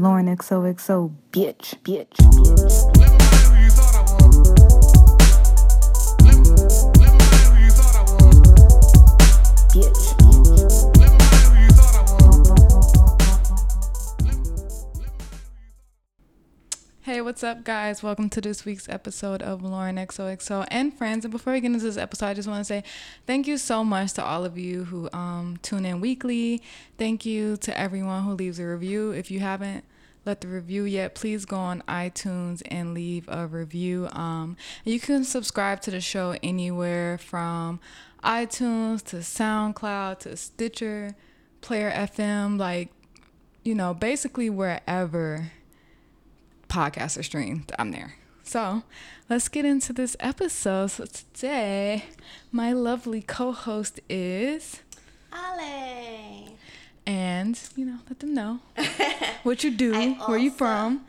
Lauren XOXO, bitch, bitch, bitch. Bitch. Hey, what's up, guys? Welcome to this week's episode of Lauren XOXO and friends. And before we get into this episode, I just want to say thank you so much to all of you who um, tune in weekly. Thank you to everyone who leaves a review. If you haven't left the review yet, please go on iTunes and leave a review. Um, you can subscribe to the show anywhere from iTunes to SoundCloud to Stitcher, Player FM, like, you know, basically wherever podcast are streamed, I'm there. So let's get into this episode. So today, my lovely co-host is, Ale. And you know, let them know what you do, I where you from.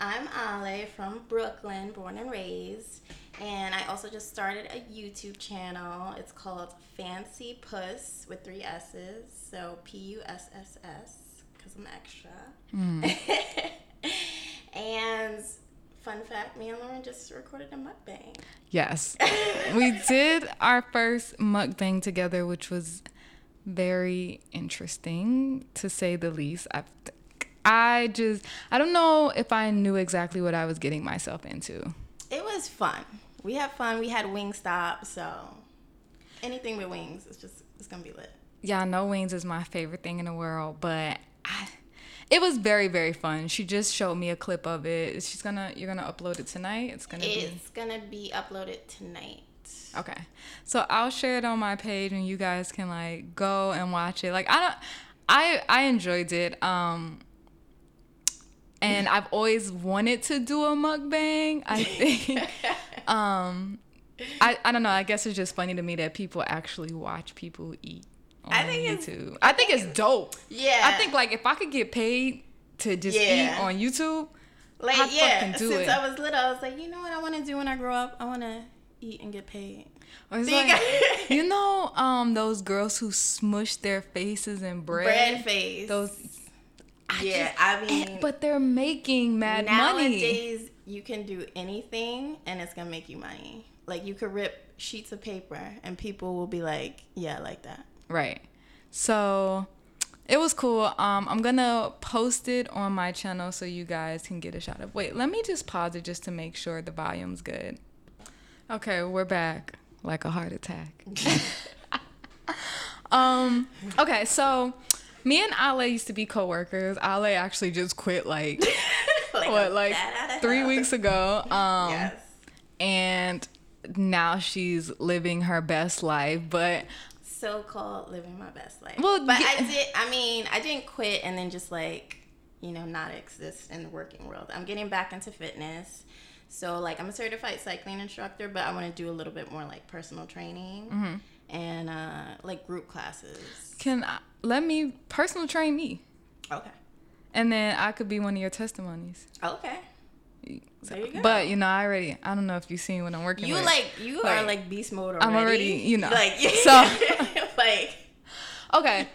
I'm Ale from Brooklyn, born and raised. And I also just started a YouTube channel. It's called Fancy Puss with three S's. So P U S S S, because I'm extra. Hmm. and fun fact me and Lauren just recorded a mukbang. Yes, we did our first mukbang together, which was very interesting to say the least. I, I just, I don't know if I knew exactly what I was getting myself into. It was fun. We had fun. We had Wingstop. So anything with wings, it's just, it's going to be lit. yeah, no wings is my favorite thing in the world, but I, it was very very fun. She just showed me a clip of it. She's gonna you're gonna upload it tonight. It's gonna be It's gonna be uploaded tonight. Okay. So I'll share it on my page, and you guys can like go and watch it. Like I don't, I I enjoyed it. Um. And I've always wanted to do a mukbang. I think, um, I, I don't know. I guess it's just funny to me that people actually watch people eat on I think it's- YouTube. I think it's dope. Yeah. I think like if I could get paid to just eat on YouTube, like I'd yeah. Since it. I was little, I was like, you know what I want to do when I grow up? I want to eat and get paid. or it's you like, you know, um, those girls who smush their faces in bread. Bread face. Those, I yeah, just- I and- mean, but they're making mad money. nowadays you can do anything and it's gonna make you money. Like you could rip sheets of paper and people will be like, yeah, I like that. Right. So it was cool. Um, I'm gonna post it on my channel so you guys can get a shot of. Wait, let me just pause it just to make sure the volume's good. Okay, we're back. Like a heart attack. um. Okay, so me and Ale used to be coworkers. Ale actually just quit like like what, like bat out of three hell. weeks ago. Um, Yes. and now she's living her best life, but so called living my best life. Well, but yeah- I did. I mean, I didn't quit and then just like you know not exist in the working world. I'm getting back into fitness. So like I'm a certified cycling instructor, but I want to do a little bit more like personal training Mm-hmm. and uh, like group classes. can I, let me personal train me. Okay. And then I could be one of your testimonies. Okay. There you go. But you know, I already I don't know if you've seen what I'm working You with. like you are Like, like beast mode already. I'm already, you know. like So- like okay.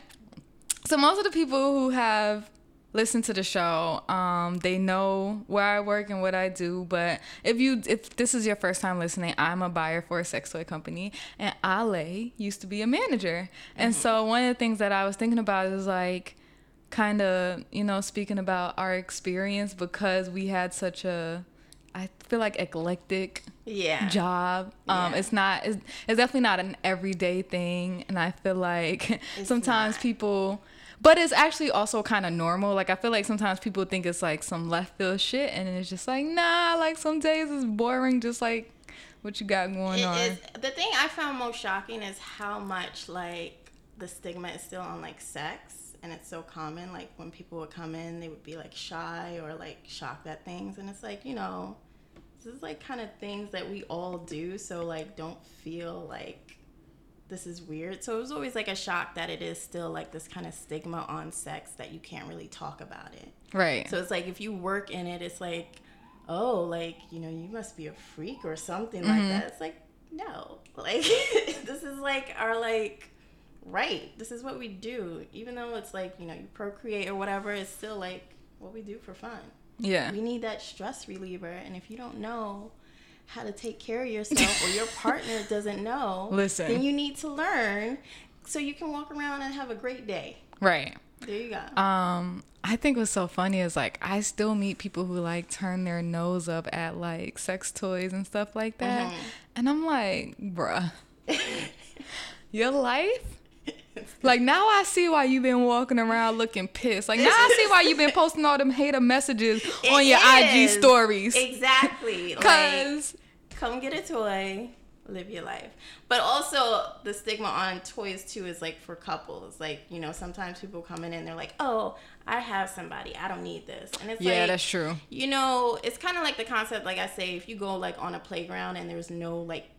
So most of the people who have listened to the show, um, they know where I work and what I do. But if you if this is your first time listening, I'm a buyer for a sex toy company, and Ale used to be a manager. And so one of the things that I was thinking about is like kind of you know speaking about our experience because we had such a I feel like eclectic yeah. job. Um, Yeah. it's not. It's, it's definitely not an everyday thing, and I feel like It's sometimes not. people. But it's actually also kind of normal. Like I feel like sometimes people think it's like some left field shit, and it's just like nah. Like some days it's boring, just like what you got going It on. is the thing I found most shocking is how much like the stigma is still on like sex and it's so common like when people would come in they would be like shy or like shocked at things and it's like you know this is like kind of things that we all do so like don't feel like this is weird so it was always like a shock that it is still like this kind of stigma on sex that you can't really talk about it right. so it's like if you work in it, it's like, oh, like you know, you must be a freak or something like mm-hmm. that. It's like no, like this is like our like right. This is what we do. Even though it's like you know you procreate or whatever, it's still like what we do for fun. Yeah. We need that stress reliever, and if you don't know how to take care of yourself or your partner doesn't know, Listen. then you need to learn so you can walk around and have a great day. Right. There you go. Um, I think what's so funny is like I still meet people who like turn their nose up at like sex toys and stuff like that, Mm-hmm. and I'm like, bruh, your life. Like now I see why you've been walking around looking pissed. Like now I see why you've been posting all them hater messages on It your IG stories. Exactly. like, Cause come get a toy, live your life. But also the stigma on toys too is like for couples. Like, you know, sometimes people come in and they're like, Oh, I have somebody, I don't need this. And it's yeah, like that's true. you know, it's kinda like the concept, like I say, if you go like on a playground and there's no like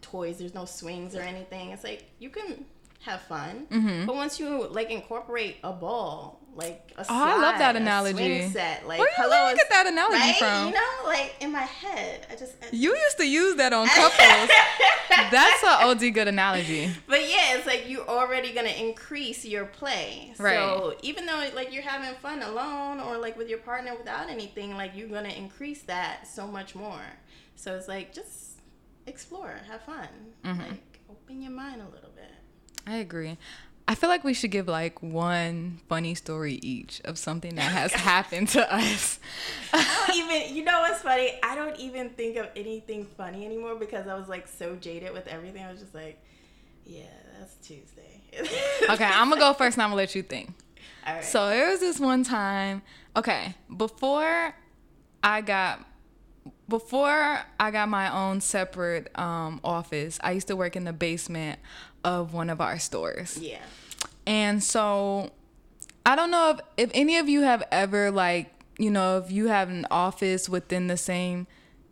toys, there's no swings or anything, it's like you can have fun. Mm-hmm. But once you like incorporate a ball, like a Oh, I love that analogy. swing set, like Where you- hello, where you get that analogy right? from? You know, like in my head, I just You used to use that on couples. that's an OD good analogy. But yeah, it's like you're already gonna increase your play. Right. So even though like you're having fun alone or like with your partner without anything, like you're gonna increase that so much more. So it's like just explore, have fun, Mm-hmm. like open your mind a little bit. I agree. I feel like we should give like one funny story each of something that has happened to us. I don't even, you know what's funny? I don't even think of anything funny anymore because I was like so jaded with everything. I was just like, yeah, that's Tuesday. okay, I'm gonna go first and I'm gonna let you think. All right. So there was this one time, okay, before I got before I got my own separate um, office, I used to work in the basement of one of our stores. yeah. And so I don't know if, if any of you have ever like, you know, if you have an office within the same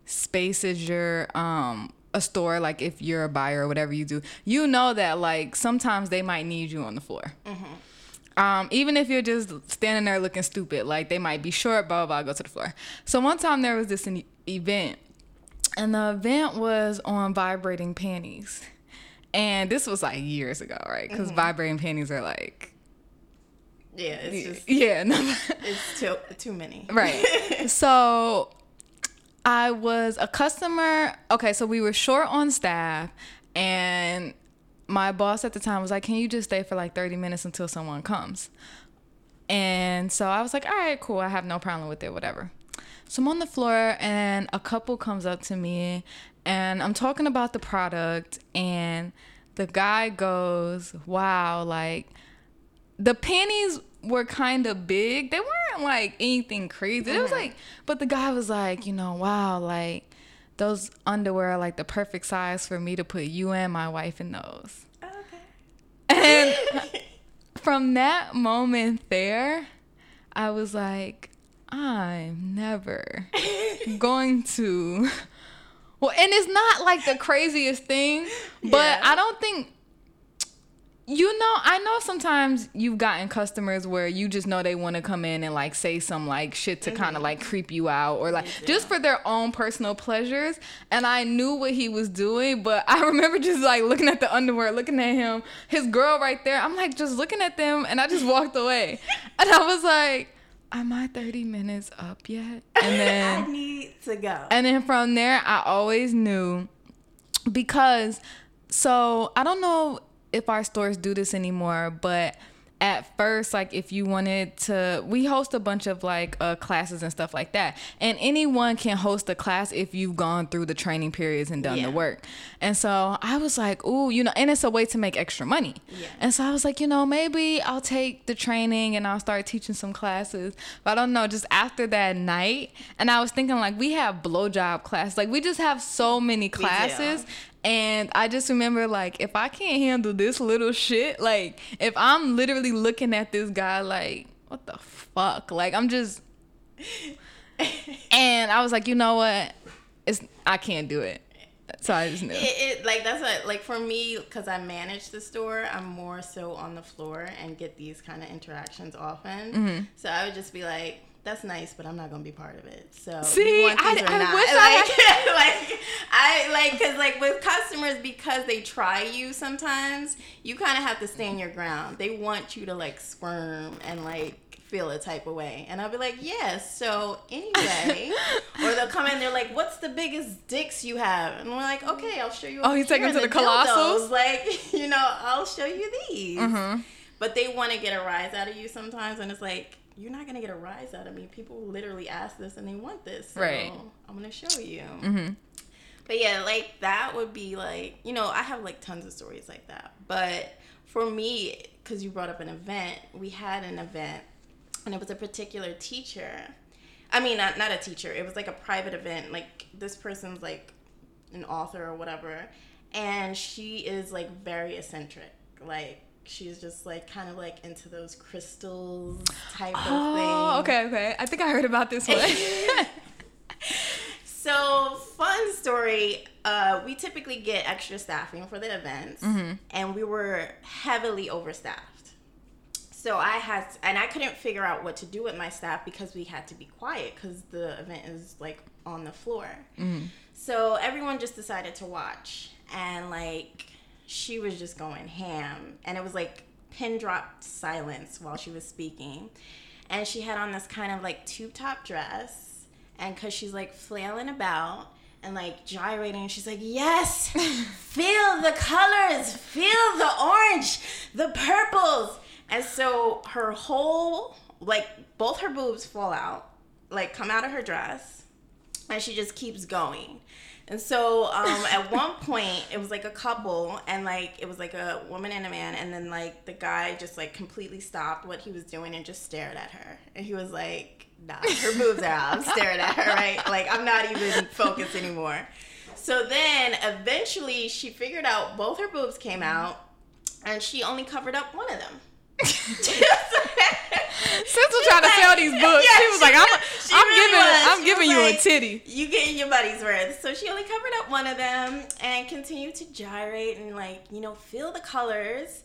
space as your um a store, like if you're a buyer or whatever you do, you know that like sometimes they might need you on the floor. Um, even if you're just standing there looking stupid, like they might be short, blah blah blah, go to the floor. So one time there was this an event, and the event was on vibrating panties, and this was like years ago, right? Because mm-hmm. vibrating panties are like, Yeah, it's just, yeah, no, it's too, too many. right. so I was a customer. Okay, so we were short on staff, and my boss at the time was like, "Can you just stay for like 30 minutes until someone comes?" And so I was like, "All right, cool. I have no problem with it. Whatever." So I'm on the floor, and a couple comes up to me, and I'm talking about the product, and the guy goes, "Wow, like." the panties were kind of big. They weren't like anything crazy. It was mm-hmm. like, but the guy was like, you know, wow, like those underwear are like the perfect size for me to put you and my wife in those. Okay. And from that moment there, I was like, I'm never going to. Well, and it's not like the craziest thing, but Yeah. I don't think. You know, I know sometimes you've gotten customers where you just know they want to come in and like say some like shit to kind of mm-hmm. like creep you out or like They just for their own personal pleasures. And I knew what he was doing, but I remember just like looking at the underwear, looking at him, his girl right there. I'm like just looking at them and I just walked away. And I was like, Am I 30 minutes up yet? And then I need to go. and then from there, I always knew because so I don't know if our stores do this anymore, but at first, like if you wanted to, we host a bunch of like uh, classes and stuff like that, and anyone can host a class if you've gone through the training periods and done Yeah. the work. And so I was like, ooh, you know, and it's a way to make extra money. Yeah. And so I was like, you know, maybe I'll take the training and I'll start teaching some classes. But I don't know, just after that night, and I was thinking like we have blowjob class, like we just have so many classes. And I just remember like if I can't handle this little shit, like if I'm literally looking at this guy like, what the fuck? Like I'm just and I was like, you know what? It's I can't do it. So I just knew. It, it like that's what like for me because I manage the store. I'm more so on the floor and get these kind of interactions often. Mm-hmm. So I would just be like, "That's nice, but I'm not gonna be part of it." So See, I- I wish I like, like I like because like with customers because they try you sometimes you kind of have to stand your ground. They want you to like squirm and like feel a type of way. And I'll be like, yeah, so anyway. or they'll come in, they're like, what's the biggest dicks you have? And we're like, okay, I'll show you. Oh, he's taking to the dildos." colossals? Like, you know, I'll show you these. Mm-hmm. But they want to get a rise out of you sometimes. And it's like, you're not going to get a rise out of me. People literally ask this and they want this. So Right. I'm going to show you. Mm-hmm. But yeah, like that would be like, you know, I have like tons of stories like that. But for me, because you brought up an event, we had an event and it was a particular teacher. I mean, not, not a teacher, it was like a private event. Like this person's like an author or whatever. And she is like very eccentric. Like, She's just like kind of like into those crystals type of thing. Oh, okay, okay. I think I heard about this one. So, fun story. Uh, we typically get extra staffing for the events, and we were heavily overstaffed. So I had, and I couldn't figure out what to do with my staff because we had to be quiet because the event is like on the floor. So everyone just decided to watch, and like she was just going ham, and it was like pin drop silence while she was speaking, and she had on this kind of like tube top dress. And because she's like flailing about and like gyrating she's like yes feel the colors feel the orange the purples. And so her whole like both her boobs fall out like come out of her dress. And she just keeps going and so um, at one point it was like a couple and like it was like a woman and a man and then like the guy just like completely stopped what he was doing and just stared at her. And he was like nah her boobs are out. I'm staring at her right? Like i'm not even focused anymore. So then eventually she figured out both her boobs came out and she only covered up one of them Sister trying to sell these books. Yeah, she was like, I'm, she I'm really giving, was. I'm She giving you like, a titty. You getting your money's worth. So she only covered up one of them and continued to gyrate and like, you know, feel the colors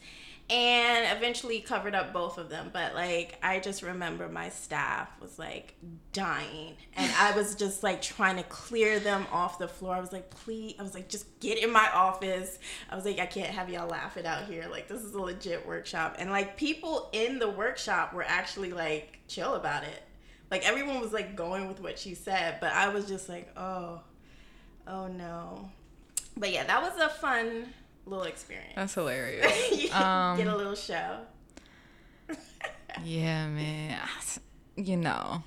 and eventually covered up both of them. But like I just remember my staff was like dying and I was just like trying to clear them off the floor. I was like, please I was like, just get in my office. I was like, I can't have y'all laughing out here. Like this is a legit workshop. And like people in the workshop were actually like chill about it like everyone was like going with what she said but i was just like oh oh no but yeah that was a fun little experience That's hilarious. you Um, get a little show yeah, man. You know.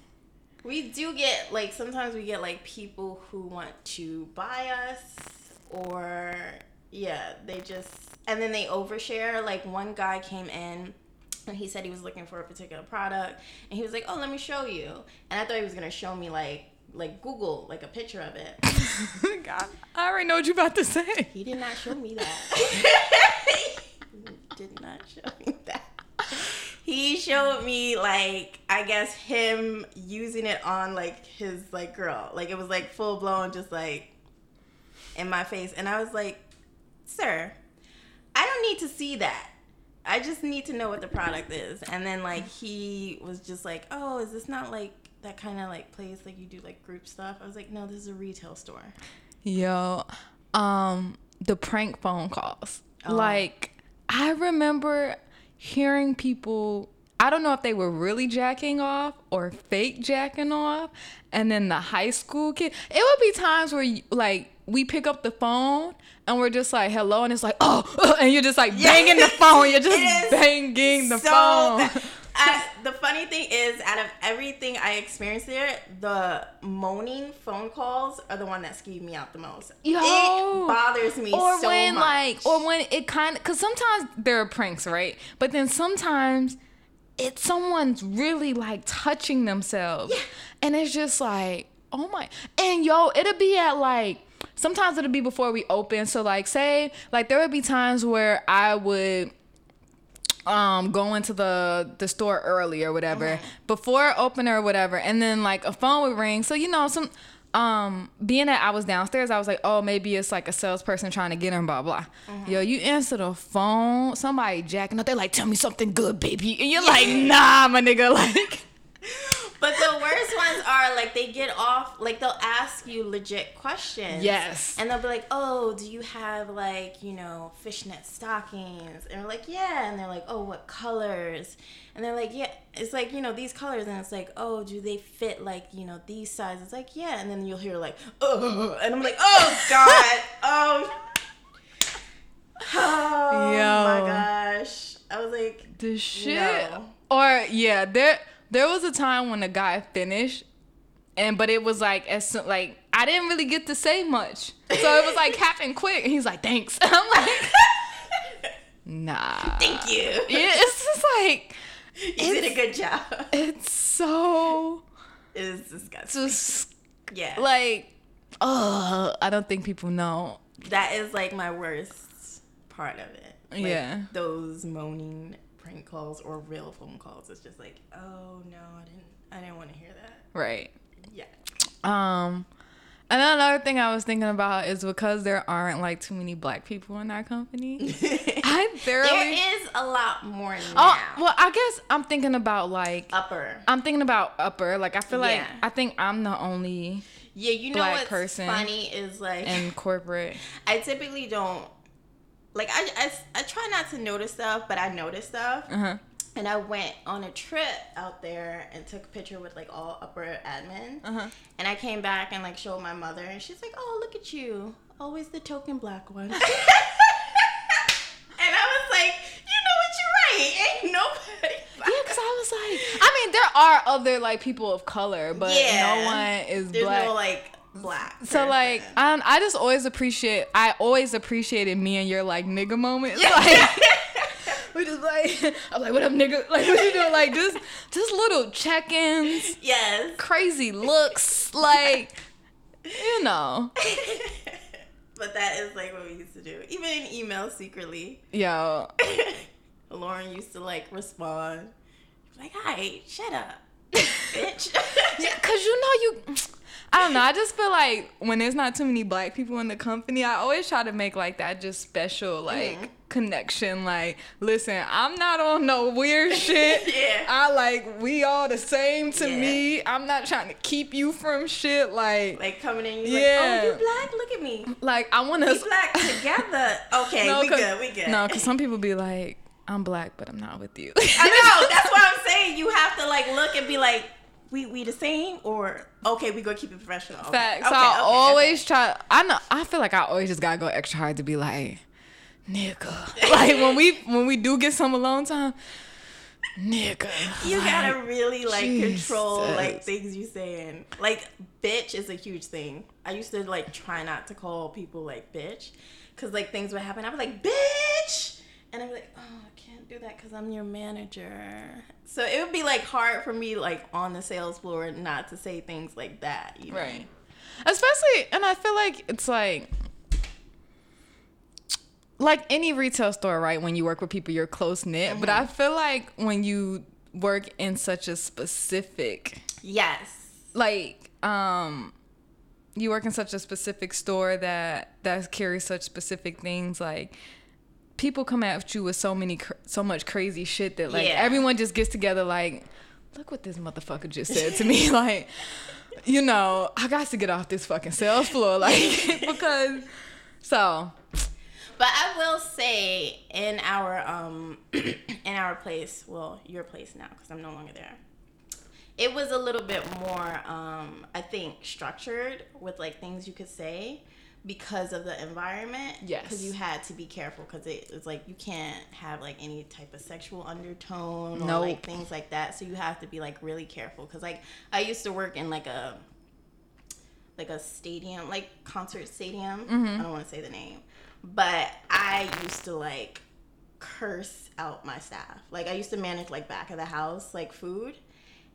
we do get like sometimes we get like people who want to buy us or yeah they just and then they overshare like one guy came in and he said he was looking for a particular product and he was like oh let me show you and i thought he was gonna show me like like google like a picture of it God, I already know what you're about to say. He did not show me that. he did not show me that. He showed me like I guess him using it on like his like girl. Like it was like full blown just like in my face and I was like, "Sir, I don't need to see that. I just need to know what the product is." And then like he was just like, "Oh, is this not like that kind of like place like you do like group stuff?" I was like, "No, this is a retail store." Yo, um, the prank phone calls. Oh. Like, I remember hearing people. I don't know if they were really jacking off or fake jacking off, and then the high school kid. It would be times where you, like we pick up the phone and we're just like hello, and it's like oh, and you're just like banging the phone. You're just banging the so phone. I, the funny thing is, out of everything I experienced there, the moaning phone calls are the one that skeeved me out the most. Yo. it bothers me or so when much. like or when it kind of because sometimes there are pranks right but then sometimes it's someone's really like touching themselves and it's just like oh my and yo it'll be at like sometimes it'll be before we open so like say like there would be times where i would um going to the the store early or whatever before opener or whatever and then like a phone would ring. So you know some um being that I was downstairs I was like oh maybe it's like a salesperson trying to get in blah blah. Yo you answer the phone somebody jacking up they're like tell me something good baby. And you're like nah my nigga like But the worst ones are like they get off, like they'll ask you legit questions. Yes. And they'll be like, "Oh, do you have like you know fishnet stockings?" And we're like, "Yeah." And they're like, "Oh, what colors?" And they're like, "Yeah." It's like you know these colors, and it's like, "Oh, do they fit like you know these sizes?" It's like, "Yeah." And then you'll hear like, "Oh," and I'm like, "Oh God, oh." Oh Yo. my gosh. I was like, the shit. No. Or yeah, there there was a time when the guy finished, and but it was like as soon, like I didn't really get to say much, so it was like happened quick, and he's like thanks. I'm like, nah. thank you. Yeah, it's just like You did a good job. it's so It's disgusting. just yeah. like, oh, I don't think people know. that is like my worst part of it. Like, Yeah. Those moaning prank calls or real phone calls. It's just like, oh no, I didn't I didn't want to hear that. Right. Yeah. Um, and then another thing I was thinking about is because there aren't like too many black people in our company. I there thoroughly. is a lot more now. Oh well, I guess I'm thinking about like Upper. I'm thinking about upper. Like I feel like Yeah. I think I'm the only Yeah, you know black what's person funny is like in corporate. I typically don't like I, I I try not to notice stuff, but I notice stuff. Uh huh. And I went on a trip out there and took a picture with like all upper admin. Uh-huh. And I came back and like showed my mother, and she's like, "Oh, look at you, always the token black one." and I was like, "You know what? You're right. Ain't nobody." Yeah, because I was like, I mean, there are other like people of color, but Yeah. no one is There's black. no like black. so like, person. I, I just always appreciate. I always appreciated me and your like nigga moments. Like, we just like, I'm like, what up, nigga? Like, what you doing? Like, just just little check-ins, yes. crazy looks, like, you know, but that is like what we used to do, even in email secretly. yo. Lauren used to like respond, like, "Hi, shut up, bitch." Yeah, cause you know you. I don't know. I just feel like when there's not too many black people in the company, I always try to make like that just special like Mm-hmm. connection. Like, listen, I'm not on no weird shit. Yeah. I like we all the same to Yeah. me. I'm not trying to keep you from shit. Like, like, coming in, you Yeah. like, "Oh, you black? Look at me. Like, I want to. black together." Okay, we good. We good. No, cause some people be like, I'm black, but I'm not with you. I know. That's what I'm saying. You have to like look and be like, "We we the same?" Or okay, we gonna keep it professional. Okay. Facts. Okay, so I okay, always try. I know. I feel like I always just gotta go extra hard to be like, nigga. like when we when we do get some alone time, nigga. You like, gotta really like control like things you saying. Like bitch is a huge thing. I used to like try not to call people like bitch, cause like things would happen. i was like bitch, and i'm like, oh, can't do that because I'm your manager. So it would be like hard for me like on the sales floor not to say things like that. You know? Right. Especially, and I feel like it's like. Like any retail store, right? When you work with people, you're close knit. But Mm-hmm. I feel like when you work in such a specific Yes. like um you work in such a specific store that that carries such specific things like people come at you with so many cr- so much crazy shit that like Yeah. everyone just gets together like look what this motherfucker just said to me like you know i got to get off this fucking sales floor like because so But I will say in our um in our place, well, your place now because I'm no longer there. It was a little bit more um I think structured with like things you could say because of the environment. Yes. Because you had to be careful because it, it's like you can't have like any type of sexual undertone or Nope. like things like that. So you have to be like really careful because like I used to work in like a like a stadium, like concert stadium. Mm-hmm. I don't want to say the name, but I used to like curse out my staff. Like I used to manage like back of the house, like food.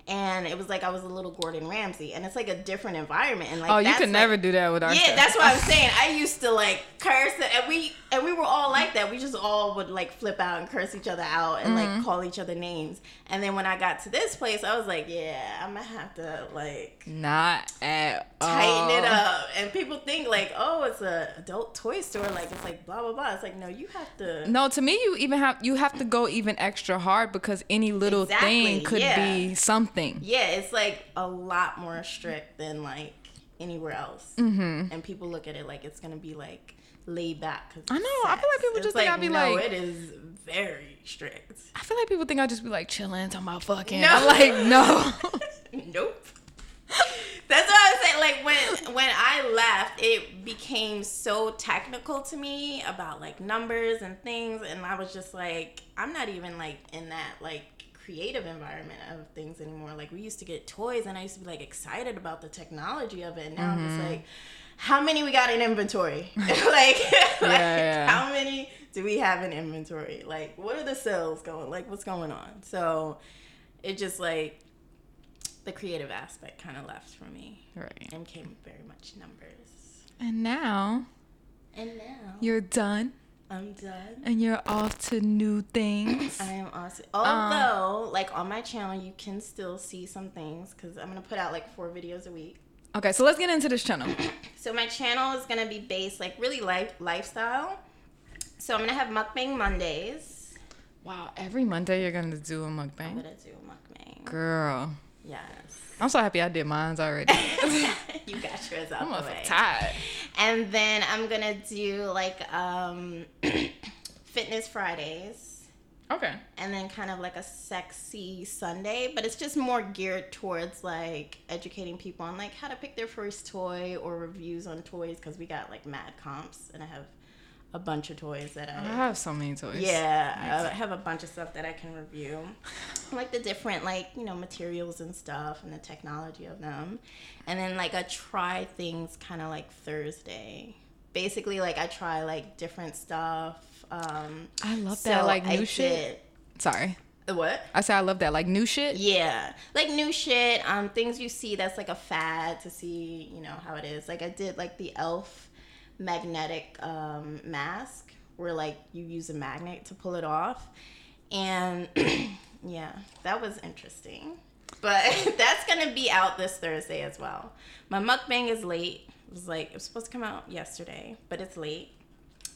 And it was like I was a little Gordon Ramsay, and it's like a different environment. And like oh you could like- never do that with our yeah, stuff. that's what I'm saying. I used to like curse, and we and we were all like that. We just all would like flip out and curse each other out and Mm-hmm. like call each other names. And then when I got to this place, I was like, yeah, I'm gonna have to like not at tighten it up. And people think like, oh, it's a adult toy store, like it's like blah blah blah. It's like no, you have to. No, to me, you even have you have to go even extra hard because any little Exactly, thing could yeah. be something. Yeah, it's like a lot more strict than like anywhere else. Mm-hmm. And people look at it like it's gonna be like laid back. 'cause I know, I feel like people It's just think I'd be no, like- it is very strict. I feel like people think I just be like chilling, talking about fucking. No. I'm like, no. nope. That's what I was saying. Like when when I left, it became so technical to me about like numbers and things, and I was just like, I'm not even like in that like creative environment of things anymore. Like we used to get toys, and I used to be like excited about the technology of it. And now I'm Mm-hmm. just like, how many we got in inventory? like, like yeah. how many do we have in inventory? Like, what are the sales going? Like, what's going on? So it just like the creative aspect kind of left for me right. and came very much numbers. And now And now you're done I'm done. and you're off to new things. I am also, although, uh, like on my channel, you can still see some things because I'm gonna put out like four videos a week. Okay, so let's get into this channel. So my channel is gonna be based like really life lifestyle. So I'm gonna have mukbang Mondays. Wow, every Monday you're gonna do a mukbang. I'm gonna do a mukbang. Girl, Yes. I'm so happy I did mine already. you got yours out I'm the way. tired. And then I'm gonna do like um fitness Fridays. Okay. and then kind of like a sexy Sunday, but it's just more geared towards like educating people on like how to pick their first toy or reviews on toys because we got like mad comps and I have a bunch of toys that I I have so many toys. yeah I have a bunch of stuff that I can review like the different like you know materials and stuff and the technology of them and then like a try things kind of like Thursday basically like I try like different stuff um I love that, like, new I shit. Sorry. did- what I say I love that, like new shit. yeah, like new shit, um, things you see that's like a fad to see, you know how it is. Like I did like the Elf magnetic um, mask, where like you use a magnet to pull it off, and yeah, that was interesting. But that's gonna be out this Thursday as well. My mukbang is late. It was like it was supposed to come out yesterday, but it's late.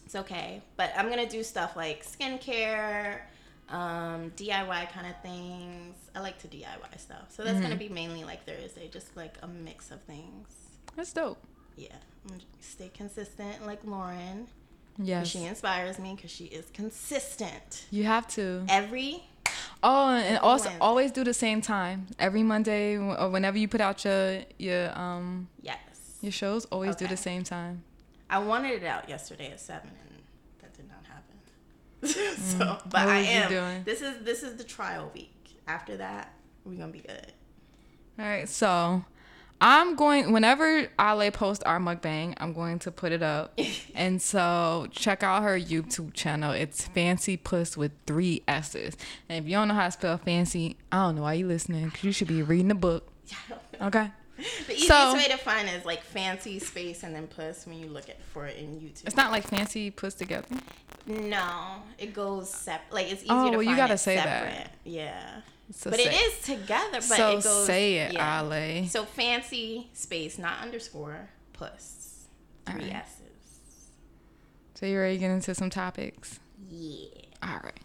It's okay. But I'm gonna do stuff like skincare, um, DIY kind of things. I like to DIY stuff. So that's gonna be mainly like Thursday, just like a mix of things. That's dope. Yeah. Stay consistent like Lauren. Yes. She inspires me because she is consistent. You have to. Every Oh, and also Wednesday. always do the same time every Monday or whenever you put out your your um yes. your shows. Always do the same time. I wanted it out yesterday at seven, and that did not happen. so, but Mm. What I am. This is this is the trial week. After that, we're gonna be good. All right, so I'm going whenever Ale posts our mukbang, I'm going to put it up, and so check out her YouTube channel. It's Fancy Puss with three S's. And if you don't know how to spell fancy, I don't know why you listening. 'cause you should be reading the book. Okay, The easiest So- way to find is like fancy space and then puss when you look at for it in YouTube. it's not like fancy puss together. no, it goes separate. Like it's easier Oh, to well, you gotta it say that. Yeah. So but say, it is together. But So it goes. say it, yeah. Ale. So fancy space, not underscore puss. Three Alright. S's. So you ready to get into some topics? Yeah. All right.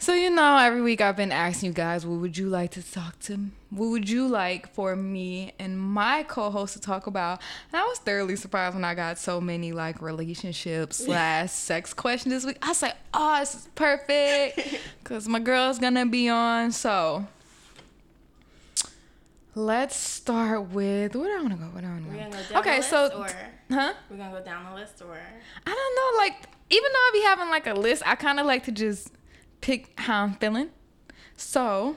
So you know, every week I've been asking you guys, what would you like to talk to? What would you like for me and my co-host to talk about? And I was thoroughly surprised when I got so many like relationships slash sex questions this week. I was like, oh, this is perfect because my girl's gonna be on. So let's start with where do I want to go? Where do I want to We're go? gonna go down okay, the so or huh? we're gonna go down the list or I don't know, like even though I be having like a list, I kind of like to just pick how I'm feeling. So,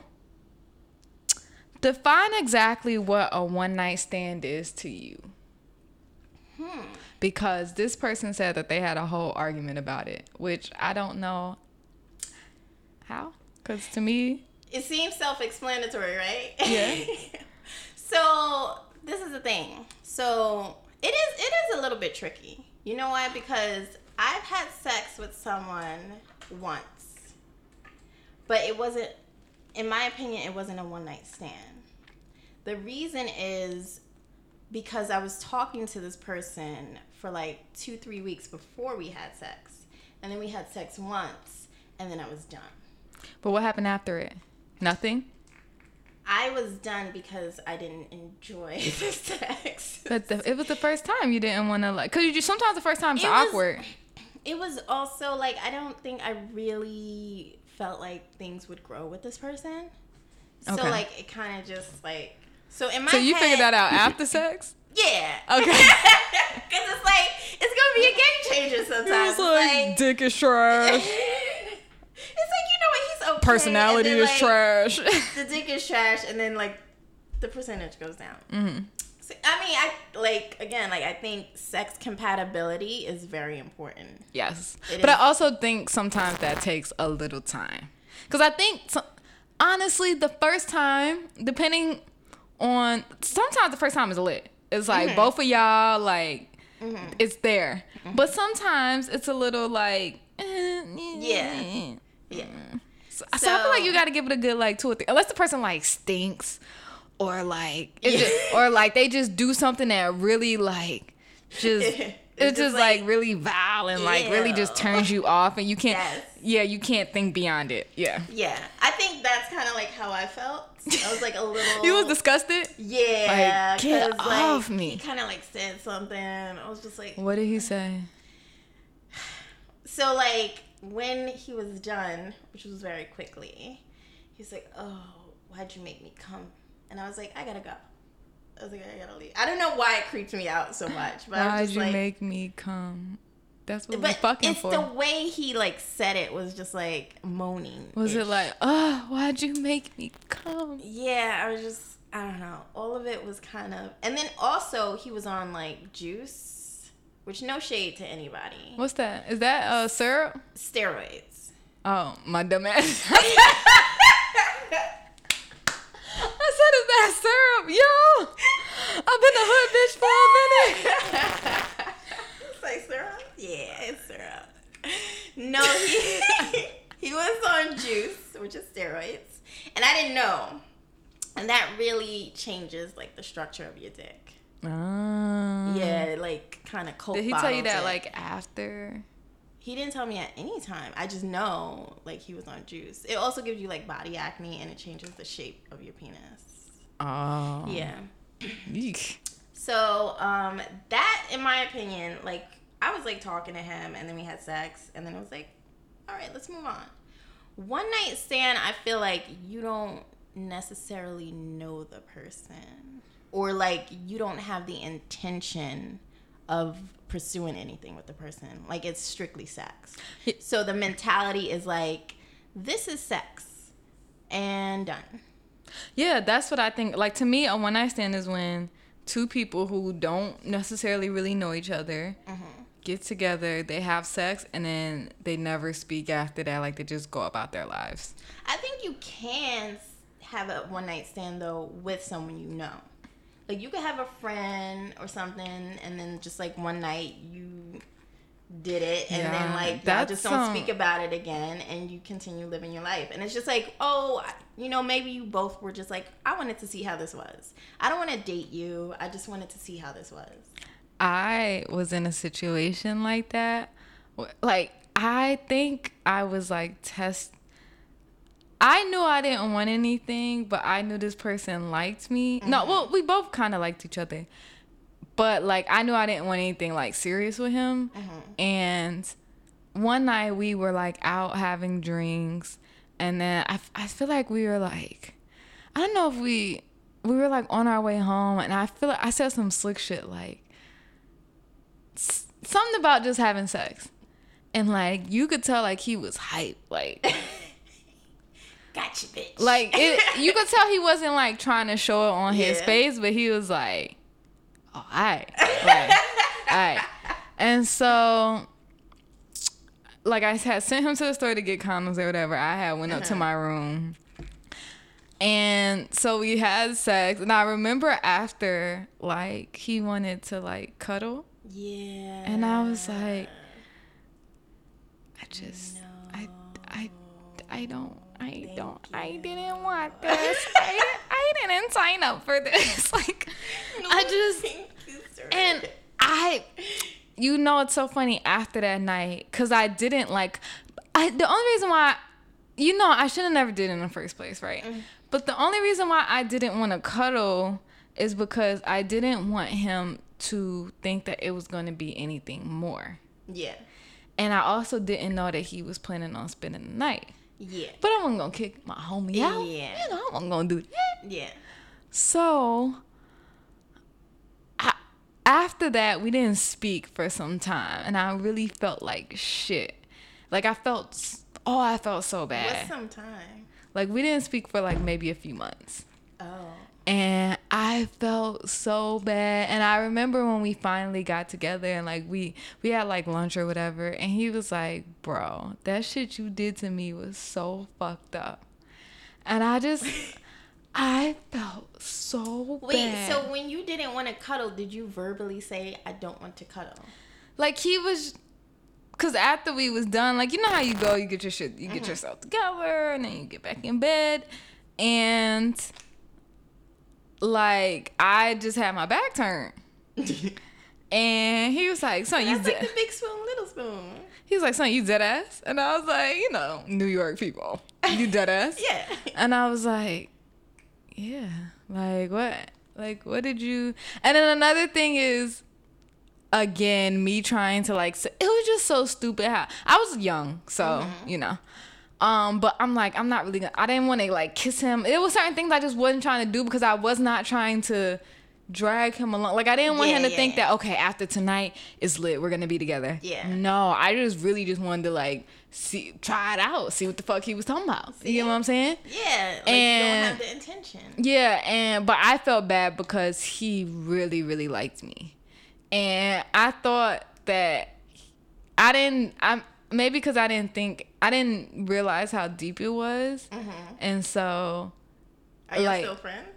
define exactly what a one night stand is to you. Hmm. Because this person said that they had a whole argument about it, which I don't know how. Because to me, it seems self-explanatory, right? Yeah. so this is the thing. So it is it is a little bit tricky. You know why? Because I've had sex with someone once, but it wasn't, in my opinion, it wasn't a one night stand. The reason is because I was talking to this person for like two, three weeks before we had sex. And then we had sex once, and then I was done. but what happened after it? Nothing? I was done because I didn't enjoy the sex. But the, it was the first time you didn't want to like, cause you just sometimes the first time it's It was- awkward. It was also like I don't think I really felt like things would grow with this person. So Okay. like it kind of just like so in my So you head, figured that out after sex? Yeah. Okay. Because it's like it's gonna be a game changer sometimes. It's like dick is trash, it's like you know what he's okay. personality then, is like, trash. The dick is trash, and then like the percentage goes down. hmm So, I mean, I like again, like I think sex compatibility is very important. Yes, It but is. I also think sometimes that takes a little time, cause I think so, honestly the first time, depending on sometimes the first time is lit. It's like Mm-hmm. both of y'all like it's there, but sometimes it's a little like eh, Yeah. Yeah. So, so I feel like you got to give it a good like two or three, unless the person like stinks, or like Yeah. just, or like they just do something that really like just It's it's, just like, like- really vile and like really just turns you off, and you can't. Yes. Yeah, you can't think beyond it. Yeah. Yeah, I think that's kind of like how I felt. I was like a little. You was disgusted. Yeah, Like, get like, off me. He kind of like said something. I was just like, What did he say? so like when he was done, which was very quickly, he's like, "Oh, why'd you make me come?" And I was like, "I gotta go." I was like, "I gotta leave." I don't know why it creeped me out so much, but Why'd you like, make me come? That's what but fucking it's for. the way he like said it was just like moaning. was it like, oh, why'd you make me come? Yeah, I was just I don't know. All of it was kind of, and then also he was on like juice, which no shade to anybody. What's that? Is that uh syrup? Steroids. Oh, my dumb ass. Said, is that syrup? Yo! I've been a hood bitch for a minute. it's like syrup. Yeah, it's syrup. No, he he was on juice, which is steroids, and I didn't know, and that really changes like the structure of your dick. Ah. Yeah, like kind of cold. Did he tell you that like after? He didn't tell me at any time. I just know like he was on juice. It also gives you like body acne and it changes the shape of your penis. Oh. Yeah. Eek. So um that in my opinion, like I was like talking to him and then we had sex and then it was like, all right, let's move on. One night stand, I feel like you don't necessarily know the person or like you don't have the intention of pursuing anything with the person. Like it's strictly sex. So the mentality is like this is sex and done. Yeah, that's what I think. Like to me, a one night stand is when two people who don't necessarily really know each other mm-hmm. get together, they have sex, and then they never speak after that. Like they just go about their lives. I think you can have a one night stand though with someone you know. Like you could have a friend or something, and then just like one night you did it, and then like y'all just don't some- speak about it again, and you continue living your life. And it's just like, oh, you know, maybe you both were just like, I wanted to see how this was. I don't want to date you. I just wanted to see how this was. I was in a situation like that. Like I think I was like test. I knew I didn't want anything, but I knew this person liked me. No, mm-hmm. well, we both kind of liked each other, but like I knew I didn't want anything like serious with him. Mm-hmm. And one night we were like out having drinks, and then I, I feel like we were like, I don't know if we we were like on our way home, and I feel like I said some slick shit like s- something about just having sex. And like you could tell like he was hype. Like Gotcha, bitch. like it you could tell he wasn't like trying to show it on his face, but he was like, Oh, alright. Like, alright. And so like I had sent him to the store to get condoms or whatever. I had went up to uh-huh. my room. And so we had sex. And I remember after like he wanted to like cuddle. yeah. And I was like, I just, I, I, I don't, I don't, I didn't want this. I, didn't- I didn't sign up for this. Like, I just, Thank you, and I, you know, it's so funny after that night because I didn't like. I the only reason why, you know, I should have never did it in the first place, right? Mm. But the only reason why I didn't want to cuddle is because I didn't want him to think that it was going to be anything more. Yeah. And I also didn't know that he was planning on spending the night. Yeah. But I wasn't gonna kick my homie out. Yeah. You know, I wasn't gonna do that. Yeah. So I, after that, we didn't speak for some time, and I really felt like shit. Like I felt, oh, I felt so bad. What's some time? Like we didn't speak for like maybe a few months. And I felt so bad. And I remember when we finally got together and like we we had like lunch or whatever and he was like, "Bro, that shit you did to me was so fucked up." And I just I felt so bad. Wait, bad. so when you didn't want to cuddle, did you verbally say, I don't want to cuddle? like he was Cause after we was done, like you know how you go, you get your shit, you get mm-hmm. yourself together, and then you get back in bed, and like I just had my back turned, and he was like, "Son, you That's like dead." the big spoon, little spoon. he was like, "Son, you dead ass," and I was like, "You know, New York people, you dead ass." Yeah. And I was like, yeah, like what? Like what did you? And then another thing is, again, me trying to like, it was just so stupid. How I was young, so mm-hmm. you know. Um, but I'm like, I'm not really gonna. I didn't want to like kiss him. It was certain things I just wasn't trying to do because I was not trying to drag him along. Like I didn't want Yeah, him to yeah, think yeah. that okay, after tonight is lit, we're gonna be together. Yeah. No, I just really just wanted to like see, try it out, see what the fuck he was talking about. You know what I'm saying? Yeah. Like And- you don't have the intention. Yeah, and but I felt bad because he really, really liked me, and I thought that I didn't. I maybe because I didn't think I didn't realize how deep it was, mm-hmm. and so Are you like- still friends?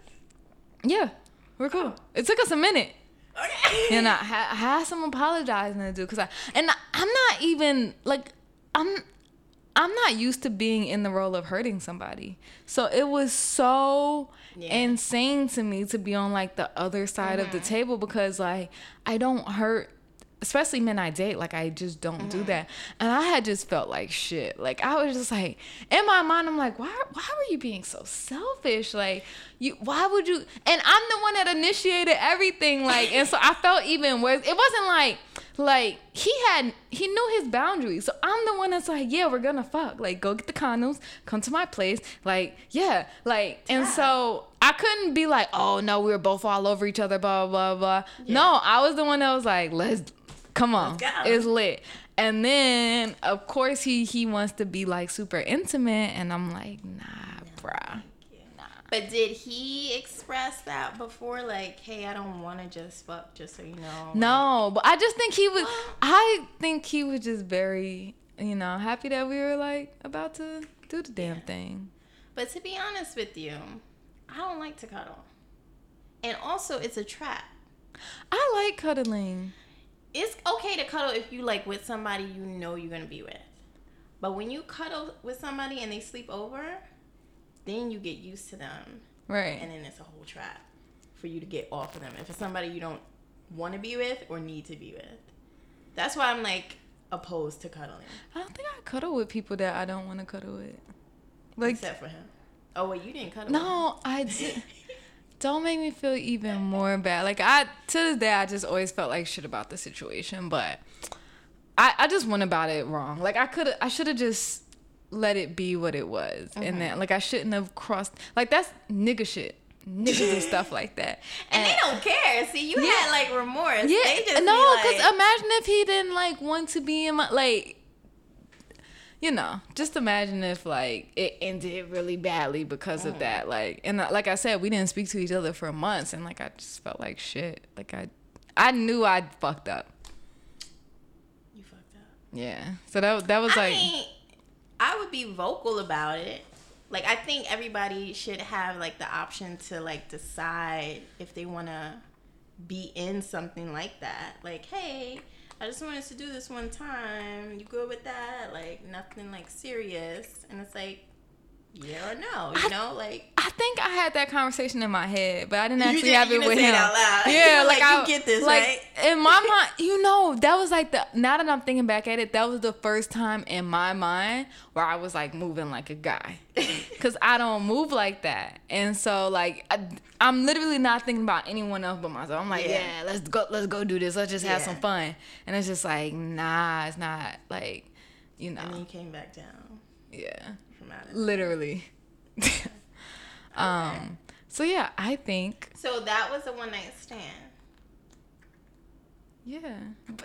yeah, we're cool. It took us a minute. Okay. and I, ha- had some apologizing to do because I and I, I'm not even like I'm I'm not used to being in the role of hurting somebody. So it was so Yeah. insane to me to be on like the other side of the mm-hmm. table because like I don't hurt especially men I date like I just don't do mm-hmm. that. And I had just felt like shit. Like I was just like in my mind I'm like why why were you being so selfish? Like you why would you and I'm the one that initiated everything like and so I felt even worse. It wasn't like like he had he knew his boundaries. So I'm the one that's like, yeah, we're gonna fuck. Like go get the condoms, come to my place. Like, yeah. Like and so I couldn't be like, oh no, we were both all over each other, blah blah blah. No, I was the one that was like, let's come on. It's lit. And then of course he he wants to be like super intimate and I'm like, nah, bruh. But did he express that before? Like, hey, I don't want to just fuck, just so you know. No, but I just think he was. I think he was just very, you know, happy that we were like about to do the damn thing. But to be honest with you, I don't like to cuddle. And also, it's a trap. I like cuddling. It's okay to cuddle if you like with somebody you know you're gonna be with. But when you cuddle with somebody and they sleep over, then you get used to them, Right. and then it's a whole trap for you to get off of them. If it's somebody you don't want to be with or need to be with, that's why I'm like opposed to cuddling, I don't think I cuddle with people that I don't want to cuddle with. Like, except for him. Oh wait, you didn't cuddle. with him. no, I did. Don't make me feel even more bad. Like I to this day, I just always felt like shit about the situation, but I I just went about it wrong. Like I could I should have just let it be what it was, and then like I shouldn't have crossed. Like that's nigga shit. Niggas and stuff like that. And they don't care. See, you had like remorse. Yeah, they just no, because like, imagine if he didn't like want to be in my like. You know, just imagine if like it ended really badly because Mm. of that. Like, and uh, like I said, we didn't speak to each other for months, and like I just felt like shit. Like I, I knew I'd fucked up. you fucked up. Yeah. So that that was I like, mean, I would be vocal about it. Like I think everybody should have like the option to like decide if they want to be in something like that. Like, hey, I just wanted to do this one time. You good with that? Like nothing like serious. And it's like yeah or no. You know, like I think I had that conversation in my head, but I didn't actually have it with say it him. out loud. Yeah, Like, like, you I get this, like, right? In my mind, you know, that was like the. Now that I'm thinking back at it, that was the first time in my mind where I was like moving like a guy, cause I don't move like that, and so like I, I'm literally not thinking about anyone else but myself. I'm like, Yeah. yeah, let's go, let's go do this, let's just have Yeah. some fun, and it's just like, nah, it's not like, you know, and then you came back down yeah from out of literally um so yeah i think So that was a one night stand. yeah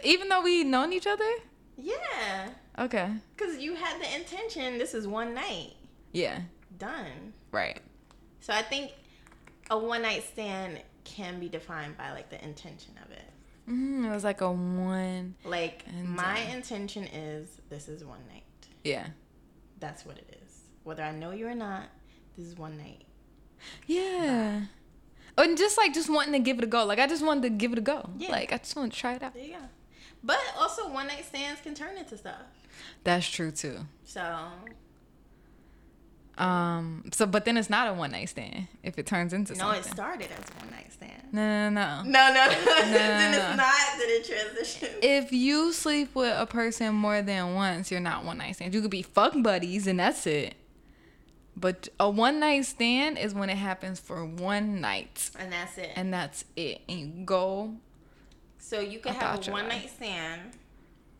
even though we known each other Yeah. okay Because you had the intention, this is one night. yeah Done. right So I think a one night stand can be defined by like the intention of it. mm, it was like a one Like my uh, intention is this is one night. yeah That's what it is. Whether I know you or not, this is one night. yeah and just like just wanting to give it a go like i just wanted to give it a go Yeah. like i just wanted to try it out There you go. But also one night stands can turn into stuff. that's true too So um so but then it's not a one night stand if it turns into no, something it started as a one night stand. no no no No, no, no. then no, it's not. Then it transitions. if you sleep with a person more than once, you're not one night stand. You could be fuck buddies and that's it. But a one night stand is when it happens for one night and that's it. and that's it. And you go. So you could have a one night stand,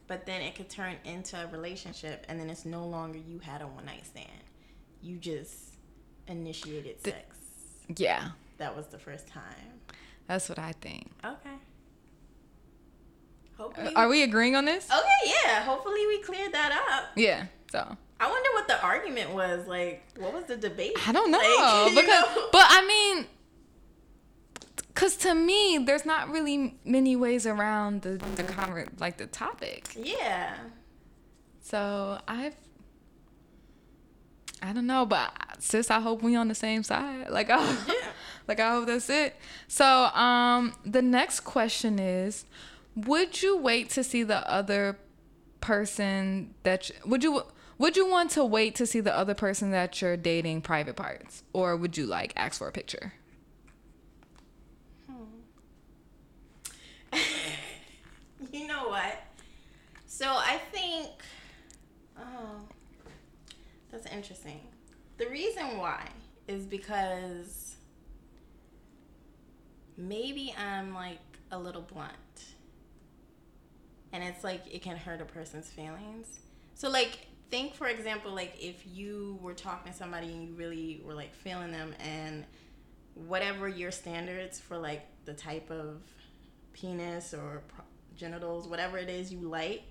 but then it could turn into a relationship, and then it's no longer you had a one night stand. You just initiated sex. Yeah, That was the first time. that's what I think. Okay. Hopefully. Are we agreeing on this? okay, yeah. Hopefully we cleared that up. Yeah. So I wonder what the argument was. Like, what was the debate? I don't know Like, because, know? but I mean, because to me, there's not really many ways around the the conver- like the topic. yeah. So I've I don't know, but sis, I hope we on the same side. Like I Yeah. like I hope that's it. So um the next question is would you wait to see the other person that you, would you would you want to wait to see the other person that you're dating private parts or would you like ask for a picture? Hmm. you know what? So I think, oh, that's interesting. The reason why is because maybe I'm like a little blunt. And it's like it can hurt a person's feelings. So, like, think for example, like if you were talking to somebody and you really were like feeling them, and whatever your standards for like the type of penis or pro- genitals, whatever it is you like,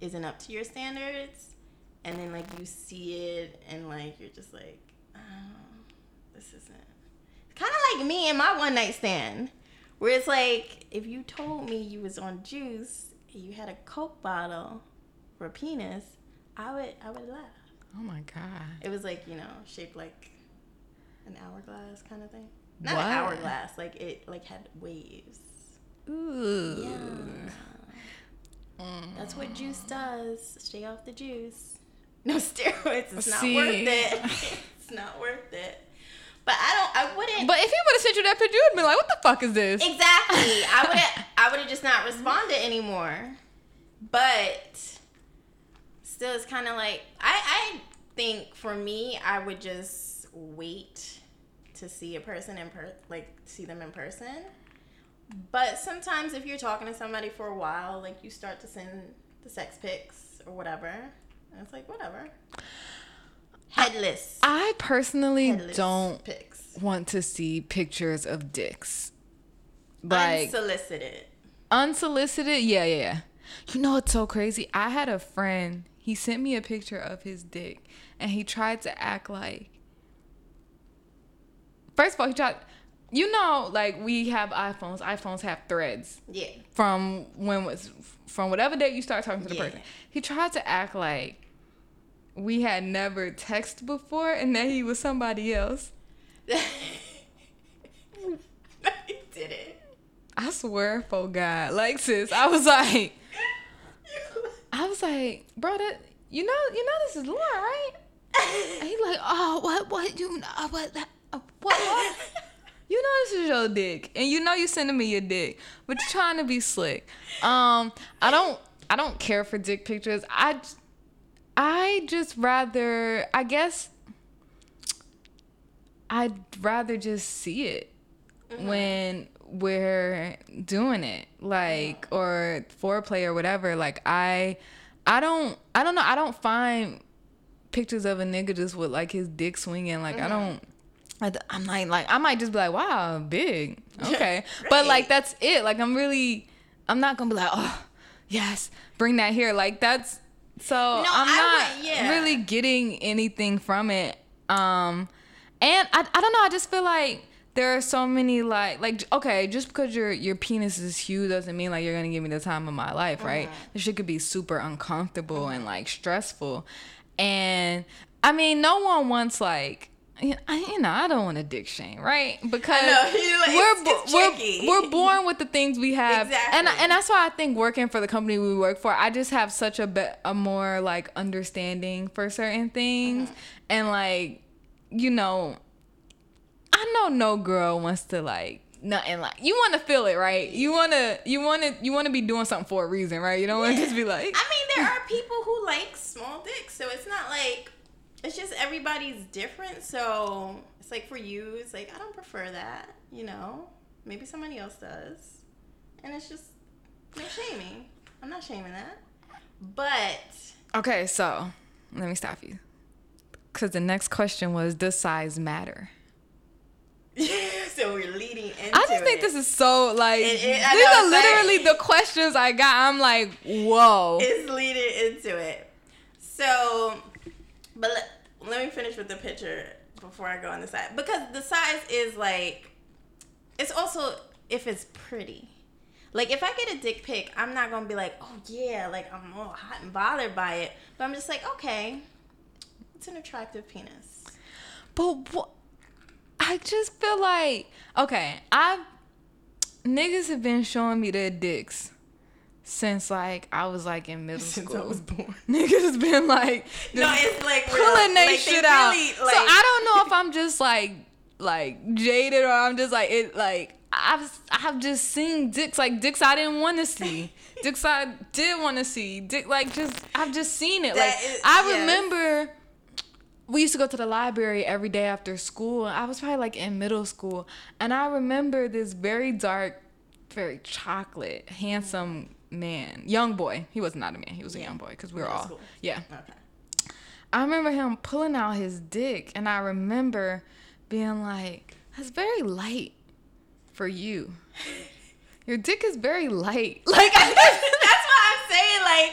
isn't up to your standards, and then like you see it and like you're just like, oh, this isn't. It's Kind of like me and my one night stand, where it's like if you told me you was on juice you had a coke bottle for a penis, I would I would laugh. Oh my god. It was like you know shaped like an hourglass kind of thing. Not What? an hourglass, like it like had waves. Ooh. Yeah. Mm. That's what juice does. Stay off the juice. No steroids. It's not See. worth it. it's not worth it. But I don't. I wouldn't. But if he would have sent you that picture, you would be like, what the fuck is this? exactly. I would. I would have just not responded anymore. But still, it's kind of like I. I think for me, I would just wait to see a person in per like see them in person. But sometimes if you're talking to somebody for a while, like you start to send the sex pics or whatever, and it's like whatever. Headless. I personally Headless don't pics. want to see pictures of dicks. Like Unsolicited. unsolicited, yeah, yeah, yeah. You know what's so crazy? I had a friend. He sent me a picture of his dick, and he tried to act like. First of all, he tried. You know, like we have iPhones. iPhones have threads Yeah. from when was from whatever day you start talking to the Yeah. person. He tried to act like we had never texted before, and that he was somebody else. he did it. I swear, for God, like sis, I was like. Was like, bro, that you know, you know, this is Lauren, right? And he like, oh, what, what, you know, what, that, uh, what, what? You know this is your dick, and you know you sending me your dick, but you're trying to be slick. Um, I don't, I don't care for dick pictures. I, I just rather, I guess, I'd rather just see it when we're doing it, like or foreplay or whatever. Like I, I don't, I don't know. I don't find pictures of a nigga just with like his dick swinging. Like I don't. I, am like, like I might just be like, wow, big, okay, but like that's it. Like I'm really, I'm not gonna be like, oh, yes, bring that here. Like that's so no, I'm I not would- yeah. really getting anything from it. Um, and I, I don't know. I just feel like there are so many like like okay, just because your your penis is huge doesn't mean like you're gonna give me the time of my life, right? Uh-huh. This shit could be super uncomfortable and like stressful, and I mean, no one wants like. You you know, I don't want to dick shame, right? Because know, like- we're, it's- bo- it's we're we're born with the things we have, and Exactly. and that's why I think working for the company we work for, I just have such a be- a more like understanding for certain things, uh-huh. and like you know, I know no girl wants to like nothing like you want to feel it right. You want to you want to you want to be doing something for a reason, right? You don't want to just be like I mean, there are people who like small dicks, so it's not like it's just everybody's different. So it's like for you, it's like I don't prefer that. You know, maybe somebody else does, and it's just no shaming. I'm not shaming that, but okay. So let me stop you, because the next question was does size matter? so we're leading into. It. I just think it. this is so like It- it- these are it's like- literally the questions I got. I'm like, whoa. It's leading into it. So, but let, let me finish with the picture before I go on the side because the size is like, it's also if it's pretty. Like if I get a dick pic, I'm not gonna be like, oh yeah, like I'm all hot and bothered by it. But I'm just like, okay, it's an attractive penis. But what? I just feel like okay, I niggas have been showing me their dicks since like I was like in middle Since school. I was born. Niggas has been like No, it's like pulling their Like, shit out. really, so I don't know if I'm just like like jaded or I'm just like it like I've I've just seen dicks like dicks I didn't want to see, dicks I did want to see, dick like just I've just seen it. That like is- I yes. We used to go to the library every day after school. I was probably like in middle school, and I remember this very dark, very chocolate, handsome man, young boy. He was not a man. He was a young boy because we were Middle all school. yeah. Okay. I remember him pulling out his dick, and I remember being like, "That's very light for you. Your dick is very light." Like, that's saying. Like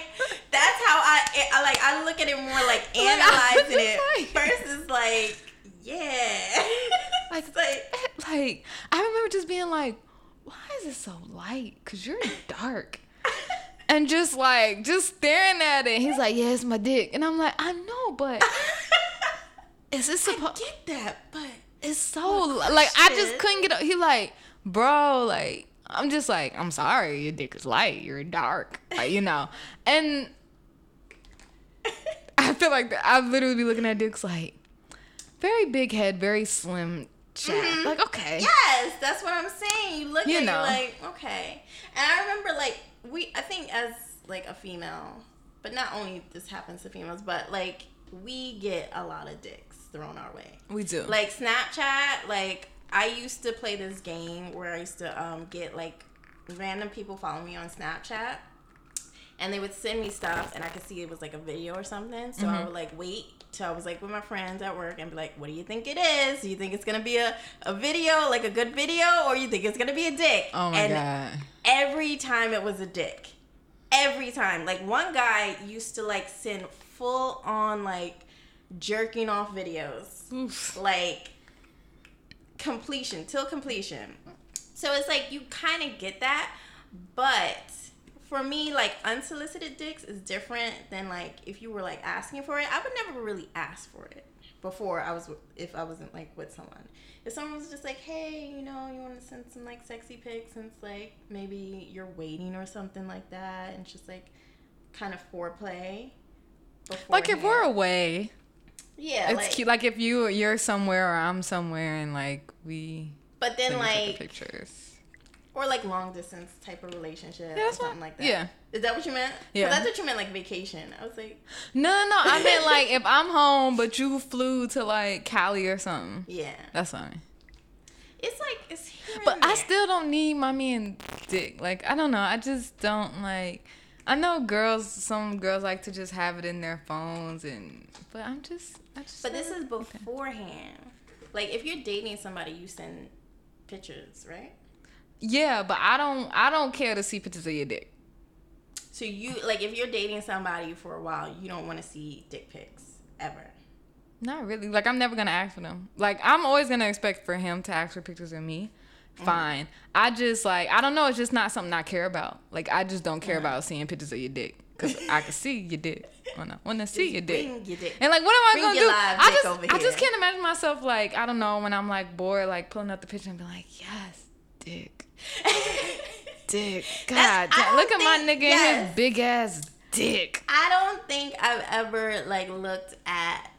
that's how I, I like. I look at it more like analyzing it versus like, yeah, Like- like eh, like I remember just being like, "Why is it so light? Cause you're dark." And just like just staring at it. He's like, "Yeah, it's my dick," and I'm like, "I know, but is this supposed?" get that, but It's so like I just couldn't get. He like, bro, like I'm just like, I'm sorry, your dick is light, you're dark, you know, and I feel like I literally be looking at dicks like very big head, very slim chest. Mm-hmm. Like okay, yes, that's what I'm saying. You look You at know. it like okay, and I remember like we. I think as like a female, but not only this happens to females, but like we get a lot of dicks thrown our way. we do. like Snapchat, like I used to play this game where I used to um, get like random people follow me on Snapchat and they would send me stuff and I could see it was like a video or something. So Mm-hmm. I would like wait till I was like with my friends at work and be like, what do you think it is? Do you think it's gonna be a, a video, like a good video, or you think it's gonna be a dick? oh my and god. every time it was a dick. Every time. Like one guy used to like send full on like jerking off videos. Oof. Like completion, till completion. So it's like you kind of get that, but for me, like unsolicited dicks is different than like if you were like asking for it. I would never really ask for it before I was if I wasn't like with someone. If someone was just like, hey, you know, you want to send some like sexy pics, and it's like maybe you're waiting or something like that, and it's just like kind of foreplay. Like if we're beforehand. away, Yeah, it's like, cute. Like if you you're somewhere or I'm somewhere and like we but then like pictures. or like long distance type of relationship Yeah, or something fine. like that. Yeah. Is that what you meant? Yeah. That's what you meant, like vacation. I was like, No, no, no. I meant like if I'm home but you flew to like Cali or something. yeah. That's fine. It's like it's here But I still don't need mommy and dick. Like I don't know. I just don't like. I know girls. Some girls like to just have it in their phones, and but I'm just. I just. But this is beforehand. Like if you're dating somebody, you send pictures, right? Yeah, but I don't. I don't care to see pictures of your dick. So you like if you're dating somebody for a while, you don't want to see dick pics ever. Not really. Like I'm never gonna ask for them. Like I'm always gonna expect for him to ask for pictures of me. Mm-hmm. Fine. I just like I don't know. It's just not something I care about. Like I just don't care about seeing pictures of your dick because I can see your dick. When I want to see your dick. Your dick. And like, what am I Bring gonna do? live I just, over I just can't imagine myself like, I don't know, when I'm like bored, like pulling up the picture and be like, yes, dick, dick. God, damn, look at my think- nigga and yes. his big ass dick. I don't think I've ever like looked at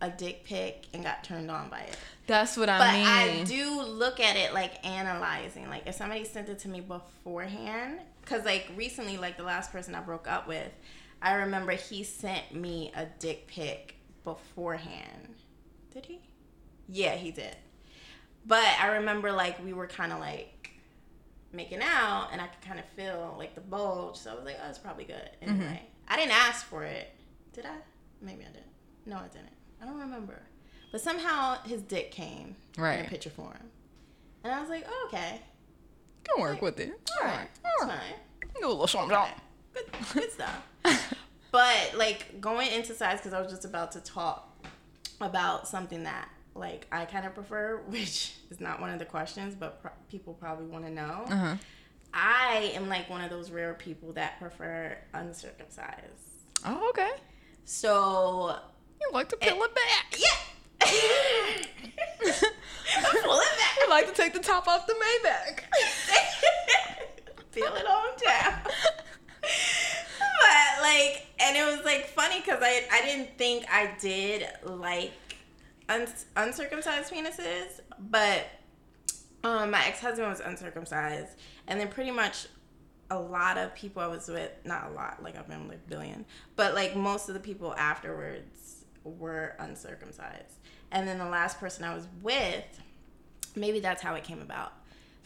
a dick pic and got turned on by it. That's what I But mean. But I do look at it like analyzing. Like if somebody sent it to me beforehand, because like recently, like the last person I broke up with, I remember he sent me a dick pic beforehand. Did he? Yeah, he did. But I remember like we were kind of like making out, and I could kind of feel like the bulge. So I was like, oh, it's probably good. Mm-hmm. Anyway, I didn't ask for it. Did I? Maybe I didn't. No, I didn't. I don't remember. But somehow his dick came in Right. a picture form. And I was like, oh, okay. Can work with it. All right. That's fine. Do a little something. something. Good, good stuff. but like going into size, because I was just about to talk about something that like I kind of prefer, which is not one of the questions, but pro- people probably want to know. Uh-huh. I am like one of those rare people that prefer uncircumcised. Oh, okay. So You like to peel it back. yeah. I'm pulling back. You like to take the top off the Maybach. Feel it on down. but like, and it was like funny because I I didn't think I did like un- uncircumcised penises, but um, my ex husband was uncircumcised, and then pretty much a lot of people I was with, not a lot, like I've been with a billion, but like most of the people afterwards were uncircumcised. And then the last person I was with, maybe that's how it came about.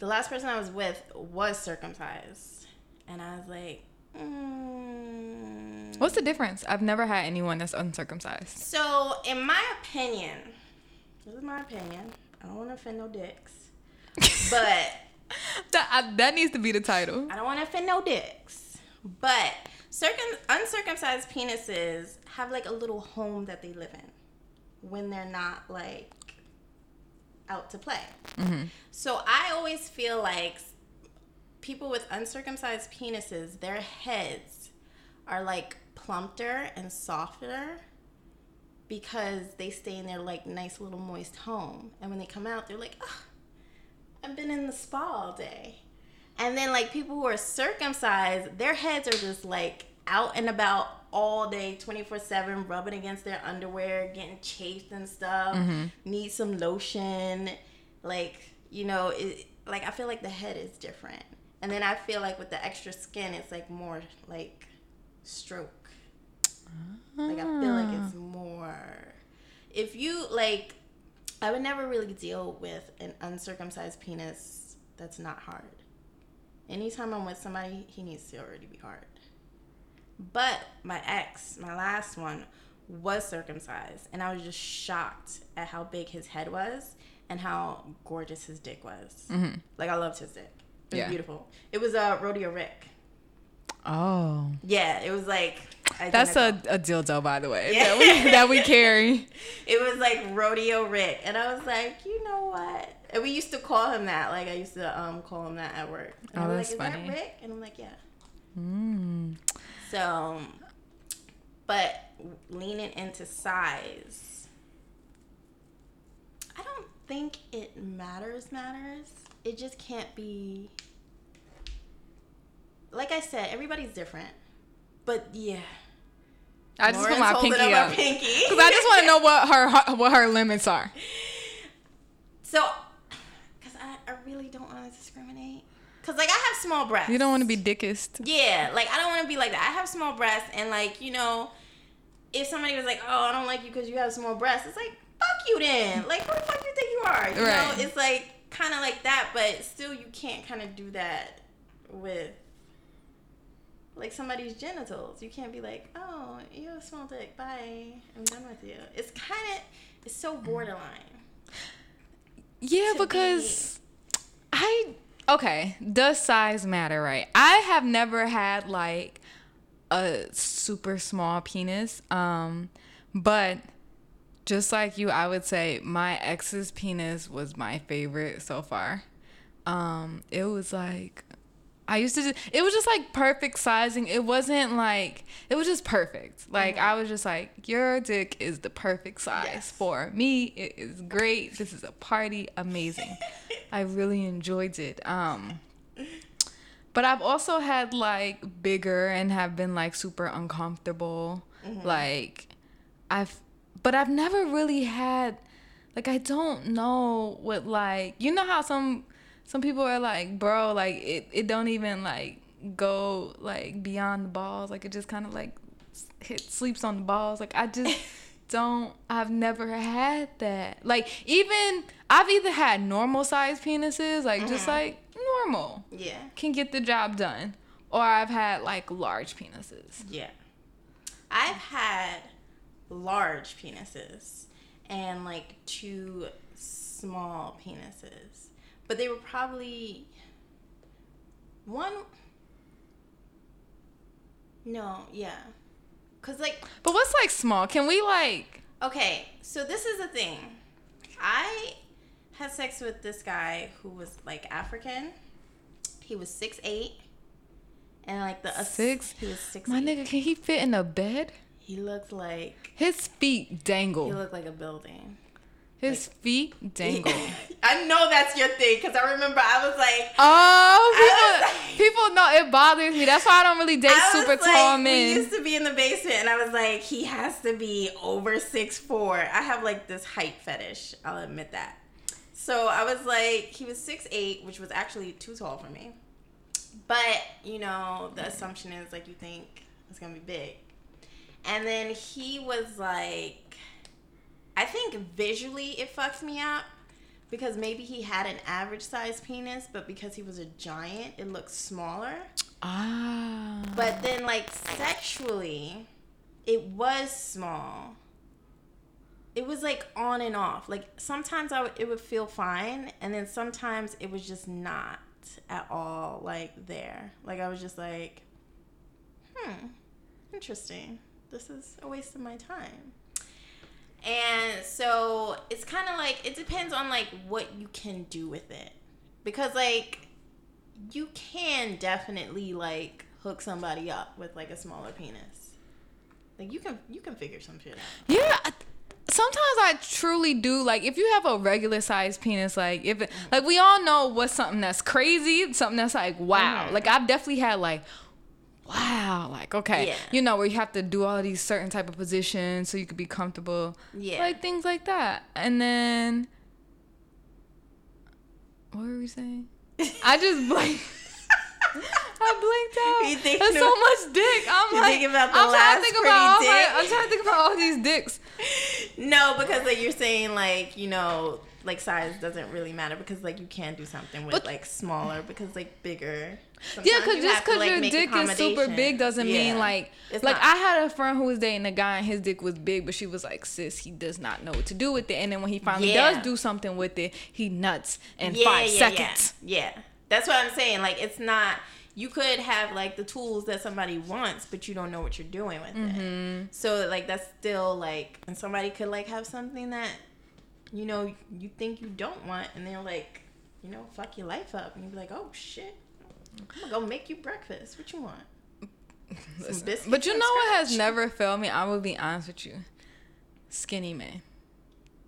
The last person I was with was circumcised. And I was like, mm. What's the difference? I've never had anyone that's uncircumcised. So, in my opinion, this is my opinion. I don't want to offend no dicks, but That I, that needs to be the title. I don't want to offend no dicks. But circum uncircumcised penises have like a little home that they live in when they're not like out to play. So I always feel like people with uncircumcised penises, their heads are like plumper and softer because they stay in their like nice little moist home. And when they come out, they're like, oh, I've been in the spa all day. And then like people who are circumcised, their heads are just like out and about all day, 24/7, rubbing against their underwear, getting chafed and stuff. Mm-hmm. Need some lotion. Like, you know, it like I feel like the head is different. And then I feel like with the extra skin, it's like more like stroke. Like I feel like it's ah. more. If you like, I would never really deal with an uncircumcised penis that's not hard. Anytime I'm with somebody, he needs to already be hard. But my ex, my last one, was circumcised, and I was just shocked at how big his head was and how gorgeous his dick was. Like I loved his dick. It was Yeah. beautiful. It was a uh, rodeo Rick. Oh. Yeah, it was like That's a, identical. a dildo, by the way, Yeah. that, we, that we carry. It was like rodeo Rick, and I was like, you know what? And we used to call him that. Like I used to um call him that at work. And Oh, that's like, Is funny. that Rick? And I'm like, yeah. Mm. So, but leaning into size, I don't think it matters. Matters. It just can't be. Like I said, everybody's different. But yeah, I just Lauren's put my pinky up up her pinky. because I just want to know what her what her limits are. So, because I, I really don't want to discriminate. Because, like, I have small breasts. You don't want to be dickest. Yeah, like, I don't want to be like that. I have small breasts, and, like, you know, if somebody was like, oh, I don't like you because you have small breasts, it's like, fuck you then. Like, who the fuck do you think you are? You Right. know, it's like kind of like that, but still, you can't kind of do that with. Like somebody's genitals, you can't be like, "Oh, you have a small dick. Bye, I'm done with you." It's kind of, it's so borderline. Yeah, because I okay, does size matter, right? I have never had like a super small penis. Um, but just like you, I would say my ex's penis was my favorite so far. Um, it was like I used to just, it was just like perfect sizing. It wasn't like it was just perfect. Like I was just like your dick is the perfect size Yes. for me. It is great. This is a party. Amazing. I really enjoyed it. Um but I've also had like bigger and have been like super uncomfortable. Like I've but I've never really had like I don't know what like you know how some some people are like, bro, like it, it don't even like go like beyond the balls. Like it just kind of like hit sleeps on the balls. Like I just don't. I've never had that. Like even I've either had normal size penises, like just mm-hmm. like normal, Yeah. can get the job done, or I've had like large penises. Yeah. I've had large penises and like two small penises. But they were probably one No, yeah. Cuz like But what's like small? Can we like? okay, so this is the thing. I had sex with this guy who was like African. He was six eight, And like the Six? he was six. My nigga, can he fit in a bed? He looked like His feet dangle. he looked like a building. His feet dangle. I know that's your thing because I remember I was like, Oh, people, like- people know it bothers me. That's why I don't really date I was super like, tall We men. used to be in the basement, and I was like, he has to be over six four. I have like this height fetish. I'll admit that. So I was like, he was six eight, which was actually too tall for me. But you know, the assumption is like you think it's gonna be big, and then he was like, I think visually it fucks me up. Because maybe he had an average size penis, but because he was a giant, it looks smaller. ah. But then, like, sexually, it was small. It was like on and off. Like, sometimes I would, it would feel fine, and then sometimes it was just not at all, like, there. Like, I was just like, hmm, interesting. This is a waste of my time. And so it's kind of like, it depends on, like, what you can do with it. Because, like, you can definitely like hook somebody up with like a smaller penis. Like you can you can figure some shit out. Yeah. I- Sometimes I truly do like if you have a regular sized penis, like if it, like we all know what's something that's crazy, something that's like wow. Mhm. Like I've definitely had like wow, like okay, Yeah. you know where you have to do all these certain type of positions so you could be comfortable, Yeah. like things like that. And then what were we saying? I just blinked. I blinked out. You There's so much dick. I'm like, thinking about the I'm trying to think about all pretty my. I'm trying to think about all these dicks. no, because like you're saying like, you know, like size doesn't really matter because like you can do something with But- like smaller because like bigger. Yeah, because just to, because like, your dick is super big doesn't mean like It's like not- I had a friend who was dating a guy and his dick was big, but she was like, "Sis, he does not know what to do with it." And then when he finally Yeah. does do something with it, he nuts in Yeah, five yeah, seconds. Yeah. yeah. That's what I'm saying. Like it's not you could have like the tools that somebody wants, but you don't know what you're doing with Mm-hmm. it. So like that's still like and somebody could like have something that you know you think you don't want and they're like, you know, fuck your life up and you're like, Oh shit. I'm gonna go make you breakfast. What you want? But you know what has never failed me? I will be honest with you. Skinny men.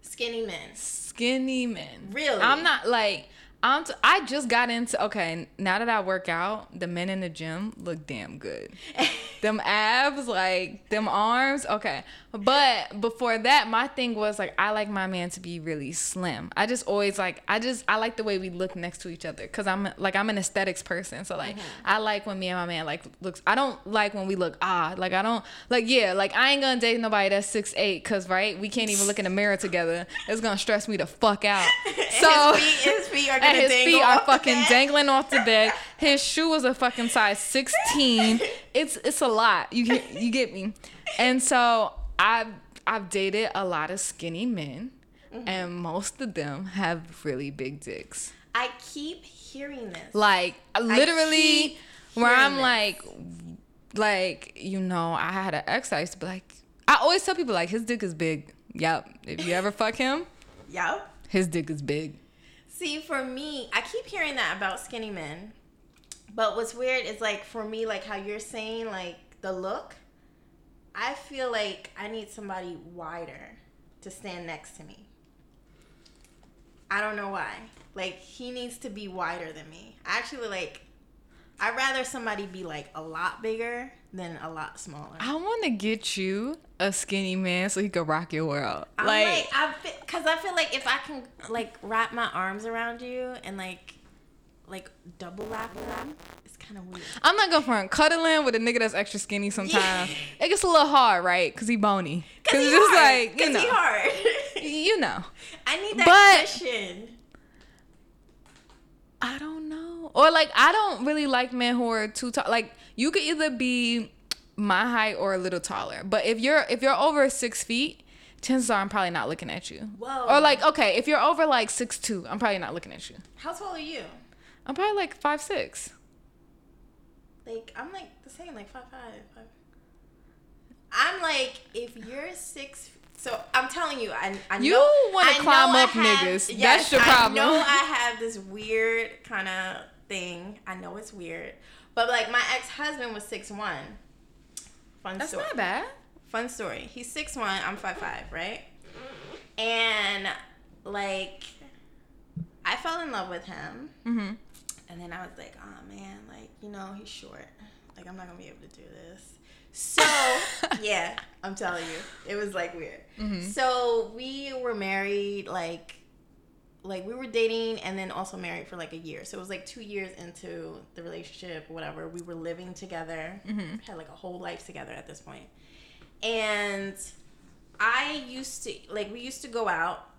Skinny men. Skinny men. Really? I'm not like I'm. T- I just got into. Okay, now that I work out, the men in the gym look damn good. them abs, like them arms. Okay. But before that, my thing was like I like my man to be really slim. I just always like I just I like the way we look next to each other cuz I'm like I'm an aesthetics person. So like mm-hmm. I like when me and my man like looks I don't like when we look odd. Like I don't like yeah, like I ain't to date nobody that's six eight cuz right? We can't even look in the mirror together. It's to stress me the fuck out. So his feet, his feet are and his feet are fucking bed. dangling off the bed. His shoe was a fucking size 16. It's it's a lot. You get you get me. And so I've I've dated a lot of skinny men, Mm-hmm. and most of them have really big dicks. I keep hearing this. Like literally, where I'm this. like, like you know, I had an ex. I used to be like, I always tell people like his dick is big. Yep. If you ever fuck him, Yep. his dick is big. See, for me, I keep hearing that about skinny men. But what's weird is like for me, like how you're saying, like the look, I feel like I need somebody wider to stand next to me. I don't know why. Like he needs to be wider than me. I actually like I'd rather somebody be like a lot bigger than a lot smaller. I want to get you a skinny man so he could rock your world. I'm like, like, I because I feel like if I can like wrap my arms around you and like like double wrap them, it's kind of weird. I'm not going for cuddling with a nigga that's extra skinny sometimes. It gets a little hard, right? Cause he bony. Cause, he just hard. like you 'Cause know, he hard. you know. I need that but, cushion. I don't know. Or like I don't really like men who are too tall. Like you could either be my height or a little taller. But if you're if you're over six feet, chances are I'm probably not looking at you. Whoa. Or like okay, if you're over like six two, I'm probably not looking at you. How tall are you? I'm probably like five six. Like I'm like the same, like five five. five. I'm like if you're six. So I'm telling you, I, I know. You wanna climb up have- niggas. That's your problem. I know I have this weird kind of thing. I know it's weird, but like my ex husband was six one. Fun That's story. not bad. Fun story. He's six one. I'm five five. Right. And like, I fell in love with him. Mm-hmm. And then I was like, oh man, like, you know, he's short. Like, I'm not gonna be able to do this. So, yeah, I'm telling you, it was like weird. So, we were married, like, like we were dating and then also married for like a year. So, it was like two years into the relationship, whatever. We were living together, mm-hmm. had like a whole life together at this point. And I used to, like, we used to go out,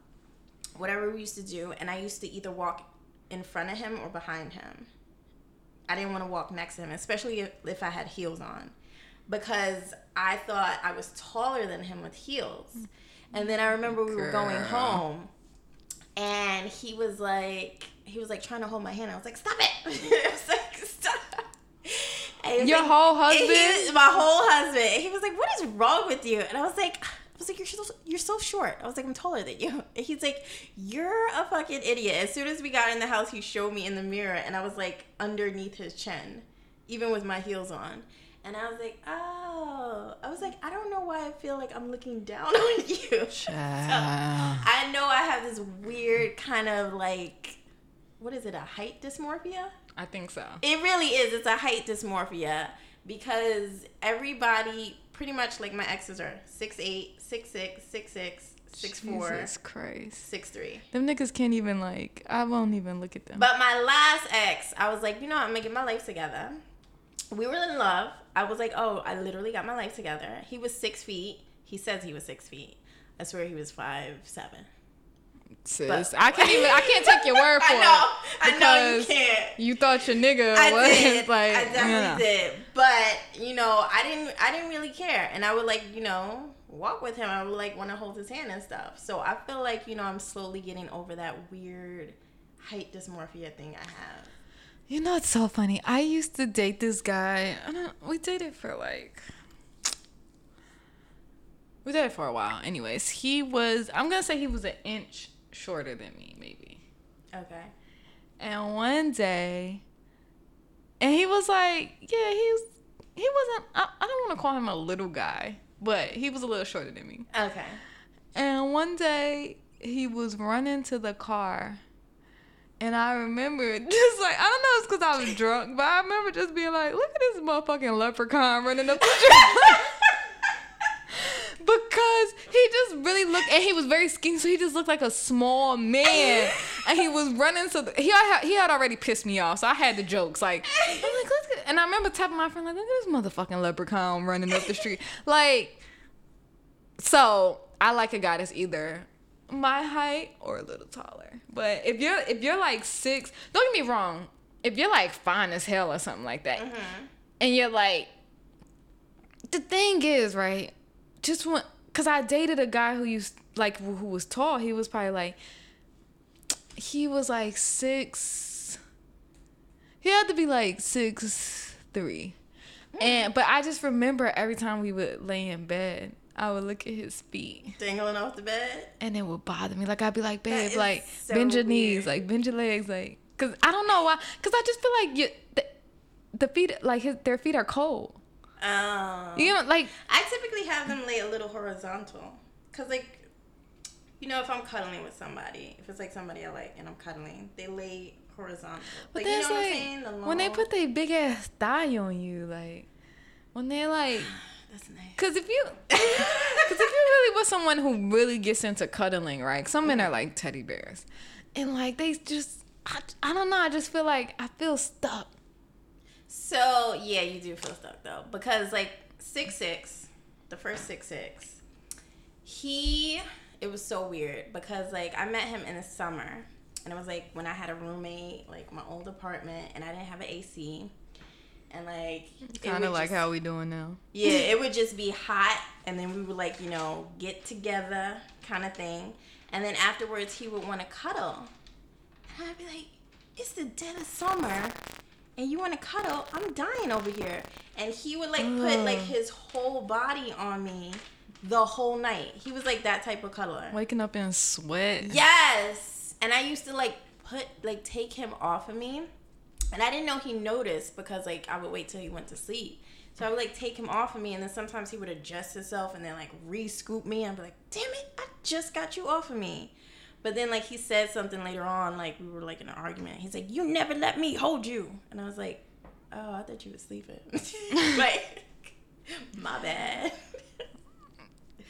whatever we used to do, and I used to either walk in front of him or behind him. I didn't want to walk next to him, especially if, if I had heels on, because I thought I was taller than him with heels. Mm. And then I remember we were going home, and he was like, he was like trying to hold my hand. I was like, stop it! I was like, stop. Was Your like- whole and he- husband? my whole husband. And he was like, "What is wrong with you?" And I was like, "I was like, you're so you're so short." I was like, "I'm taller than you." And he's like, "You're a fucking idiot." As soon as we got in the house, he showed me in the mirror, and I was like underneath his chin, even with my heels on. And I was like, "Oh," I was like, "I don't know why I feel like I'm looking down on you." Child. I know I have this weird kind of like, what is it? A height dysmorphia? I think so. It really is. It's a height dysmorphia because everybody, pretty much like my exes are 6'8, 6'6, 6'6, 6'4, Jesus Christ. 6'3. Them niggas can't even like. I won't even look at them. But my last ex, I was like, you know, what? I'm making my life together. We were in love. I was like, oh, I literally got my life together. He was six feet. He says he was six feet. I swear he was five seven. Sis, but- I can't even. I can't take your word for it. I know. it. I know you can't. You thought your nigga I was did. like. I definitely did. But you know, I didn't. I didn't really care, and I would like you know walk with him. I would like want to hold his hand and stuff. So I feel like you know I'm slowly getting over that weird height dysmorphia thing I have. You know, it's so funny. I used to date this guy. I don't. Uh, we dated for like. We dated for a while. Anyways, he was. I'm gonna say he was an inch shorter than me, maybe. Okay. And one day, and he was like, yeah, he was. He wasn't. I, I don't want to call him a little guy, but he was a little shorter than me. Okay. And one day he was running to the car And I remember just like I don't know, it's because I was drunk, but I remember just being like, "Look at this motherfucking leprechaun running up the street." because he just really looked, and he was very skinny, so he just looked like a small man, and he was running. So the, he had, he had already pissed me off, so I had the jokes like, I'm like, look and I remember tapping my friend like, look at this motherfucking leprechaun running up the street, like. So I like a guy that's either my height or a little taller. But if you're if you're like six, don't get me wrong. If you're like fine as hell or something like that, mm-hmm. and you're like, the thing is, right? Just when, cause I dated a guy who used like who who was tall. He was probably like, he was like six. He had to be like six three, and mm. but I just remember every time we would lay in bed, I would look at his feet Dangling off the bed. and it would bother me. Like I'd be like, babe, like so bend your knees, like bend your legs, like, cause I don't know why, cause I just feel like you, the, the feet, like his, their feet are cold. Um, You know, like I typically have them lay a little horizontal, cause like, you know, if I'm cuddling with somebody, if it's like somebody I like and I'm cuddling, they lay horizontal. but like, you know that's what I'm like saying? The when they put their big ass thigh on you, like when they like, That's nice. cause if you, cause if you really with someone who really gets into cuddling, right? Some men are like teddy bears, and like they just, I, I don't know, I just feel like I feel stuck. So yeah, you do feel stuck though, because like six six, the first six six, he it was so weird because like I met him in the summer, and it was like when I had a roommate, like my old apartment, and I didn't have an AC, and like kind of like just- how we doing now. yeah, it would just be hot, and then we would like you know get together kind of thing, and then afterwards he would want to cuddle, and I'd be like, it's the dead of summer, and you want to cuddle? I'm dying over here, and he would like put like his whole body on me the whole night. He was like that type of cuddler. Waking up in sweat. Yes. And I used to like put like take him off of me. And I didn't know he noticed because like I would wait till he went to sleep. So I would like take him off of me and then sometimes he would adjust himself and then like re-scoop me. I'd be like, damn it, I just got you off of me. But then like he said something later on, like we were like in an argument. He's like, You never let me hold you. And I was like, Oh, I thought you were sleeping. like my bad.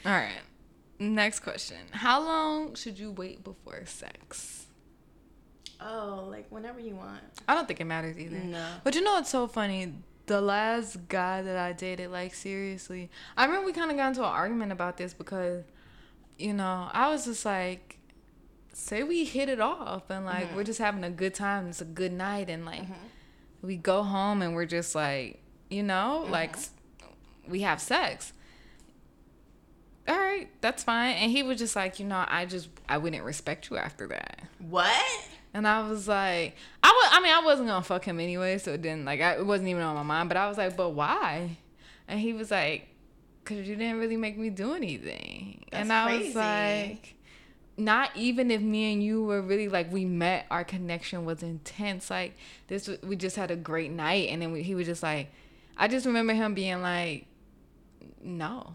All right. Next question. How long should you wait before sex? Oh, like whenever you want. I don't think it matters either. No. But you know what's so funny? The last guy that I dated, like seriously, I remember we kind of got into an argument about this because, you know, I was just like, say we hit it off and like mm-hmm. we're just having a good time. It's a good night and like mm-hmm. we go home and we're just like, you know, like mm-hmm. we have sex. All right, that's fine. And he was just like, you know, I just I wouldn't respect you after that. What? And I was like, I was, I mean, I wasn't gonna fuck him anyway, so it didn't like, I, it wasn't even on my mind. But I was like, but why? And he was like, cause you didn't really make me do anything. and That's I was crazy. like, not even if me and you were really like we met, our connection was intense. Like this, we just had a great night, and then we, he was just like, I just remember him being like, no,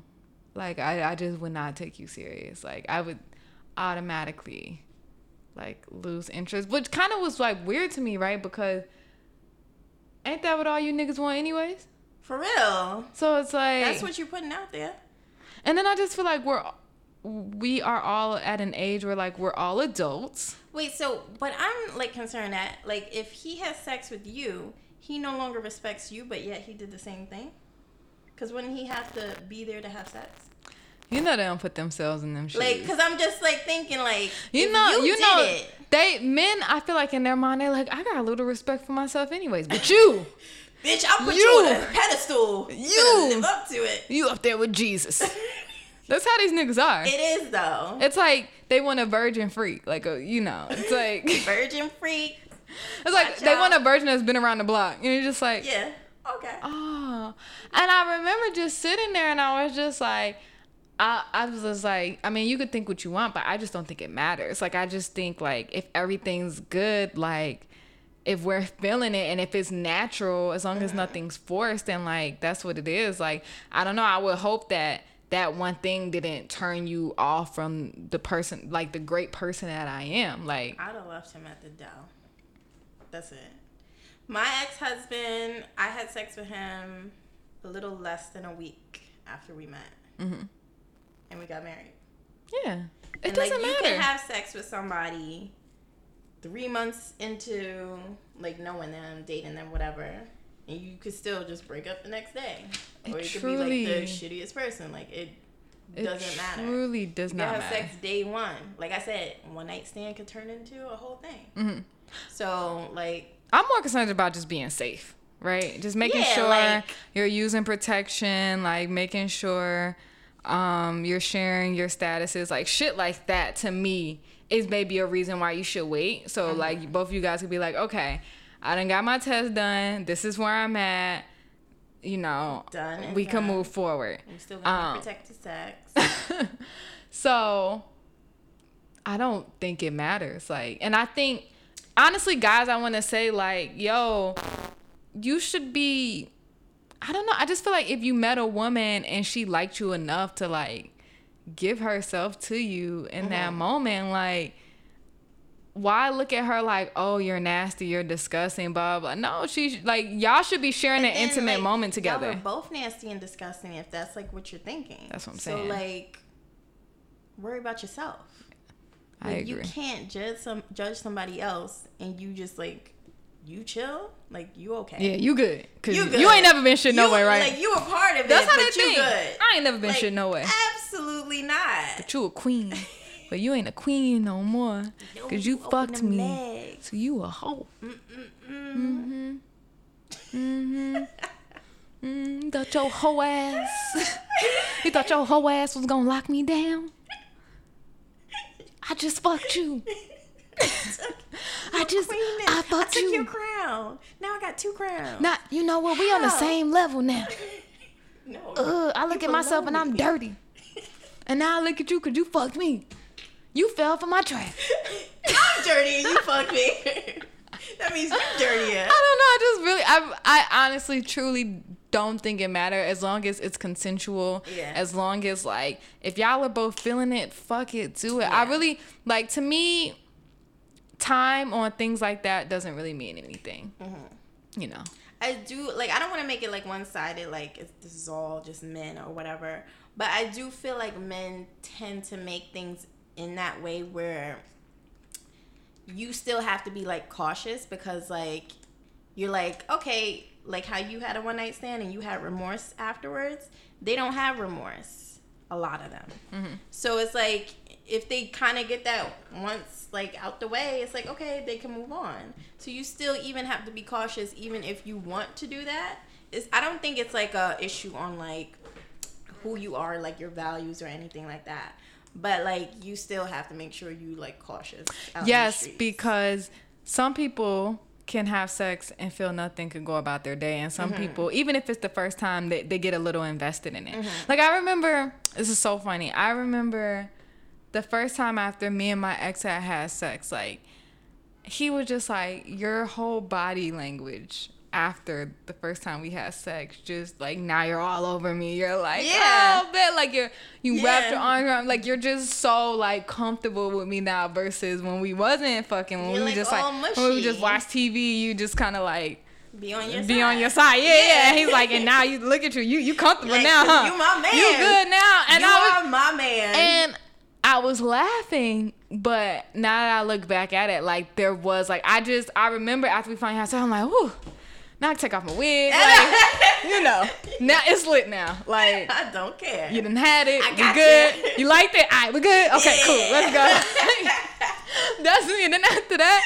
like I, I just would not take you serious. Like I would automatically like lose interest, which kind of was like weird to me, right? Because ain't that what all you niggas want anyways? For real. So it's like That's what you're putting out there. and then I just feel like we're we are all at an age where like we're all adults. Wait, so but I'm like concerned that like if he has sex with you, he no longer respects you, but yet he did the same thing. Cause wouldn't he have to be there to have sex? You know they don't put themselves in them shoes. Like, cause I'm just like thinking like you know, you, you, know, it, they men. I feel like in their mind they're like, I got a little respect for myself, anyways. But you, bitch, I'll put you, You. on a pedestal. You live up to it. you up there with Jesus. That's how these niggas are. It is though. It's like they want a virgin freak, like a you know. It's like Virgin freak. It's like Watch they want a virgin that's been around the block, and you're just like, Yeah. Okay. oh. And I remember just sitting there, and I was just like, I I was just like, I mean, you could think what you want, but I just don't think it matters. Like I just think like if everything's good, like. If we're feeling it and if it's natural, as long as nothing's forced, and like that's what it is. Like I don't know. I would hope that that one thing didn't turn you off from the person, like the great person that I am. Like I'd have left him at the Dow. That's it. My ex husband, I had sex with him a little less than a week after we met, Mm-hmm. And we got married. Yeah. It and doesn't like you can have sex with somebody three months into like knowing them, dating them, whatever, and you could still just break up the next day, It or you could be like the shittiest person. Like it, it doesn't matter. truly does You not have matter. sex day one. Like I said, one night stand could turn into a whole thing. Mhm. So like I'm more concerned about just being safe, right? Just making Yeah, sure like- you're using protection, like making sure um you're sharing your statuses, like shit like that to me is maybe a reason why you should wait. So Mm-hmm. like both of you guys could be like, okay, I done got my test done. This is where I'm at. You know, Done we can move forward. we still gonna Um, have protected sex. so I don't think it matters. Like, and I think honestly, guys, I want to say like, yo, you should be. I don't know. I just feel like if you met a woman and she liked you enough to like give herself to you in that mm-hmm. moment, like. Why look at her like, oh, you're nasty, you're disgusting, blah blah. No, she's like y'all should be sharing an intimate like, moment Y'all together. are both nasty and disgusting if that's like what you're thinking. That's what I'm saying. so, like, worry about yourself. I Like, agree. You can't judge some judge somebody else and you just like you chill. Like you okay? Yeah, you good. Cause You you, ain't never been shit no You- way, right? Like you a part of That's it, how but they you think. good. I ain't never been Like, shit no way. Absolutely not. But you a queen. but you ain't a queen no more. No, Cause you open fucked me. legs. So you a hoe. Mm-hmm. Mm-hmm. Mm, you thought your hoe ass. you thought your hoe ass was gonna lock me down. I just fucked you. I just I I took you. your crown. Now I got two crowns. Not you know what? We on the same level now. no. Ugh, I look at myself and I'm me. dirty. And now I look at you because you fucked me. You fell for my trap. I'm dirty and you fuck me. that means you're dirtier. I don't know. I just really, I, I honestly, truly don't think it matter as long as it's consensual. Yeah. As long as like, if y'all are both feeling it, fuck it, do it. I really like to me. Time on things like that doesn't really mean anything. Mm-hmm. You know. I do like I don't want to make it like one sided like it's, this is all just men or whatever, but I do feel like men tend to make things in that way where you still have to be like cautious because like you're like okay like how you had a one night stand and you had remorse afterwards they don't have remorse a lot of them so it's like if they kind of get that once like out the way it's like okay they can move on. So you still even have to be cautious even if you want to do that. Is i don't think it's like a issue on like who you are like your values or anything like that. But like you still have to make sure you like cautious out in the Yes, because some people can have sex and feel nothing can go about their day. And some mm-hmm. people even if it's the first time they, they get a little invested in it. Mm-hmm. Like i remember this is so funny. I remember the first time after me and my ex had had sex like he was just like your whole body language after the first time we had sex just like now you're all over me you're like Yeah. oh man like you're you wrapped your arms around like you're just so like comfortable with me now versus when we wasn't fucking when You're, we like, just like oh, when we just mushy. watch TV you just kind of like be on your be side. on your side yeah, yeah Yeah. he's like and now you look at you you you comfortable Like, now huh you my man. you good now and you I was are my man and I was laughing, but now that I look back at it, like there was like I just I remember after we finally had sex, I'm like, whoo, now I take off my wig, like you know, now it's lit now. Like I don't care. you didn't had it, I got good, you. you liked it, alright, we good, okay, Yeah. cool, let's go. That's me. And then after that,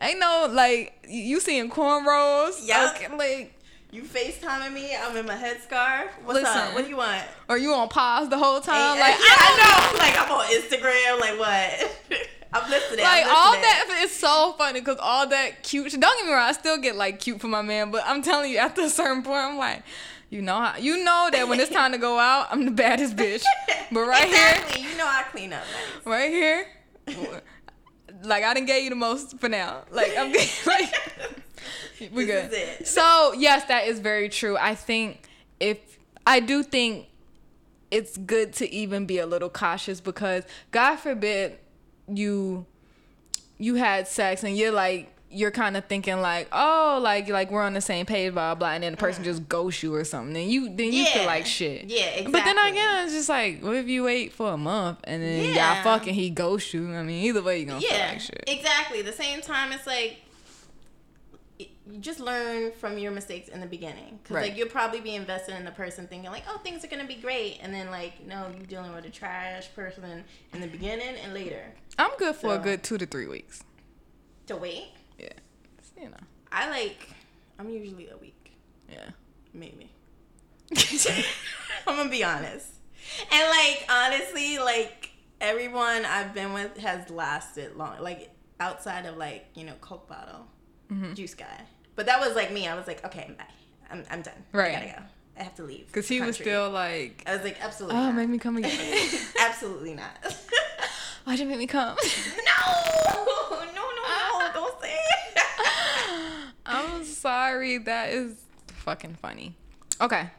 ain't no like you seeing cornrows, Yup. okay, like You FaceTiming me? I'm in my headscarf. What's Listen. up? What do you want? or you on pause the whole time, Hey, like yeah, I know. Like I'm on Instagram. Like what? I'm listening. like I'm all listening. that it's so funny because all that cute shit- don't get me wrong i still get like cute for my man but i'm telling you after a certain point i'm like you know how you know that when it's time to go out i'm the baddest bitch but right exactly. You know I clean up nice. right here like i didn't get you the most for now like i'm getting like we This good is it. so yes that is very true i think if i do think it's good to even be a little cautious because god forbid you you had sex and you're like you're kind of thinking like, oh, like like we're on the same page, blah blah, and then the person just ghosts you or something, then you then you feel Mm. Like shit. Yeah, exactly. But then again, it's just like, what if you wait for a month and then y'all Yeah. fucking he ghosts you? I mean, either way you gonna feel yeah, like shit. exactly. The same time, it's like just learn from your mistakes in the beginning because Right. like you'll probably be invested in the person thinking like oh things are gonna be great and then like no you're dealing with a trash person in the beginning and later I'm good for a good two to three weeks. to wait Yeah, you know. i like i'm usually a week Yeah. maybe i'm gonna be honest and like honestly like everyone i've been with has lasted long like outside of like you know coke bottle Mm-hmm. juice guy but that was like me i was like okay bye i'm, I'm done Right. i gotta go i have to leave Cause he the was still like, i was like absolutely oh, not. make me come again. absolutely not Why'd you make me come? no no no no don't say it I'm sorry. That is fucking funny. Okay.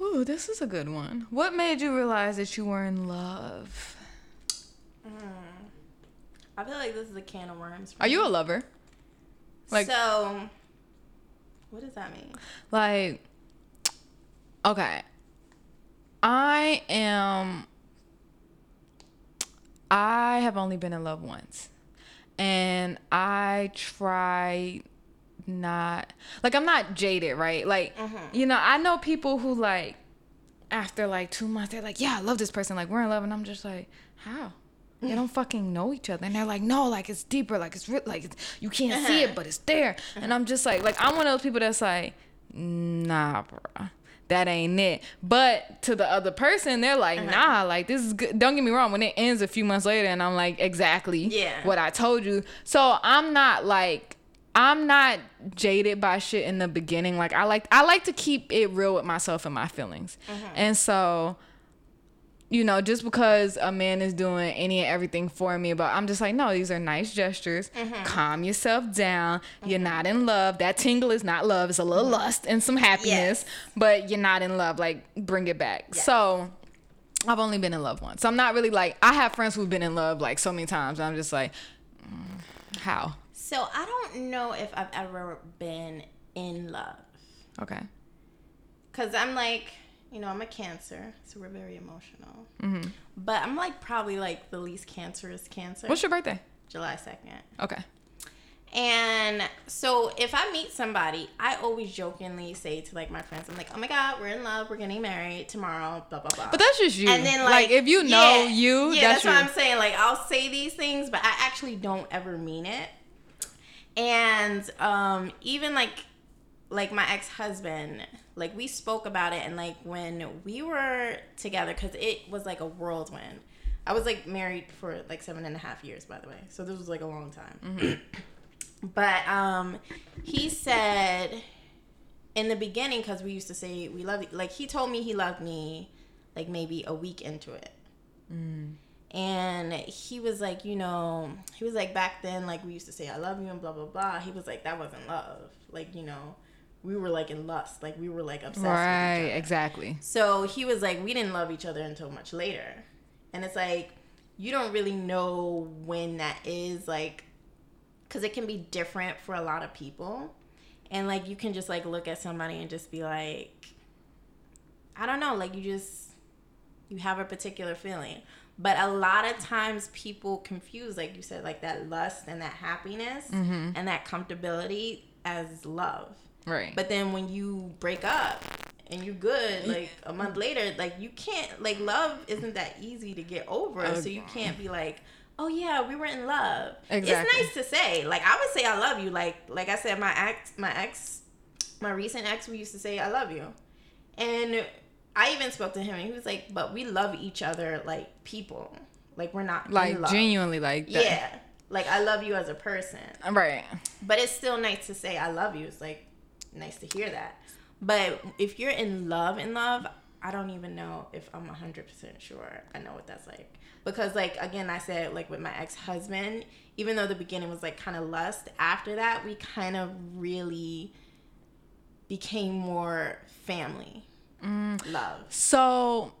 Ooh, this is a good one. What made you realize that you were in love? Mm. i feel like this is a can of worms for Are you a lover? Like- so what does that mean Like, okay. I am. I have only been in love once. And I try not. Like, I'm not jaded, right? Like, mm-hmm. you know, I know people who, like, after like two months, they're like, yeah, I love this person. Like, we're in love. And I'm just like, how? They don't fucking know each other, and they're like, no, like it's deeper, like it's real, like it's, you can't see it, uh-huh. but it's there. And I'm just like, like I'm one of those people that's like, nah, bro, that ain't it. But to the other person, they're like, uh-huh. nah, like this is good. Don't get me wrong. When it ends a few months later, and I'm like, exactly, Yeah. what I told you. So I'm not like. I'm not jaded by shit in the beginning. Like I like I like to keep it real with myself and my feelings. Uh-huh. And so you know, just because a man is doing any and everything for me, but I'm just like, no, these are nice gestures. Mm-hmm. Calm yourself down. You're mm-hmm. not in love. That tingle is not love. It's a little mm-hmm. lust and some happiness, Yes. but you're not in love. Like, bring it back. So, I've only been in love once. So I'm not really like, I have friends who've been in love like so many times. And I'm just like, mm, how? So I don't know if I've ever been in love. Okay. Cause I'm like, you know, I'm a cancer, so we're very emotional. But I'm like probably like the least cancerous cancer. What's your birthday? July second. Okay. And so if I meet somebody, I always jokingly say to like my friends, I'm like, oh my god, we're in love, we're getting married tomorrow, blah blah blah. But that's just you. and then like, like, if you know yeah, you, yeah, that's, that's, what. I'm saying. Like I'll say these things, but I actually don't ever mean it. And um, even like like my ex husband, like we spoke about it, and like when we were together, because it was like a whirlwind. I was like married for like seven and a half years, by the way. So this was like a long time. but um, he said in the beginning, because we used to say we love, like he told me he loved me, like maybe a week into it. And he was like, you know, he was like, back then, like, we used to say, I love you and blah, blah, blah. He was like, that wasn't love. Like, you know, we were like in lust. Like, we were like obsessed Right, with each other. exactly. So he was like, we didn't love each other until much later. And it's like, you don't really know when that is, like, because it can be different for a lot of people. And, like, you can just, like, look at somebody and just be like, I don't know, like, you just, you have a particular feeling. But a lot of times people confuse, like you said, like that lust and that happiness mm-hmm. and that comfortability as love. Right. But then when you break up and you're good, like a month later, like you can't like love isn't that easy to get over. so you can't be like, Oh yeah, we were in love. Exactly. It's nice to say. Like I would say I love you. Like like I said, my ex my ex my recent ex we used to say I love you. And I even spoke to him and he was like, But we love each other like people. Like we're not like genuinely like that. Yeah. Like I love you as a person. Right. But it's still nice to say I love you. It's like nice to hear that. But if you're in love, in love, I don't even know if I'm 100% sure I know what that's like. Because, like, again, I said, like, with my ex husband, even though the beginning was, like, kind of lust, after that, we kind of really became more family mm. love. So,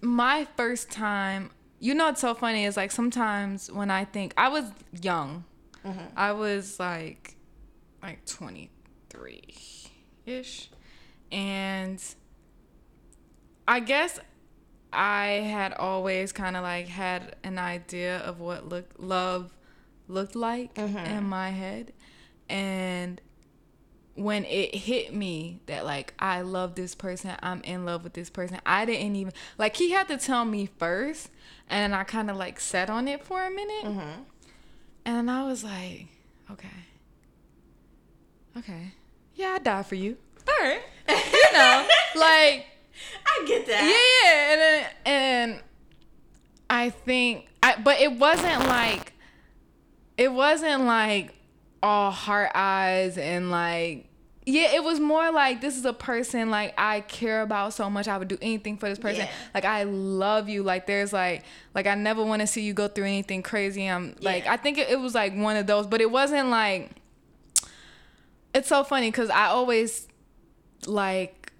my first time, you know, what's so funny is like sometimes when I think I was young, mm-hmm. I was like like 23 ish. And I guess I had always kind of like had an idea of what look love looked like mm-hmm. in my head. And when it hit me that like I love this person, I'm in love with this person. I didn't even like he had to tell me first, and I kind of like sat on it for a minute, mm-hmm. and I was like, okay, okay, yeah, I die for you. All right, you know, like I get that. yeah, yeah, and uh, and I think I, but it wasn't like, it wasn't like all heart eyes and like. Yeah, it was more like this is a person like I care about so much. I would do anything for this person. Yeah. Like I love you. Like there's like like I never want to see you go through anything crazy. I'm like I think it, it was like one of those, but it wasn't like. It's so funny because I always like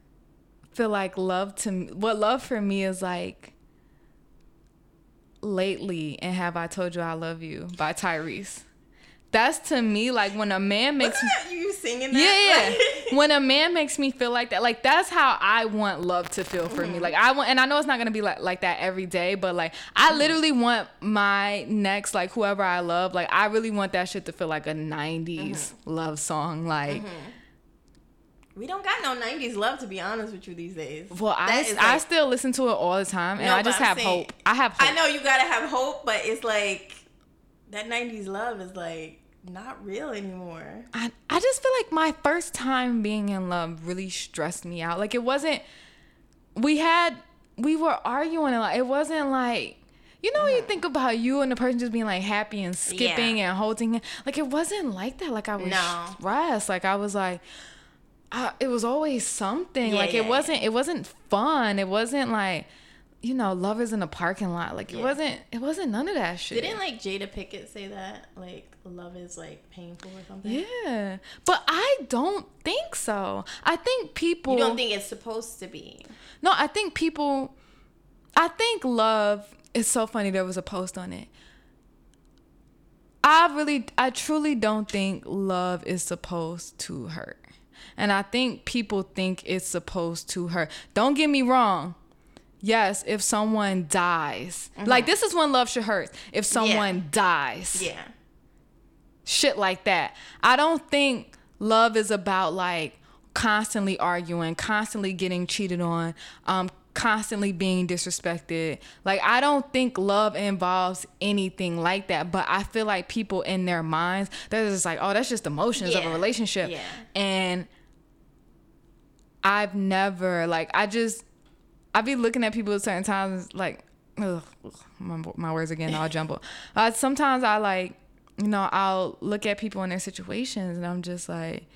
feel like love to me, what love for me is like lately and have I told you I love you by Tyrese. That's to me like when a man makes me you singing yeah, that? yeah. when a man makes me feel like that, like that's how I want love to feel for me. Mm-hmm. Like I want, and I know it's not gonna be like like that every day, but like I mm-hmm. literally want my next like whoever I love, like I really want that shit to feel like a '90s mm-hmm. love song. Like, we don't got no '90s love to be honest with you these days. well, I That is, I still listen to it all the time, and No, I just have saying- hope. I have hope. I know you gotta have hope, but it's like that '90s love is like not real anymore. I, I just feel like my first time being in love really stressed me out. Like it wasn't we had we were arguing a lot. It wasn't like you know when you mm-hmm. think about you and the person just being like happy and skipping and holding it. Like it wasn't like that. Like I was No. stressed. Like I was like I, it was always something. Yeah, like yeah, it wasn't it wasn't fun. It wasn't like you know, love is in the parking lot. Like it wasn't it wasn't none of that shit. Didn't like Jada Pinkett say that? Like love is like painful or something. Yeah, but I don't think so. I think people. You don't think it's supposed to be? No, I think people. I think love is so funny. There was a post on it. I really, I truly don't think love is supposed to hurt, and I think people think it's supposed to hurt. Don't get me wrong. Yes, if someone dies, like this is when love should hurt. If someone dies, Yeah. shit like that. I don't think love is about like constantly arguing, constantly getting cheated on, um, constantly being disrespected. Like I don't think love involves anything like that. But I feel like people in their minds, they're just like, oh, that's just emotions of a relationship. Yeah. And I've never like I just I be looking at people at certain times like ugh, my, my words again all jumbled. Uh, sometimes I like you know I'll look at people in their situations and I'm just like,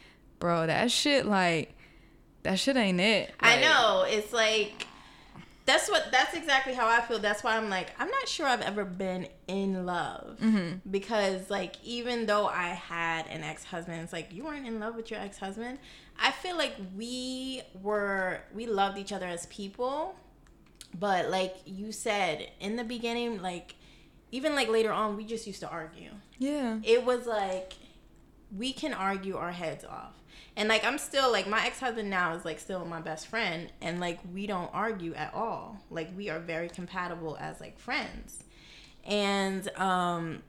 bro, that shit like that shit ain't it. I know. It's like that's what that's exactly how I feel. That's why I'm like I'm not sure I've ever been in love Mm-hmm. because like even though I had an ex-husband, it's like you weren't in love with your ex-husband. I feel like we were we loved each other as people, but like you said in the beginning, like even like later on, we just used to argue Yeah. it was like we can argue our heads off and like i'm still like my ex-husband now is like still my best friend and like we don't argue at all like we are very compatible as like friends and um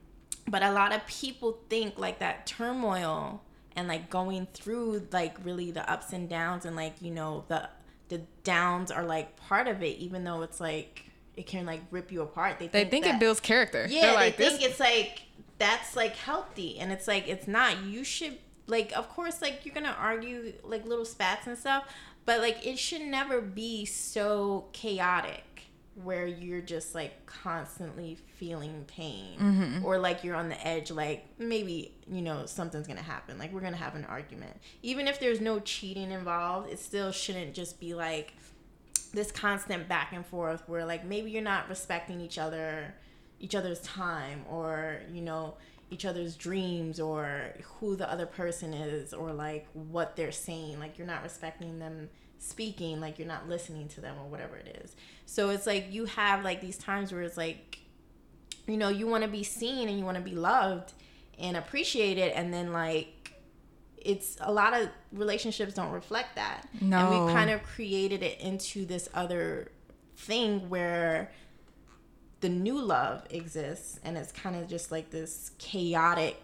but a lot of people think like that turmoil and like going through like really the ups and downs and like you know the the downs are like part of it even though it's like it can like rip you apart they They think, think that- it builds character. yeah, They're like they this. think it's like that's like healthy, and it's like it's not. You should like, of course, like you're gonna argue like little spats and stuff, but like it should never be so chaotic where you're just like constantly feeling pain Mm-hmm. or like you're on the edge like maybe you know something's gonna happen like we're gonna have an argument even if there's no cheating involved it still shouldn't just be like this constant back and forth where like maybe you're not respecting each other each other's time or you know each other's dreams or who the other person is or like what they're saying. Like you're not respecting them speaking like you're not listening to them or whatever it is. So it's like you have like these times where it's like you know you want to be seen and you want to be loved and appreciated and then like it's a lot of relationships don't reflect that. And No. we kind of created it into this other thing where the new love exists and it's kind of just like this chaotic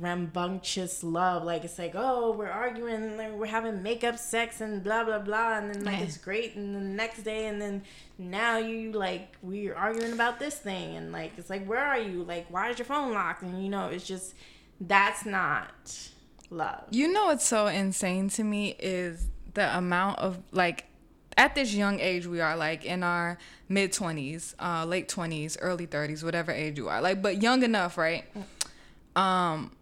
rambunctious love. Like it's like oh we're arguing like we're having makeup sex and blah blah blah and then like Yeah. it's great and the next day and then now you like we're arguing about this thing and like it's like where are you? Like why is your phone locked? And you know it's just that's not love. You know what's so insane to me is the amount of like at this young age we are like in our mid 20s, uh late 20s, early 30s, whatever age you are. Like but young enough, right? Um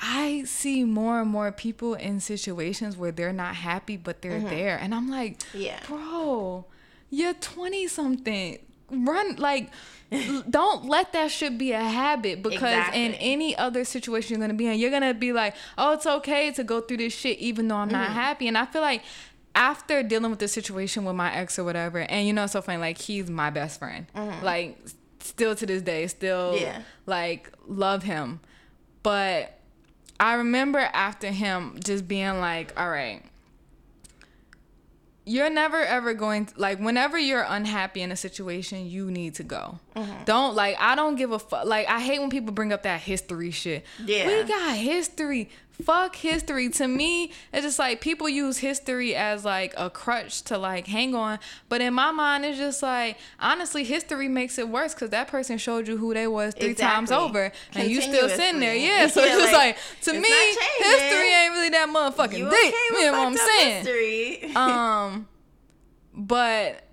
I see more and more people in situations where they're not happy but they're there and I'm like, Yeah. bro, you're 20 something. Run like don't let that shit be a habit because in any other situation you're gonna be in, you're gonna be like, oh, it's okay to go through this shit even though I'm Mm-hmm. not happy. And I feel like after dealing with the situation with my ex or whatever, and you know, it's so funny, like he's my best friend, like still to this day, still Mm-hmm. Yeah. like love him, but I remember after him just being like, all right, you're never ever going to, like whenever you're unhappy in a situation you need to go Mm-hmm. don't like i don't give a fuck like i hate when people bring up that history shit Yeah. we got history fuck history. To me it's just like people use history as like a crutch to like hang on. But in my mind it's just like honestly history makes it worse because that person showed you who they was three times over and you still sitting there. Yeah so Yeah, it's just like, like, to me history ain't really that motherfucking you deep. okay you know what i'm saying? history? Um but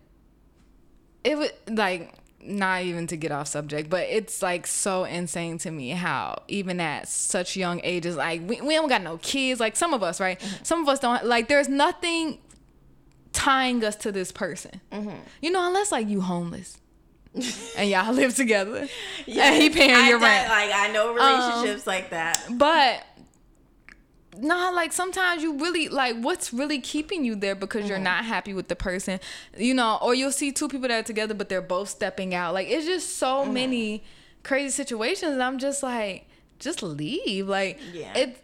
it was like not even to get off subject but it's like so insane to me how even at such young ages like we, we don't got no kids like some of us right Mm-hmm. some of us don't like there's nothing tying us to this person Mm-hmm. you know unless like you homeless and y'all live together Yeah, and he paying I your done- rent Like I know relationships like that. but nah, like sometimes you really like what's really keeping you there because you're not happy with the person, you know, or you'll see two people that are together but they're both stepping out. Like it's just so many crazy situations and I'm just like, just leave. Like Yeah. it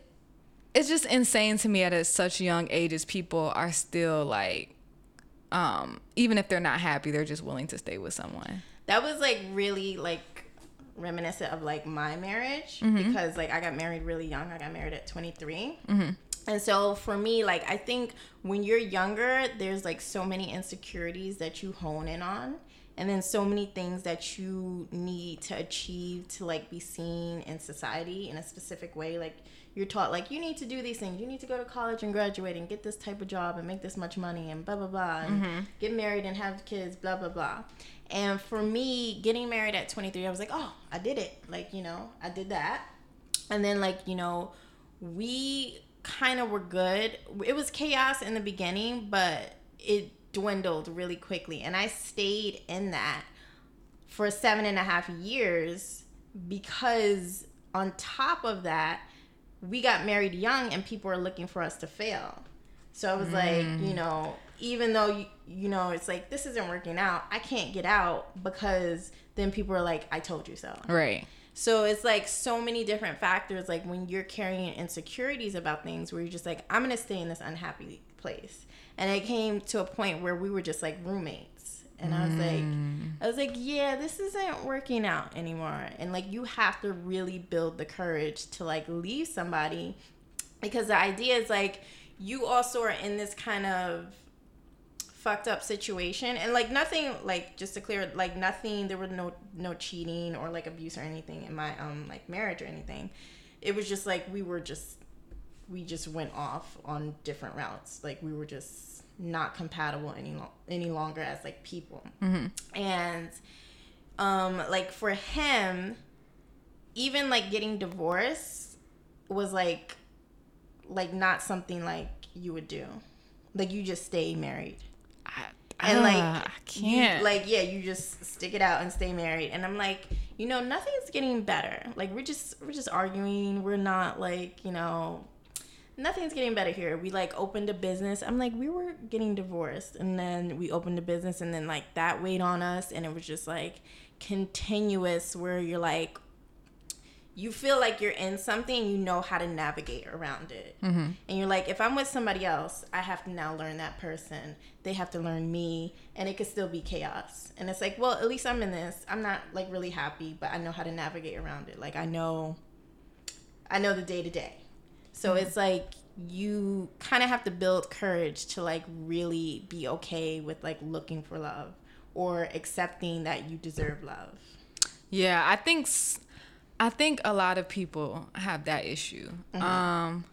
it's just insane to me at such young ages people are still like um even if they're not happy, they're just willing to stay with someone. That was like really like reminiscent of like my marriage Mm-hmm. because like I got married really young. I got married at 23. And so for me, like I think when you're younger, there's like so many insecurities that you hone in on. And then so many things that you need to achieve to like be seen in society in a specific way. Like you're taught like you need to do these things. You need to go to college and graduate and get this type of job and make this much money and blah blah blah and mm-hmm. get married and have kids, blah blah blah. And for me, getting married at 23, I was like, oh, I did it. Like, you know, I did that. And then, like, you know, we kind of were good. It was chaos in the beginning, but it dwindled really quickly. And I stayed in that for seven and a half years because, on top of that, we got married young and people were looking for us to fail. So I was mm. like, you know, even though you, you know it's like this isn't working out, I can't get out because then people are like, I told you so. Right. So it's like so many different factors. Like when you're carrying insecurities about things, where you're just like, I'm gonna stay in this unhappy place. And it came to a point where we were just like roommates, and I was like, I was like, yeah, this isn't working out anymore. And like you have to really build the courage to like leave somebody, because the idea is like you also are in this kind of fucked up situation. And like nothing like just to clear like nothing there was no no cheating or like abuse or anything in my um like marriage or anything. It was just like we were just we just went off on different routes. Like we were just not compatible any lo- any longer as like people. And um like for him even like getting divorced was like like not something like you would do. Like you just stay married. I, and ah, like I can't. like yeah you just stick it out and stay married. And i'm like you know nothing's getting better. Like we're just we're just arguing. We're not like you know nothing's getting better here. We like opened a business. I'm like we were getting divorced and then we opened a business and then like that weighed on us and it was just like continuous where you're like you feel like you're in something you know how to navigate around it. Mm-hmm. and you're like if i'm with somebody else i have to now learn that person. They have to learn me and it could still be chaos. And it's like well at least i'm in this. I'm not like really happy but i know how to navigate around it. Like i know i know the day to day so Mm-hmm. it's like you kind of have to build courage to like really be okay with like looking for love or accepting that you deserve love Yeah, I think I think a lot of people have that issue. Um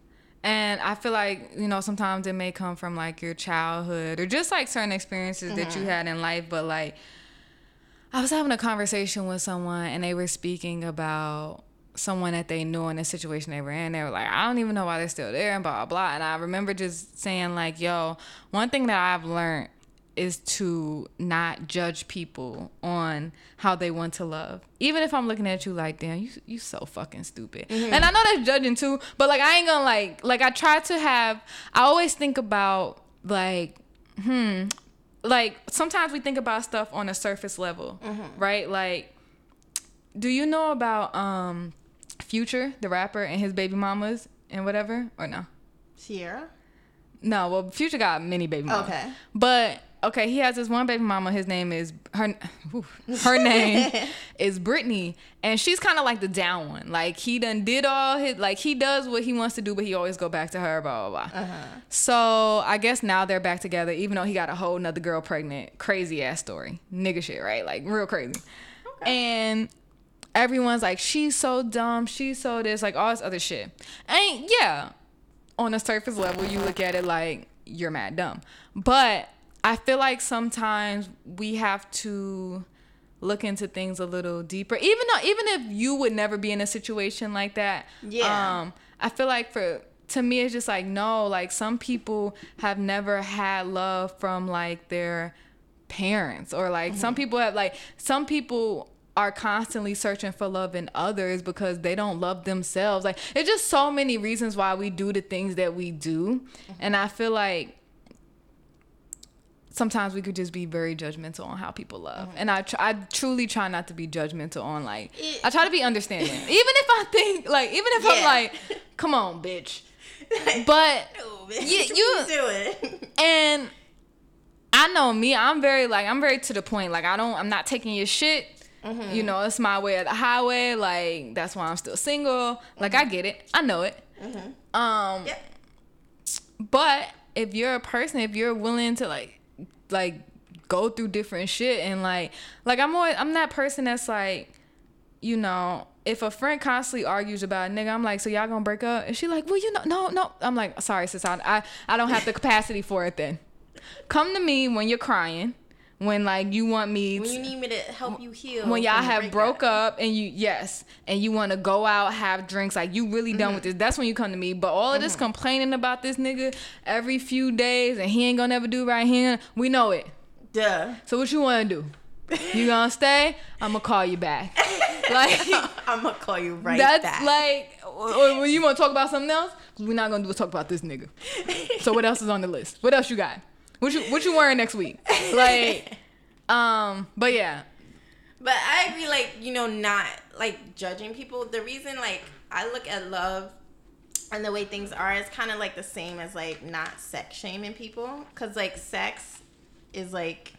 and I feel like, you know, sometimes it may come from like your childhood or just like certain experiences that you had in life, but like I was having a conversation with someone and they were speaking about someone that they knew in the situation they were in. They were like, I don't even know why they're still there and blah, blah, blah. And I remember just saying, like, yo, one thing that I've learned is to not judge people on how they want to love. Even if I'm looking at you like, damn, you you so fucking stupid. And I know that's judging too, but like I ain't gonna like like I try to have I always think about like hmm like sometimes we think about stuff on a surface level, right? Like do you know about um Future, the rapper, and his baby mamas and whatever? Or no? Ciara No, well, Future got many baby mamas. Okay. But okay, he has this one baby mama. His name is her. her name is Brittany, and she's kind of like the down one. Like he done did all his like he does what he wants to do, but he always go back to her. Blah blah blah. Uh-huh. So I guess now they're back together, even though he got a whole nother girl pregnant. Crazy ass story, nigga shit, right? Like real crazy. Okay. And everyone's like, she's so dumb, she's so this, like all this other shit. And yeah, on a surface level, you look at it like you're mad dumb. But I feel like sometimes we have to look into things a little deeper. Even though even if you would never be in a situation like that. Yeah. Um, I feel like for to me it's just like no, like some people have never had love from like their parents or like some people have like some people are constantly searching for love in others because they don't love themselves. Like it's just so many reasons why we do the things that we do. Mm-hmm. And I feel like sometimes we could just be very judgmental on how people love. Mm-hmm. And I tr- I truly try not to be judgmental on like It- I try to be understanding. even if I think like even if I'm like come on, bitch. But No, Yeah, bitch, you- what do it. and I know me, I'm very like I'm very to the point. Like I don't I'm not taking your shit. Mm-hmm. You know, it's my way of the highway. Like that's why I'm still single. Like I get it. I know it. Um Mm-hmm. Yep. but if you're a person, if you're willing to like like go through different shit and like like I'm always I'm that person that's like, you know, if a friend constantly argues about a nigga, I'm like, so y'all gonna break up? And she like, well, you know, no, no. I'm like, sorry, sis, I I, I don't have the capacity for it then. Come to me when you're crying, when like you want me When to- you need me to help you heal. when y'all have broke up and you yes and you want to go out have drinks like you really done Mm-hmm. with this. That's when you come to me. But all of this complaining about this nigga every few days and he ain't gonna never do right here we know it. Duh. so what you want to do? You gonna stay? I'm gonna call you back. Like I'm gonna call you right that's back. like or, or you want to talk about something else? We're not gonna do talk about this nigga. So what else is on the list? What else you got what you what you wearing next week like um but yeah But I agree, like, you know, not like judging people. The reason, like, I look at love and the way things are is kind of like the same as, like, not sex shaming people. Because, like, sex is like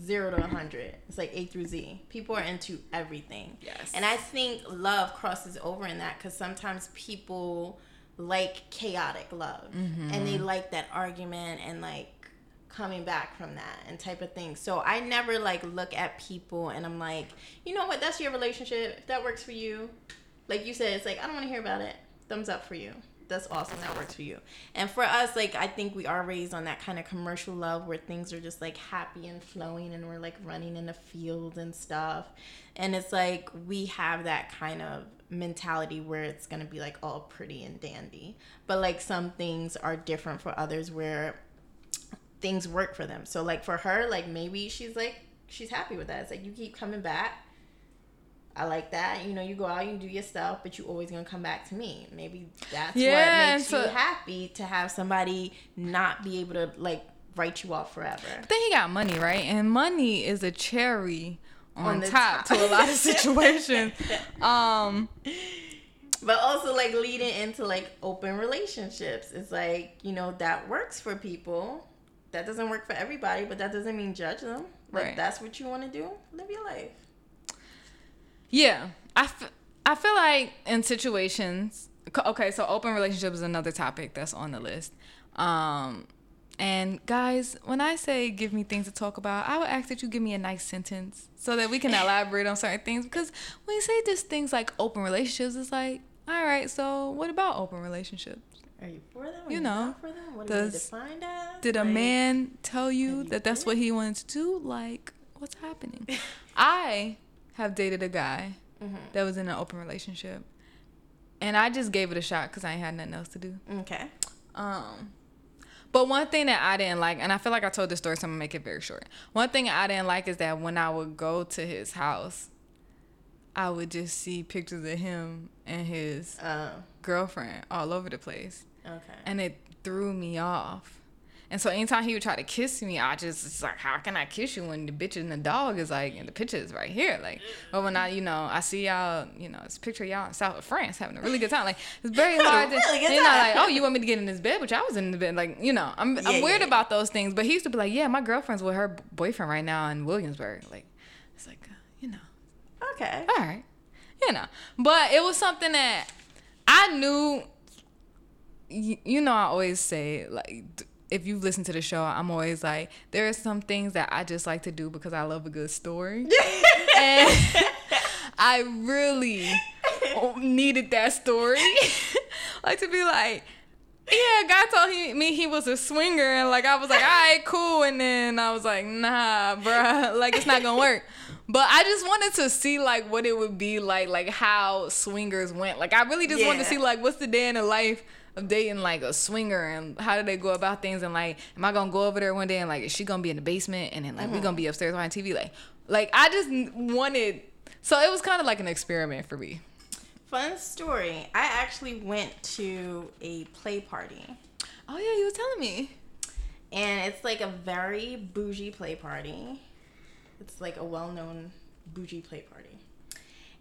zero to a 100. It's like A through Z. People are into everything. Yes. And I think love crosses over in that because sometimes people like chaotic love and they like that argument and like coming back from that and type of thing. So I never like look at people and I'm like, you know what, that's your relationship. If that works for you, like you said, it's like I don't want to hear about it. Thumbs up for you. That's awesome. That works for you. And for us, like I think we are raised on that kind of commercial love where things are just like happy and flowing and we're like running in the field and stuff. And it's like we have that kind of mentality where it's gonna be like all pretty and dandy. But like some things are different for others where things work for them. So like for her, like maybe she's like she's happy with that. It's like you keep coming back. I like that. You know, you go out, you do your stuff, but you always gonna come back to me. Maybe that's Yeah, what makes so- you happy to have somebody not be able to like write you off forever. But then he got money, right? And money is a cherry on, the top, top. to a lot of situations. um, but also like leading into like open relationships. It's like, you know, that works for people. That doesn't work for everybody, but that doesn't mean judge them. Like Right. that's what you want to do, live your life. Yeah, I, f- I feel like in situations. Okay, so open relationship is another topic that's on the list. Um, and guys, when I say give me things to talk about, I would ask that you give me a nice sentence so that we can elaborate on certain things. Because when you say just things like open relationships, it's like, all right, so what about open relationships? Are you for them? Are You you know, for them? What do you does- as? Did a Like, man tell you you that that's what he wanted to do? Like, what's happening? I have dated a guy Mm-hmm. that was in an open relationship, and I just gave it a shot because I ain't had nothing else to do. Okay. Um, but one thing that I didn't like, and I feel like I told this story, so I'm gonna make it very short. One thing I didn't like is that when I would go to his house, I would just see pictures of him and his Uh, girlfriend all over the place okay. and it threw me off. And so anytime he would try to kiss me, I just it's like, how can I kiss you when the bitch and the dog is like, and the picture is right here, like. But when I, you know, I see y'all, you know, it's a picture of y'all in South of France having a really good time. Like it's very hard to. Really good you're not like, oh, you want me to get in this bed, which I was in the bed, like, you know, I'm I'm Yeah, weird yeah. about those things. But he used to be like, yeah, my girlfriend's with her boyfriend right now in Williamsburg. Like, it's like, uh, you know, Okay. all right, you know. But it was something that I knew. You, you know, I always say like, if you've listened to the show, I'm always like, there are some things that I just like to do because I love a good story, and I really needed that story, like to be like. Yeah, God told he, me he was a swinger, and like I was like, all right, cool, and then I was like, nah, bruh, like it's not gonna work. But I just wanted to see like what it would be like, like how swingers went. Like I really just wanted to see like what's the day in the life of dating like a swinger, and how do they go about things, and like, am I gonna go over there one day and like is she gonna be in the basement, and then like we gonna be mm-hmm. upstairs watching TV, like, like I just wanted. So it was kind of like an experiment for me. Fun story. I actually went to a play party. Oh yeah, you were telling me. And it's like a very bougie play party. It's like a well known bougie play party.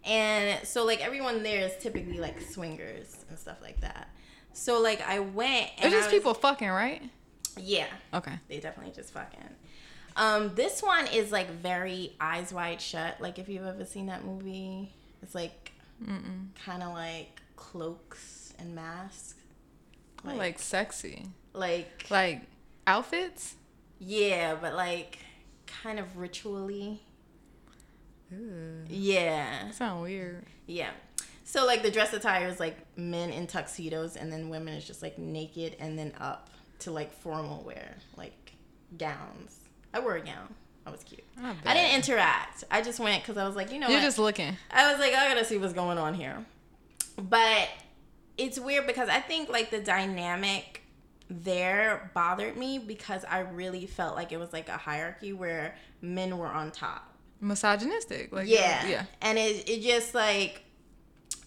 And so like everyone there is typically like swingers and stuff like that. So like I went and It's just was- people fucking, right? Yeah. Okay. They definitely just fucking. Um, this one is like very eyes wide shut. Like if you've ever seen that movie, it's like kind of like cloaks and masks. Like, like sexy. like Like outfits? yeah, but like kind of ritually. Yeah, That sound weird. yeah. So like the dress attire is like men in tuxedos, and then women is just like naked and then up to like formal wear, like gowns. I wore a gown. I was cute. I, I didn't interact. I just went because I was like, you know, You're what? just looking. I was like, I gotta see what's going on here. But it's weird because I think like the dynamic there bothered me because I really felt like it was like a hierarchy where men were on top. Misogynistic. Like yeah. Yeah. And it, it just like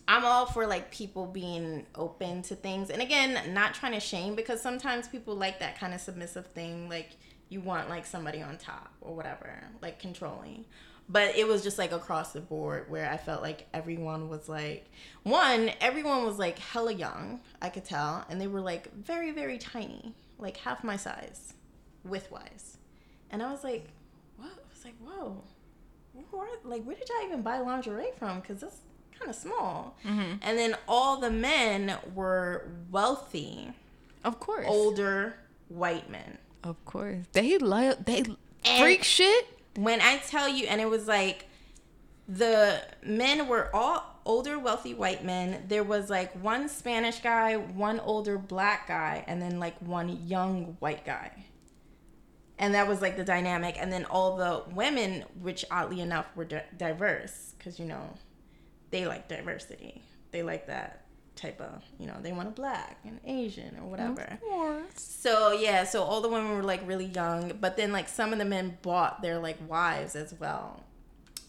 I'm all for like people being open to things. And again, not trying to shame because sometimes people like that kind of submissive thing. Like you want like somebody on top or whatever, like controlling. But it was just like across the board where I felt like everyone was like, one, everyone was like hella young, I could tell. And they were like very, very tiny, like half my size, width wise. And I was like, what? I was like, whoa where, like where did y'all even buy lingerie from? Because that's kind of small. Mm-hmm. And then all the men were wealthy, Of course. older white men. Of course. They love they And- freak shit. When I tell you, and it was like the men were all older, wealthy white men. There was like one Spanish guy, one older black guy, and then like one young white guy. And that was like the dynamic. And then all the women, which oddly enough were di- diverse, because you know, they like diversity. They like that type of, you know, they want a black and Asian or whatever. Of course. So yeah, so all the women were like really young, but then like some of the men bought their like wives as well.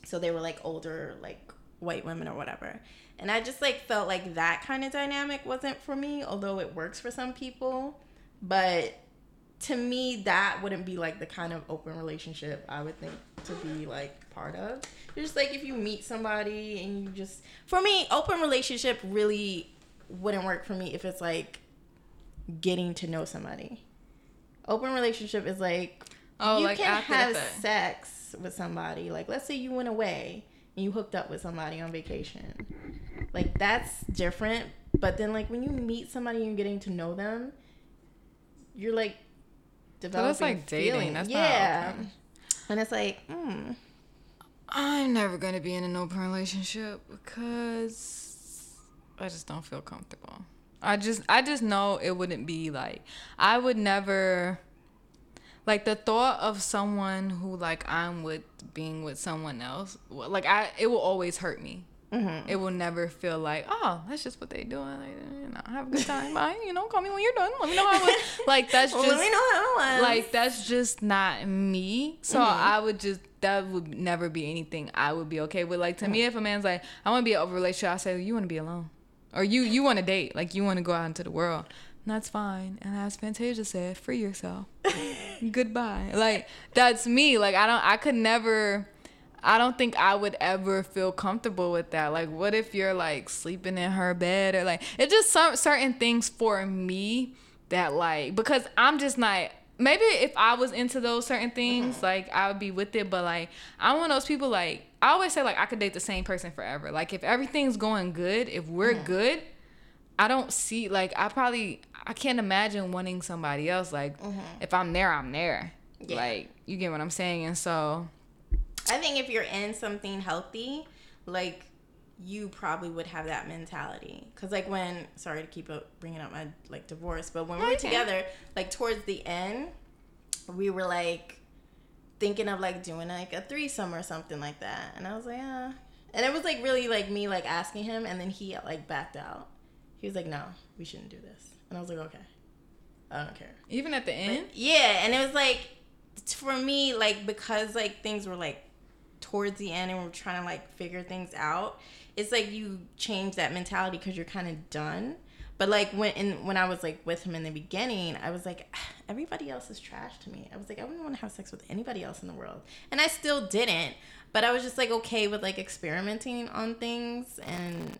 So they were like older, like white women or whatever. And I just like felt like that kind of dynamic wasn't for me, although it works for some people. But to me, that wouldn't be like the kind of open relationship I would think to be like part of. Just like if you meet somebody and you just for me, open relationship really wouldn't work for me if it's like getting to know somebody. Open relationship is like Oh, you like can have sex with somebody. Like let's say you went away and you hooked up with somebody on vacation. Like that's different. But then like when you meet somebody and you're getting to know them, you're like developing like dating. feelings. That's yeah. And it's like, mm, I'm never gonna be in an open relationship because I just don't feel comfortable. I just I just know it wouldn't be like I would never like the thought of someone who like I'm with being with someone else like I it will always hurt me. Mm-hmm. It will never feel like oh that's just what they doing. Like, you know, have a good time. Bye. You know, call me when you're done. Let me know how it was. Like that's just let me know how it was. like that's just not me. So Mm-hmm. I would just that would never be anything I would be okay with. Like to me, if a man's like, I want to be in a relationship, I say you want to be alone, or you you want to date, like you want to go out into the world. And that's fine. And as Fantasia said, free yourself. Goodbye. Like that's me. Like I don't. I could never. I don't think I would ever feel comfortable with that. Like, what if you're like sleeping in her bed or like it's just some certain things for me that like because I'm just not. Maybe if I was into those certain things, mm-hmm. like I would be with it. But like I'm one of those people. Like I always say, like I could date the same person forever. Like if everything's going good, if we're mm-hmm. good, I don't see like I probably I can't imagine wanting somebody else. Like mm-hmm. if I'm there, I'm there. Yeah. Like you get what I'm saying, and so I think if you're in something healthy, like you probably would have that mentality. Cause like when, sorry to keep up bringing up my like divorce, but when we were can. together, like towards the end, we were like thinking of like doing like a threesome or something like that, and I was like, ah. And it was like really like me like asking him, and then he like backed out. He was like, no, we shouldn't do this, and I was like, okay, I don't care. even at the end, Yeah, and it was like for me, like because like things were like towards the end and we are trying to like figure things out. It's like you change that mentality because you're kind of done. But like when in, when I was like with him in the beginning, I was like, "Ah, everybody else is trash to me. I was like, I wouldn't want to have sex with anybody else in the world, and I still didn't. But I was just like okay with like experimenting on things and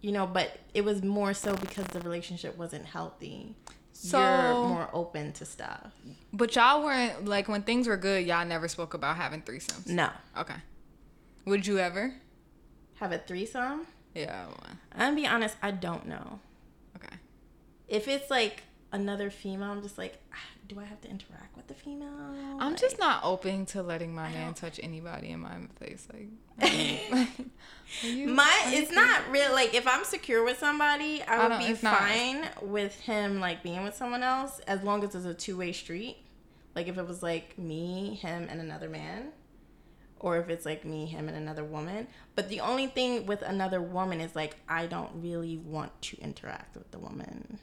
you know, but it was more so because the relationship wasn't healthy. So- You're more open to stuff. but y'all weren't like when things were good. Y'all never spoke about having threesomes. No. Okay. Would you ever? Have a threesome? Yeah. I'm gonna be honest, I don't know. Okay. If it's like another female, I'm just like, ah, do I have to interact with the female? I'm Like- just not open to letting my man touch anybody in my face. Like, I don't- are you- my it's not real like if i'm secure with somebody i I would don't- be it's not. fine with him like being with someone else as long as it's a two-way street like if it was like me him and another man or if it's like me him and another woman but the only thing with another woman is like i don't really want to interact with the woman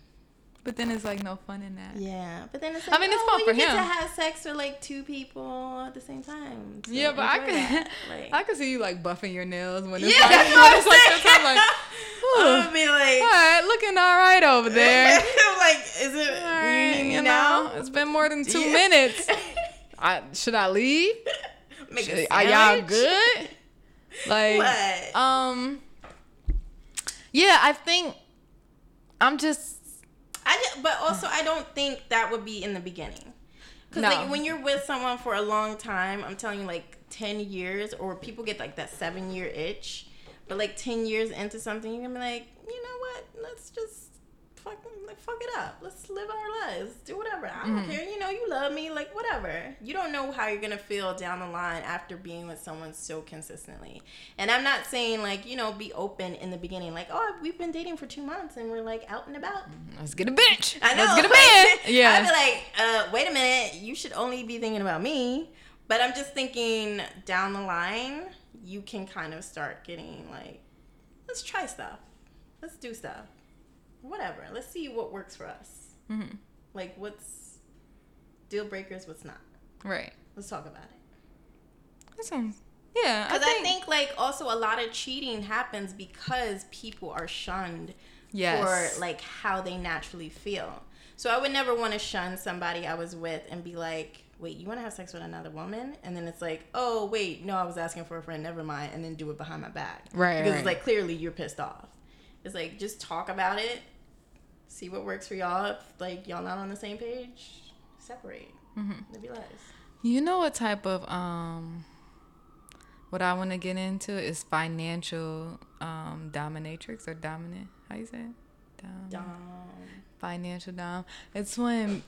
But then it's like no fun in that. yeah but then it's like, I mean, it's oh, fun you for get to have sex with like two people at the same time So Yeah, but I could, that. Like- I could see you like buffing your nails when it's yeah like, that's what i'm like saying. I'm like, i would be like all right, looking all right over there. like, is it All you right, need me you now? know, it's been more than two Yeah. minutes. I, should I leave? Should- Are y'all good? Like, What? um, yeah, I think I'm just I but also I don't think that would be in the beginning. Cause No. like when you're with someone for a long time, I'm telling you, like ten years, or people get like that seven year itch. But like ten years into something, you're gonna be like, you know what? Let's just fucking like fuck it up. Let's live our lives. Do whatever. I don't care. You know, you love me. Like whatever. You don't know how you're gonna feel down the line after being with someone so consistently. And I'm not saying like you know be open in the beginning. Like oh we've been dating for two months and we're like out and about. let's get a bitch. I know. Let's get a like, man. I'd be like, uh, wait a minute, you should only be thinking about me. But I'm just thinking down the line, you can kind of start getting like, let's try stuff. Let's do stuff. Whatever. Let's see what works for us. Mhm. Like, what's deal breakers, what's not. Right. Let's talk about it. That sounds. Yeah. Because I think, like, also a lot of cheating happens because people are shunned Yes. for like how they naturally feel. So I would never want to shun somebody I was with and be like, wait, you want to have sex with another woman? And then it's like, oh, wait, no, I was asking for a friend, never mind. And then do it behind my back. Right, Because right. it's like, clearly you're pissed off. It's like, just talk about it, see what works for y'all. If like y'all not on the same page, separate. Mm-hmm. You know what type of um what I want to get into is financial um dominatrix or dominant. How you say it? Dom- Dumb. Financial dom. It's when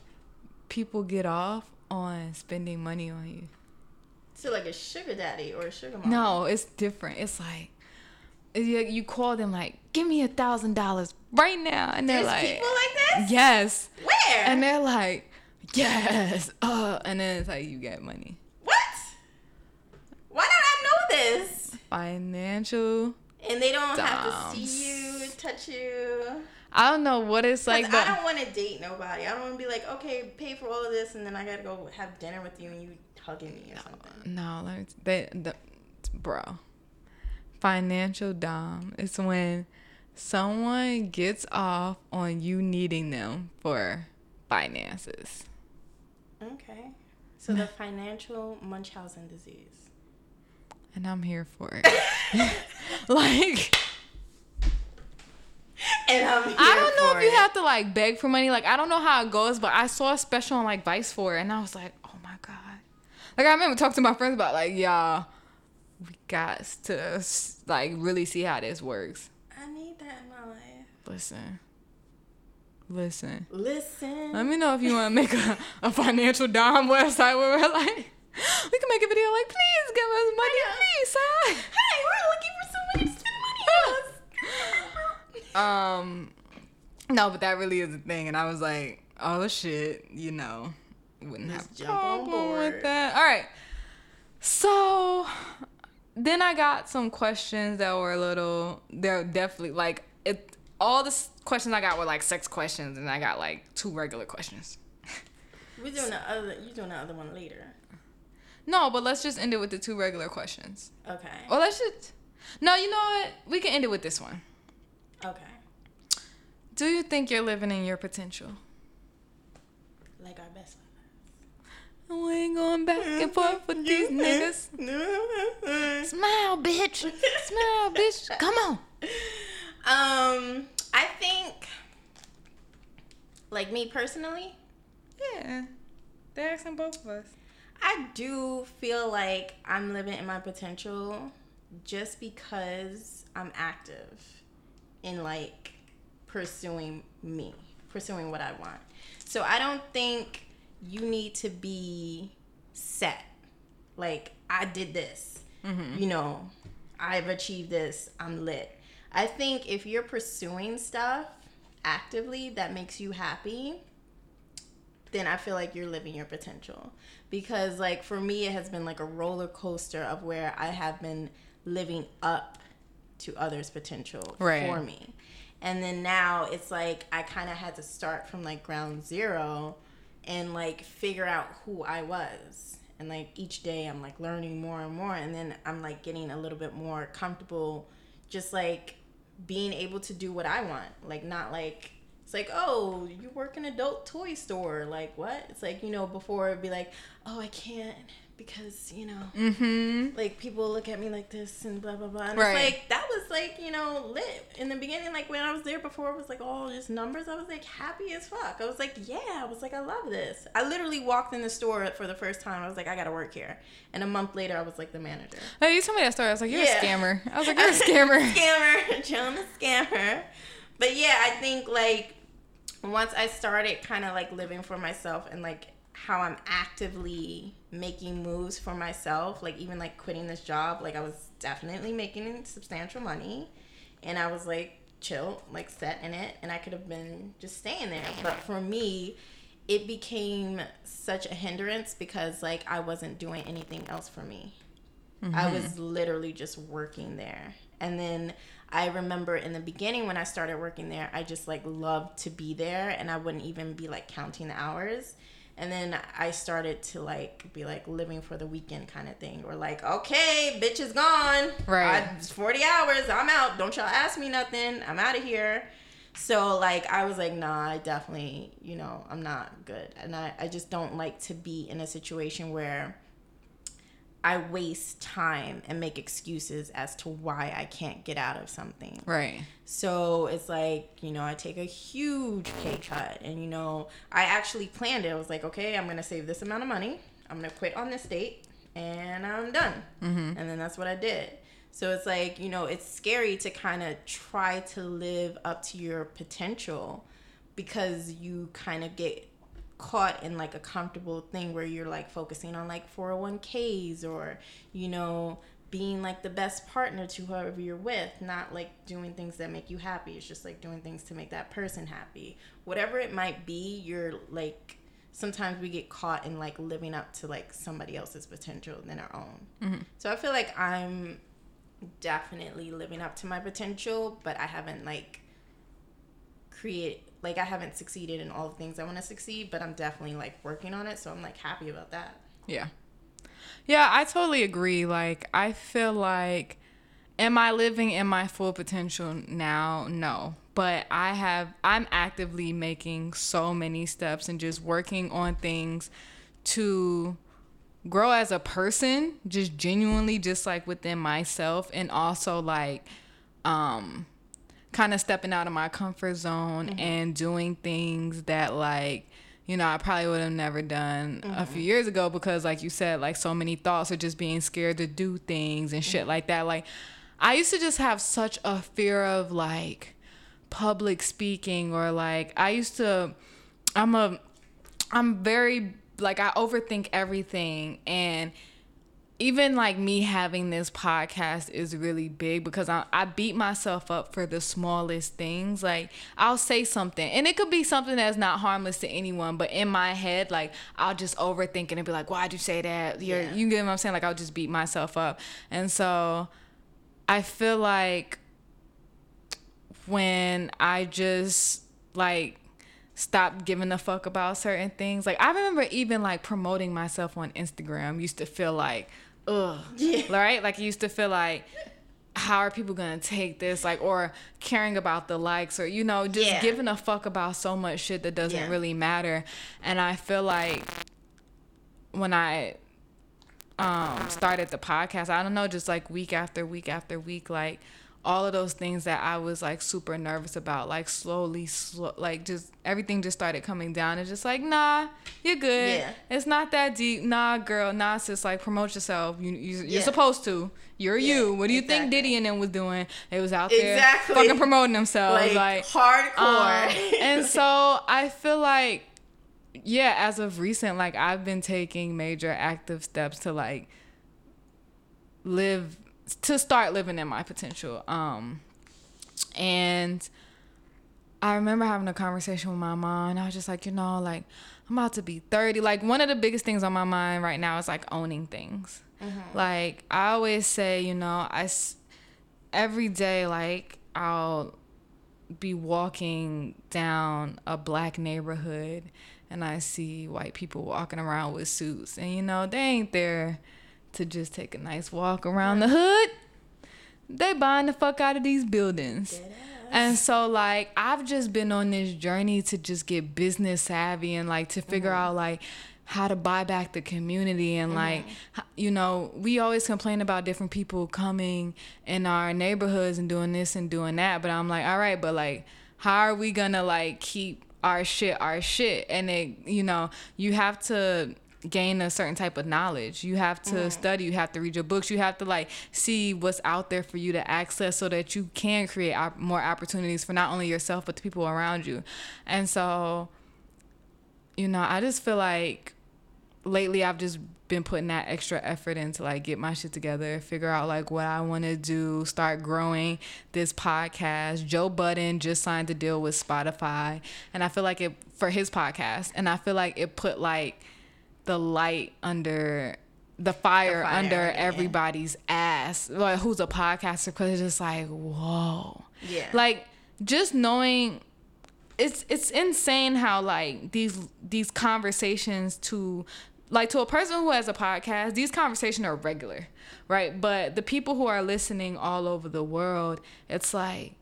people get off on spending money on you. So like a sugar daddy or a sugar mom. No, it's different. It's like you, you call them like, give me a thousand dollars right now, and they're There's like, people like this? yes, Where? and they're like, yes, uh, and then it's like you get money. what? Why don't I know this? Financial. And they don't have to see you, touch you. I don't know what it's like, but I don't want to date nobody. I don't want to be like, okay, pay for all of this, and then I gotta go have dinner with you, and you hugging me or something. no, let me, they, the, bro. Financial dom is when someone gets off on you needing them for finances. Okay. So the financial Munchausen disease. and I'm here for it. like And I'm I don't know for if you have to like beg for money. Like I don't know how it goes, but I saw a special on like Vice for it, and I was like, oh my god. Like I remember talking to my friends about like, y'all, we got to like really see how this works. I need that in my life. Listen, listen. Listen. Let me know if you want to make a, a financial dom website where we're like, we can make a video like, please give us money, please, sir. Hey, we're looking for somebody to spend money on us. Um, no, but that really is a thing, and I was like, oh shit, you know, wouldn't Let's have jump on board. with that. All right, so then I got some questions that were a little. They're definitely like it. All the questions I got were like sex questions, and I got like two regular questions. We're doing the other. You doing the other one later? No, but let's just end it with the two regular questions. Okay. Or let's just. No, you know what? We can end it with this one. Okay. Do you think you're living in your potential? Like our best And we ain't going back and mm-hmm. forth with these mm-hmm. niggas. Mm-hmm. Smile, bitch. Smile, bitch. Come on. Um, I think, like me personally, Yeah. They're asking both of us. I do feel like I'm living in my potential just because I'm active in like pursuing me, pursuing what I want. So I don't think you need to be set. Like, I did this, mm-hmm. you know, I've achieved this, I'm lit. I think if you're pursuing stuff actively that makes you happy, then I feel like you're living your potential. Because like for me it has been like a roller coaster of where I have been living up to others' potential Right. for me. And then now it's like I kind of had to start from like ground zero and like figure out who I was. And like each day I'm like learning more and more and then I'm like getting a little bit more comfortable just like being able to do what I want. Like not like it's like, oh, you work in adult toy store. Like what? It's like, you know, before it'd be like, oh, I can't because, you know, Mm-hmm. like people look at me like this and blah blah blah. And Right. it's like that was like, you know, lit. In the beginning, like when I was there before it was like all just numbers, I was like happy as fuck. I was like, yeah, I was like, I love this. I literally walked in the store for the first time. I was like, I gotta work here. And a month later I was like the manager. Hey, you told me that story. I was like, you're Yeah. a scammer. I was like, you're a scammer. scammer, Joanne the Scammer. But yeah, I think like once I started kind of like living for myself and like how I'm actively making moves for myself, like even like quitting this job, like I was definitely making substantial money and I was like chill, like set in it and I could have been just staying there. But for me, it became such a hindrance because like I wasn't doing anything else for me. I mm-hmm. was literally just working there. And then I remember in the beginning when I started working there, I just like loved to be there and I wouldn't even be like counting the hours. And then I started to like be like living for the weekend kind of thing or like, okay, bitch is gone. Right. I, it's 40 hours. I'm out. Don't y'all ask me nothing. I'm out of here. So like I was like, nah, I definitely, you know, I'm not good. And I, I just don't like to be in a situation where I waste time and make excuses as to why I can't get out of something. Right. So it's like, you know, I take a huge pay cut and you know, I actually planned it. I was like, okay, I'm going to save this amount of money. I'm going to quit on this date and I'm done. Mm-hmm. And then that's what I did. So it's like, you know, it's scary to kind of try to live up to your potential because you kind of get caught in like a comfortable thing where you're like focusing on like 401ks or you know being like the best partner to whoever you're with not like doing things that make you happy. It's just like doing things to make that person happy. Whatever it might be you're like sometimes we get caught in like living up to like somebody else's potential than our own. Mm-hmm. So i feel like i'm definitely living up to my potential but i haven't like create like I haven't succeeded in all the things I want to succeed, but I'm definitely like working on it, so I'm like happy about that. Yeah. Yeah, I totally agree. Like, I feel like, am I living in my full potential now? No. But I have, I'm actively making so many steps and just working on things to grow as a person, just genuinely, just like within myself, and also like, um, kind of stepping out of my comfort zone mm-hmm. and doing things that like you know i probably would have never done a mm-hmm. few years ago because like you said like so many thoughts are just being scared to do things and shit like that. Like i used to just have such a fear of like public speaking or like i used to i'm a i'm very like i overthink everything and even like me having this podcast is really big because I, I beat myself up for the smallest things. Like I'll say something and it could be something that's not harmless to anyone, but in my head, like I'll just overthink it and be like, why'd you say that? You're, Yeah. You get what I'm saying? Like I'll just beat myself up. And so I feel like when I just like stopped giving a fuck about certain things. Like I remember even like promoting myself on Instagram used to feel like, ugh, right? Like it used to feel like, how are people gonna take this? Like or caring about the likes or you know just Yeah. giving a fuck about so much shit that doesn't Yeah. really matter. And I feel like when I um started the podcast i don't know just like week after week after week like all of those things that i was like super nervous about like slowly slow, like just everything just started coming down and just like nah you're good Yeah. it's not that deep nah girl nah sis like promote yourself you, you you're Yeah. supposed to you're Yeah, you what do you exactly. think diddy and them was doing they was out there Exactly. fucking promoting themselves Like, like hardcore. um, and so I feel like, yeah, as of recent, like I've been taking major active steps to like live to start living in my potential. Um, and I remember having a conversation with my mom, and I was just like, you know, like I'm about to be 30. Like one of the biggest things on my mind right now is like owning things. Like I always say, you know, I every day like I'll be walking down a black neighborhood and I see white people walking around with suits and you know they ain't there to just take a nice walk around the hood. They buying the fuck out of these buildings. And so like I've just been on this journey to just get business savvy and like to figure mm-hmm. out like how to buy back the community and mm-hmm. like you know we always complain about different people coming in our neighborhoods and doing this and doing that but i'm like all right but like how are we gonna like keep our shit our shit? And it you know you have to gain a certain type of knowledge. You have to study you have to read your books you have to like see what's out there for you to access so that you can create op- more opportunities for not only yourself but the people around you. And so you know i just feel like lately I've just been putting that extra effort in to like get my shit together, figure out like what I want to do, start growing this podcast. Joe Budden just signed a deal with Spotify, and I feel like it for his podcast, and I feel like it put like the light under the fire, The fire, under yeah. everybody's ass, like who's a podcaster, because it's just like whoa, Yeah. like just knowing it's it's insane how like these these conversations to like to a person who has a podcast these conversations are regular right but the people who are listening all over the world it's like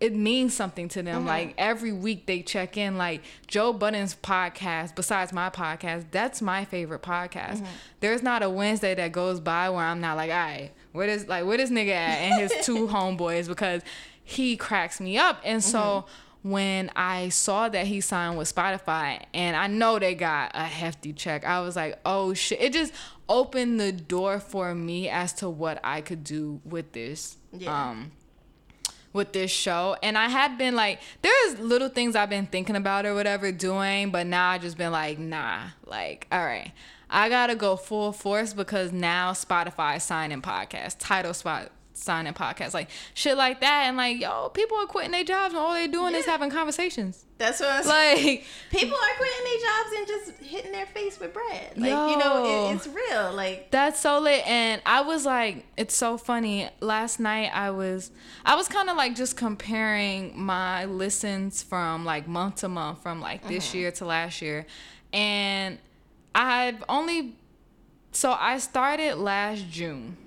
it means something to them. Mm-hmm. Like every week they check in. Like Joe Budden's podcast, besides my podcast, that's my favorite podcast. Mm-hmm. There's not a Wednesday that goes by where I'm not like, all right, where does like where this nigga at and his two homeboys because he cracks me up. And so mm-hmm. when I saw that he signed with Spotify and I know they got a hefty check, I was like, oh shit. It just opened the door for me as to what I could do with this. Yeah. Um with this show. And i had been like there's little things i've been thinking about or whatever doing but now i just been like nah like all right. I gotta go full force because now spotify signing podcasts title spot signing podcasts like shit like that. And like yo people are quitting their jobs and all they're doing is having conversations That's what I'm saying. like People are quitting their jobs and just hitting their face with bread. Like you know, it, it's real. Like That's so lit. And I was like, it's so funny. Last night I was I was kind of like just comparing my listens from like month to month from like this mm-hmm. year to last year. And I've only so I started last June.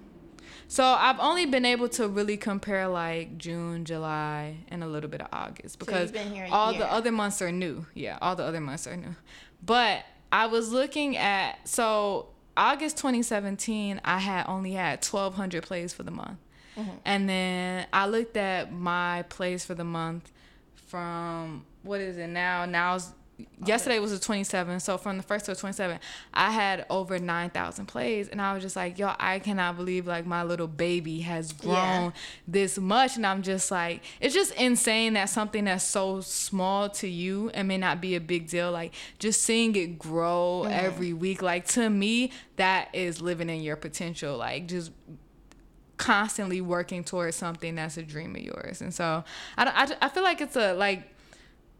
So I've only been able to really compare like June, July, and a little bit of August because here all year. the other months are new. Yeah, all the other months are new. But I was looking at so August 2017, I had only had 1,200 plays for the month, Mm-hmm. and then I looked at my plays for the month from what is it now? Now it's- yesterday was the 27th, so from the first to the 27th, I had over 9,000 plays, and I was just like, yo, I cannot believe like my little baby has grown Yeah. this much, and I'm just like, it's just insane that something that's so small to you and may not be a big deal, like just seeing it grow mm-hmm. every week, like to me, that is living in your potential, like just constantly working towards something that's a dream of yours. And so I, I, I feel like it's a like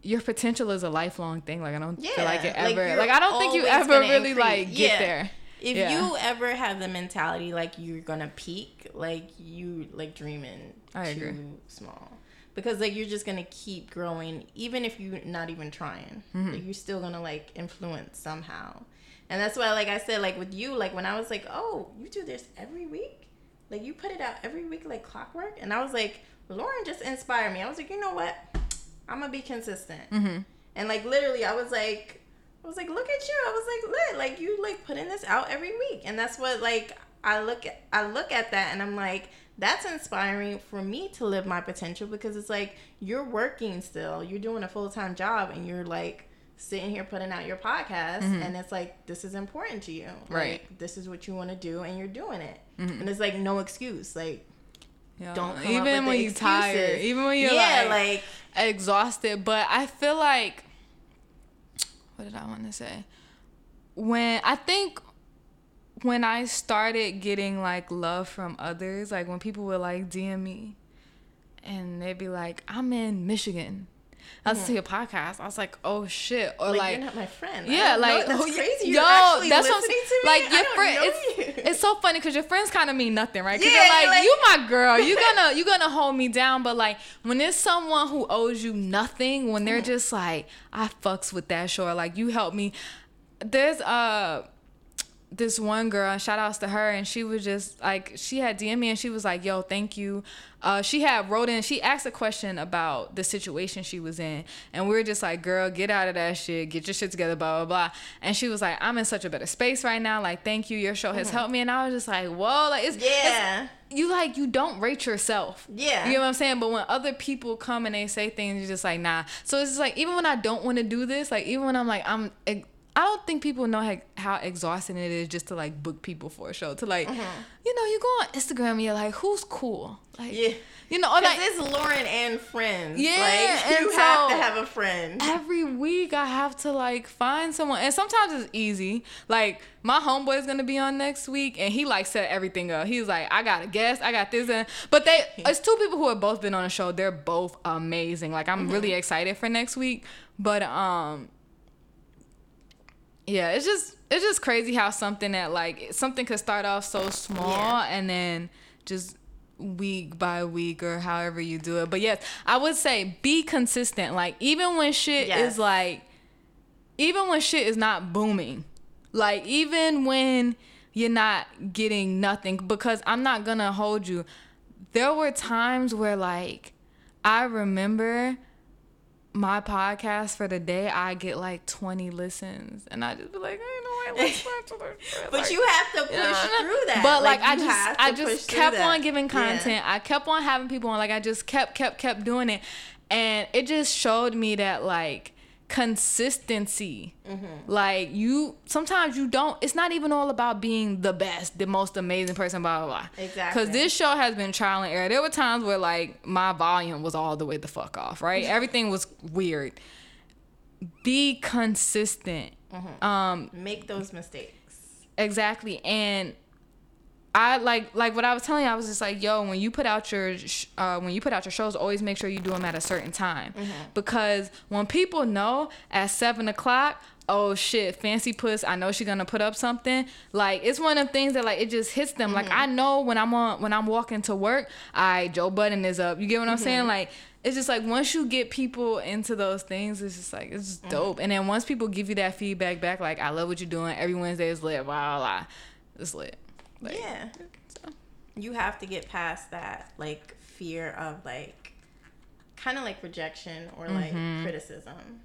your potential is a lifelong thing. Like I don't feel like it Yeah, like, ever like, I don't think you ever really increase. like get Yeah. there. if Yeah. you ever have the mentality like you're gonna peak, like you like dreaming I too agree. small. Because like you're just gonna keep growing, even if you're not even trying. Mm-hmm. Like, you're still gonna like influence somehow. And that's why, like I said, like with you, like when I was like, "Oh, you do this every week," like you put it out every week like clockwork, and I was like, Lauren just inspired me. I was like, you know what? I'm gonna be consistent. Mm-hmm. And like literally, I was like, I was like, look at you. I was like, lit. Like you like putting this out every week, and that's what like I look at. I look at that, and I'm like, that's inspiring for me to live my potential because it's like you're working still. You're doing a full time job, and you're like sitting here putting out your podcast, and it's like this is important to you. Mm-hmm. Right. Mm-hmm. Like, this is what you want to do, and you're doing it. And it's like no excuse. Like Don't even when you're tired, even when you're yeah, like, like exhausted. But I feel like what did I want to say? When I think when I started getting like love from others, like when people would like DM me and they'd be like, I'm in Michigan. I listened to your podcast. I was like, oh shit. Or like, like, you're not my friend. Yeah, like know. that's oh, crazy. Yo, You're that's what I'm saying. Like your friend, it's, you. it's so funny because your friends kind of mean nothing, right? Because Yeah, you're like, you're like- you my girl, you gonna you gonna hold me down. But like when there's someone who owes you nothing, when they're just like, I fucks with that or like you help me. There's uh this one girl, and shout outs to her, and she was just like, she had DM me and she was like, yo, thank you. Uh, she had wrote in, she asked a question about the situation she was in, and we were just like, girl, get out of that shit, get your shit together, blah, blah, blah. And she was like, I'm in such a better space right now. Like, thank you, your show has helped me. And I was just like, whoa, like, it's, it's- Yeah. you like, you don't rate yourself. Yeah. You know what I'm saying? But when other people come and they say things, you're just like, nah. So it's just like, even when I don't want to do this, like, even when I'm like, I'm, I don't think people know how, how exhausting it is just to like book people for a show. To like, you know, you go on Instagram and you're like, who's cool? Like, Yeah. you know, or Because like it's Lauren and friends. Yeah, Like, you and have to have a friend. every week I have to like find someone, and sometimes it's easy. Like my homeboy is gonna be on next week, and he like set everything up. He's like, I got a guest, I got this, and but they it's two people who have both been on the show. They're both amazing. Like I'm really excited for next week, but um. Yeah, it's just it's just crazy how something that like something could start off so small Yeah. and then just week by week or however you do it. But yes, I would say be consistent. Like even when shit Yes. is like even when shit is not booming. Like even when you're not getting nothing because I'm not to hold you. There were times where like I remember my podcast for the day, I get like 20 listens, and I just be like, I know I listen to. But Like, you have to push yeah. through that. But like, I just I just kept on giving Yeah. content. I kept on having people on. Like I just kept kept kept doing it, and it just showed me that like consistency Mm-hmm. like you sometimes you don't it's not even all about being the best the most amazing person blah blah blah Exactly. because this show has been trial and error there were times where like my volume was all the way the fuck off right everything was weird be consistent Mm-hmm. um Make those mistakes. Exactly. And I like like what I was telling you. I was just like, yo, when you put out your sh- uh, when you put out your shows, always make sure you do them at a certain time mm-hmm. because when people know at seven o'clock. Oh shit, fancy puss. I know she's gonna put up something. Like it's one of the things that like it just hits them. Like mm-hmm. I know when I'm on when I'm walking to work, I Joe Budden is up. You get what I'm mm-hmm. saying? Like it's just like once you get people into those things, it's just like it's just dope. And then once people give you that feedback back, like I love what you're doing. Every Wednesday is lit. Blah blah. blah. It's lit. Like, yeah. so. You have to get past that like fear of like kind of like rejection or like Mm-hmm. criticism.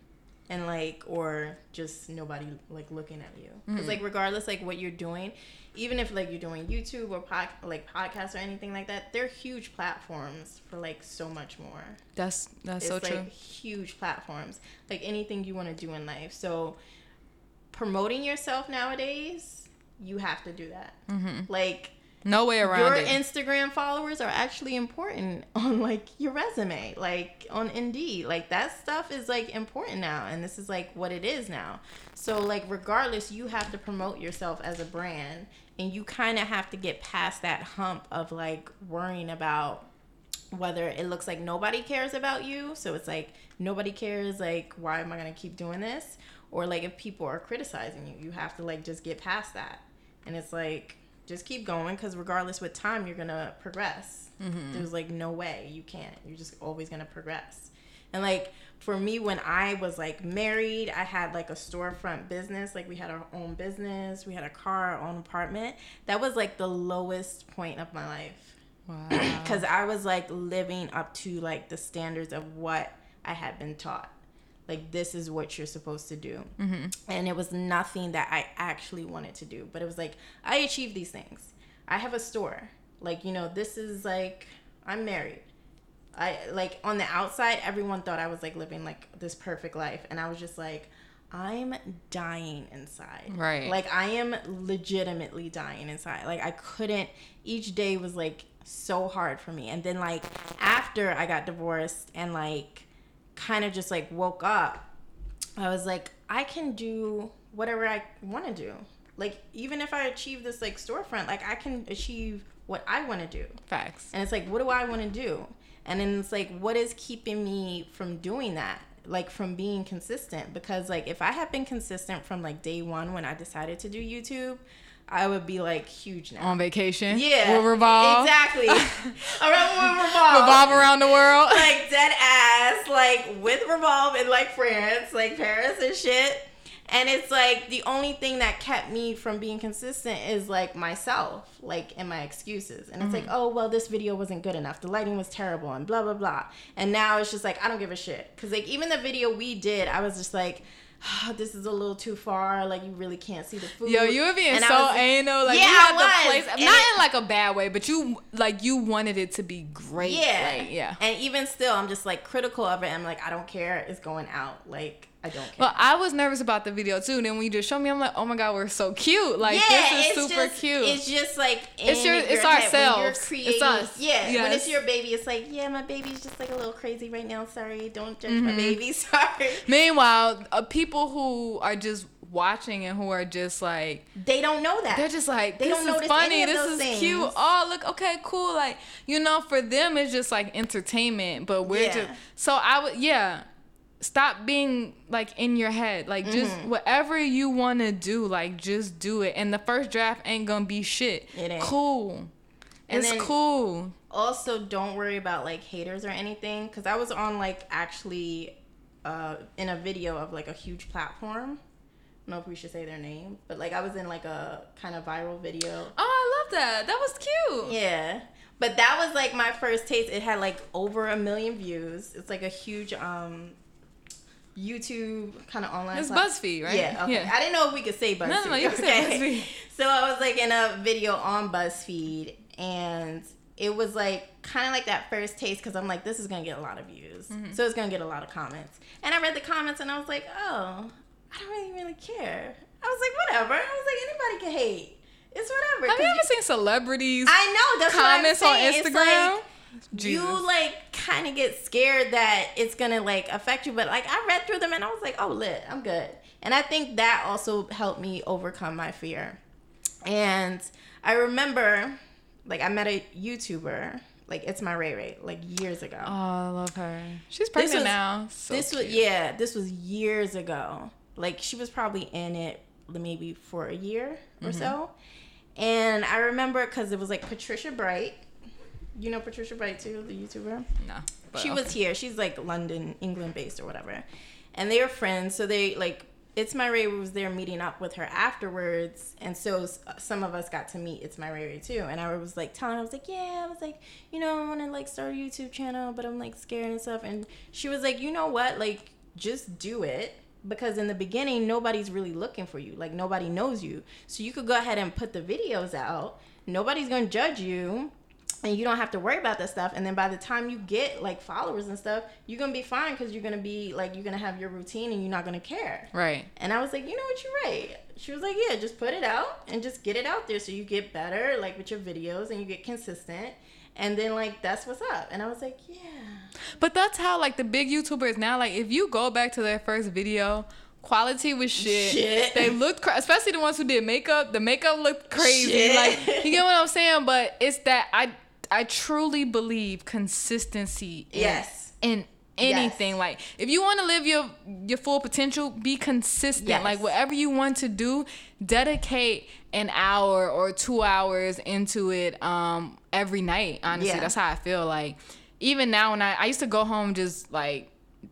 And like or just nobody like looking at you. Cuz like regardless like what you're doing, even if like you're doing YouTube or pod, like podcasts or anything like that, they're huge platforms for like so much more. That's that's it's so like true. huge platforms like anything you want to do in life so promoting yourself nowadays you have to do that. Like No way Mm-hmm. around your it. instagram followers are actually important on like your resume like on indeed. Like that stuff is like important now and this is like what it is now. So like regardless you have to promote yourself as a brand and you kind of have to get past that hump of like worrying about whether it looks like nobody cares about you. So it's like nobody cares like why am i going to keep doing this? Or like if people are criticizing you you have to like just get past that and it's like just keep going because regardless what time you're going to progress mm-hmm. there's like no way you can't. You're just always going to progress. And like for me when i was like married i had like a storefront business. Like we had our own business. We had a car our own apartment. That was like the lowest point of my life. Wow. because I was like living up to like the standards of what I had been taught. Like this is what you're supposed to do, mm-hmm. and it was nothing that I actually wanted to do. But it was like I achieved these things. I have a store. Like you know, this is like I'm married. I like on the outside, everyone thought I was like living like this perfect life, and I was just like. I'm dying inside. Right. Like I am legitimately dying inside. Like I couldn't each day was like so hard for me. And then like after I got divorced and like kind of just like woke up, I was like I can do whatever I want to do. Like even if I achieve this like storefront, like I can achieve what I want to do. Facts. And it's like, what do I want to do? And then it's like, what is keeping me from doing that? Like from being consistent? Because like if I had been consistent from like day one when I decided to do YouTube, I would be like huge now. On vacation. yeah, We'll revolve. exactly. Around we'll revolve. Revolve around the world. like dead ass, like with revolve in like France, like Paris and shit. And it's like the only thing that kept me from being consistent is like myself, like and my excuses. And it's like, mm-hmm. oh well, this video wasn't good enough. The lighting was terrible, and blah blah blah. And now it's just like I don't give a shit because like even the video we did, I was just like. Oh, this is a little too far. Like you really can't see the food. Yo, you were being And so was- anal. Like Yeah, you had I the place, And not it- in like a bad way, but you like you wanted it to be great. Yeah. Like, yeah. And even still, I'm just like critical of it. I'm like, I don't care. It's going out. Like, I don't care. Well, I was nervous about the video too. Then when you just showed me, I'm like, oh my god, we're so cute. Like yeah, this is super just, cute. It's just like It's in your- it's head. When you're ourselves. It's us. Yeah, when it's your baby, it's like, yeah, my baby's just like a little crazy right now. Sorry, don't judge Mm-hmm. my baby. Sorry. Meanwhile, uh, people who are just watching and who are just like They don't know that. they're just like They this don't funny this is things. cute oh look okay cool like you know for them it's just like entertainment but we're Yeah. just so i would yeah stop being like in your head. Like just Mm-hmm. whatever you want to do like just do it. And the first draft ain't gonna be shit. It ain't. cool. And it's cool. also don't worry about like haters or anything because i was on like actually uh in a video of like a huge platform. I don't know if we should say their name but like i was in like a kind of viral video. Oh i love that. That was cute. Yeah. But that was like my first taste. It had like over a million views. It's like a huge um YouTube kind of online. It's site. BuzzFeed, right? Yeah. Okay. Yeah. I didn't know if we could say BuzzFeed. No, no, you can say BuzzFeed. So I was like in a video on BuzzFeed, and it was like kind of like that first taste because I'm like, this is gonna get a lot of views, Mm-hmm. so it's gonna get a lot of comments. And I read the comments, and I was like, oh, I don't really really care. I was like, whatever. I was like, anybody can hate. It's whatever. Have you ever seen celebrities I know that's comments what on I'm saying. It's Instagram? Jesus. you like kind of get scared that it's gonna like affect you, but like I read through them and I was like, oh, lit, I'm good. And I think that also helped me overcome my fear. And I remember, like, I met a YouTuber, like it's my Ray Ray, like years ago. Oh, I love her. She's pregnant was- now. So this was yeah, this was years ago. Like she was probably in it maybe for a year or Mm-hmm. so. And I remember because it was like Patricia Bright. You know Patricia Bright too, the YouTuber. No. she okay. was here. She's like London, England based or whatever. And they were friends, so they like it's my Ray was there meeting up with her afterwards, and so uh, some of us got to meet It's my Ray Ray too. And I was like telling her, I was like, yeah, I was like, you know, I want to like start a YouTube channel, but I'm like scared and stuff. And she was like, you know what, like just do it because in the beginning nobody's really looking for you, like nobody knows you, so you could go ahead and put the videos out. Nobody's gonna judge you and you don't have to worry about that stuff and then by the time you get like followers and stuff you're gonna be fine because you're gonna be like you're gonna have your routine and you're not gonna care Right. and i was like you know what you're right she was like yeah just put it out and just get it out there so you get better like with your videos and you get consistent and then like that's what's up and i was like yeah But that's how like the big YouTubers now. Like if you go back to their first video, quality was shit. Shit. They looked, cra- especially the ones who did makeup. The makeup looked crazy. Shit. Like you get what I'm saying. But it's that I I truly believe consistency. In, Yes. In anything, Yes. like if you want to live your your full potential, be consistent. Yes. Like whatever you want to do, dedicate an hour or two hours into it um every night honestly Yeah. that's how i feel like even now when i i used to go home just like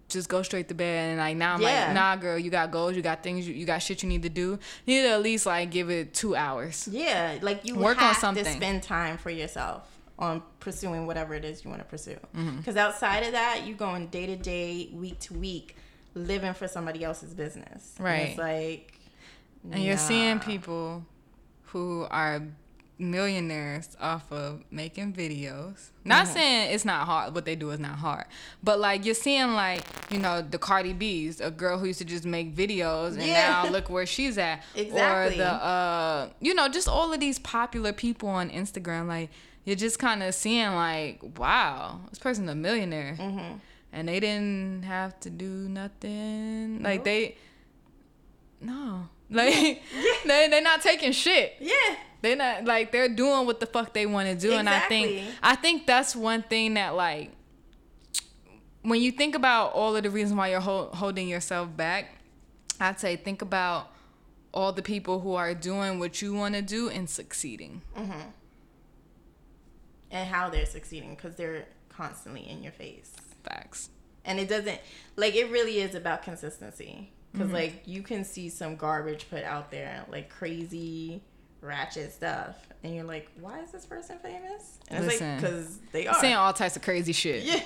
just go straight to bed and like now i'm Yeah. like nah girl you got goals you got things you, you got shit you need to do you need to at least like give it two hours yeah like you Work on something. to spend time for yourself on pursuing whatever it is you want to pursue Mm-hmm. because outside of that you going day to day week to week living for somebody else's business And Right. it's like and you're seeing people who are millionaires off of making videos. Not Mm-hmm. saying it's not hard, what they do is not hard, but like you're seeing like you know the Cardi B's, a girl who used to just make videos, and Yeah. now look where she's at. Exactly. Or the uh, you know, just all of these popular people on Instagram, like you're just kind of seeing like, wow, this person's a millionaire, Mm-hmm. and they didn't have to do nothing. Like they, no, like they they're not taking shit. yeah They're not like they're doing what the fuck they want to do, and I think I think that's one thing that like when you think about all of the reasons why you're hol- holding yourself back, I'd say think about all the people who are doing what you want to do and succeeding. And how they're succeeding because they're constantly in your face Facts. and it doesn't like it really is about consistency Mm-hmm. because like you can see some garbage put out there like crazy ratchet stuff and you're like why is this person famous and it's Listen, like because they are Saying all types of crazy shit. yeah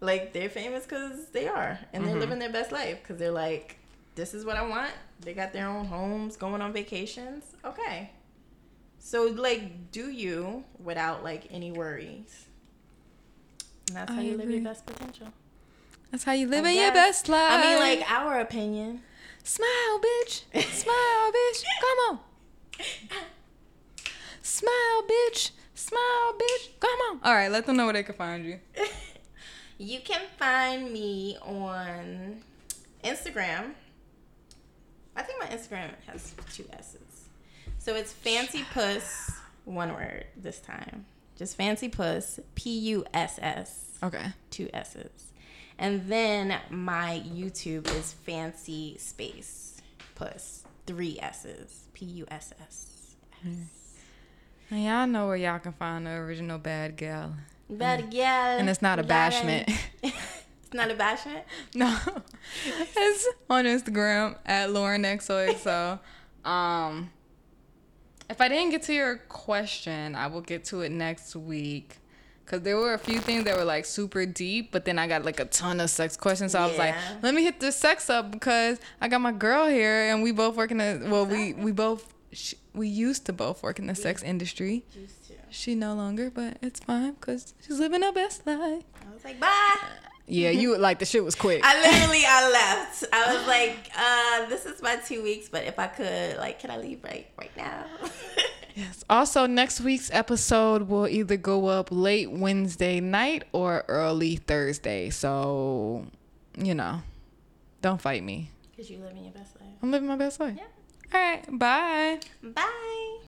like they're famous because they are and Mm-hmm. they're living their best life because they're like this is what i want they got their own homes going on vacations okay so like do you without like any worries and that's how I you live your best potential That's how you live living your best life. I mean, like our opinion. smile, bitch. Smile, bitch. Come on. Smile, bitch. Smile, bitch. Come on. All right, let them know where they can find you. You can find me on Instagram. I think my Instagram has two S's. So it's Fancy Puss, one word this time. Just Fancy Puss, P U S S, Okay. two S's. And then my YouTube is Fancy Space Puss, three S's, P U S S. And y'all know where y'all can find the original bad gal. Bad gal. And it's not a bashment. it's not a bashment? No. it's on Instagram at Lauren XOXO. Um if I didn't get to your question, I will get to it next week. Cause there were a few things that were like super deep, but then I got like a ton of sex questions. So I was like, let me hit this sex up because I got my girl here and we both work in the well, we we both sh- we used to both work in the sex industry. Used to. She no longer, but it's fine because she's living her best life. I was like, bye. Yeah, you like the shit was quick. I literally I left. I was like, uh, this is my two weeks, but if I could, like, can I leave right right now? Yes. Also, next week's episode will either go up late Wednesday night or early Thursday. So, you know, don't fight me. Because you living your best life. I'm living my best life. Yeah. All right. Bye. Bye.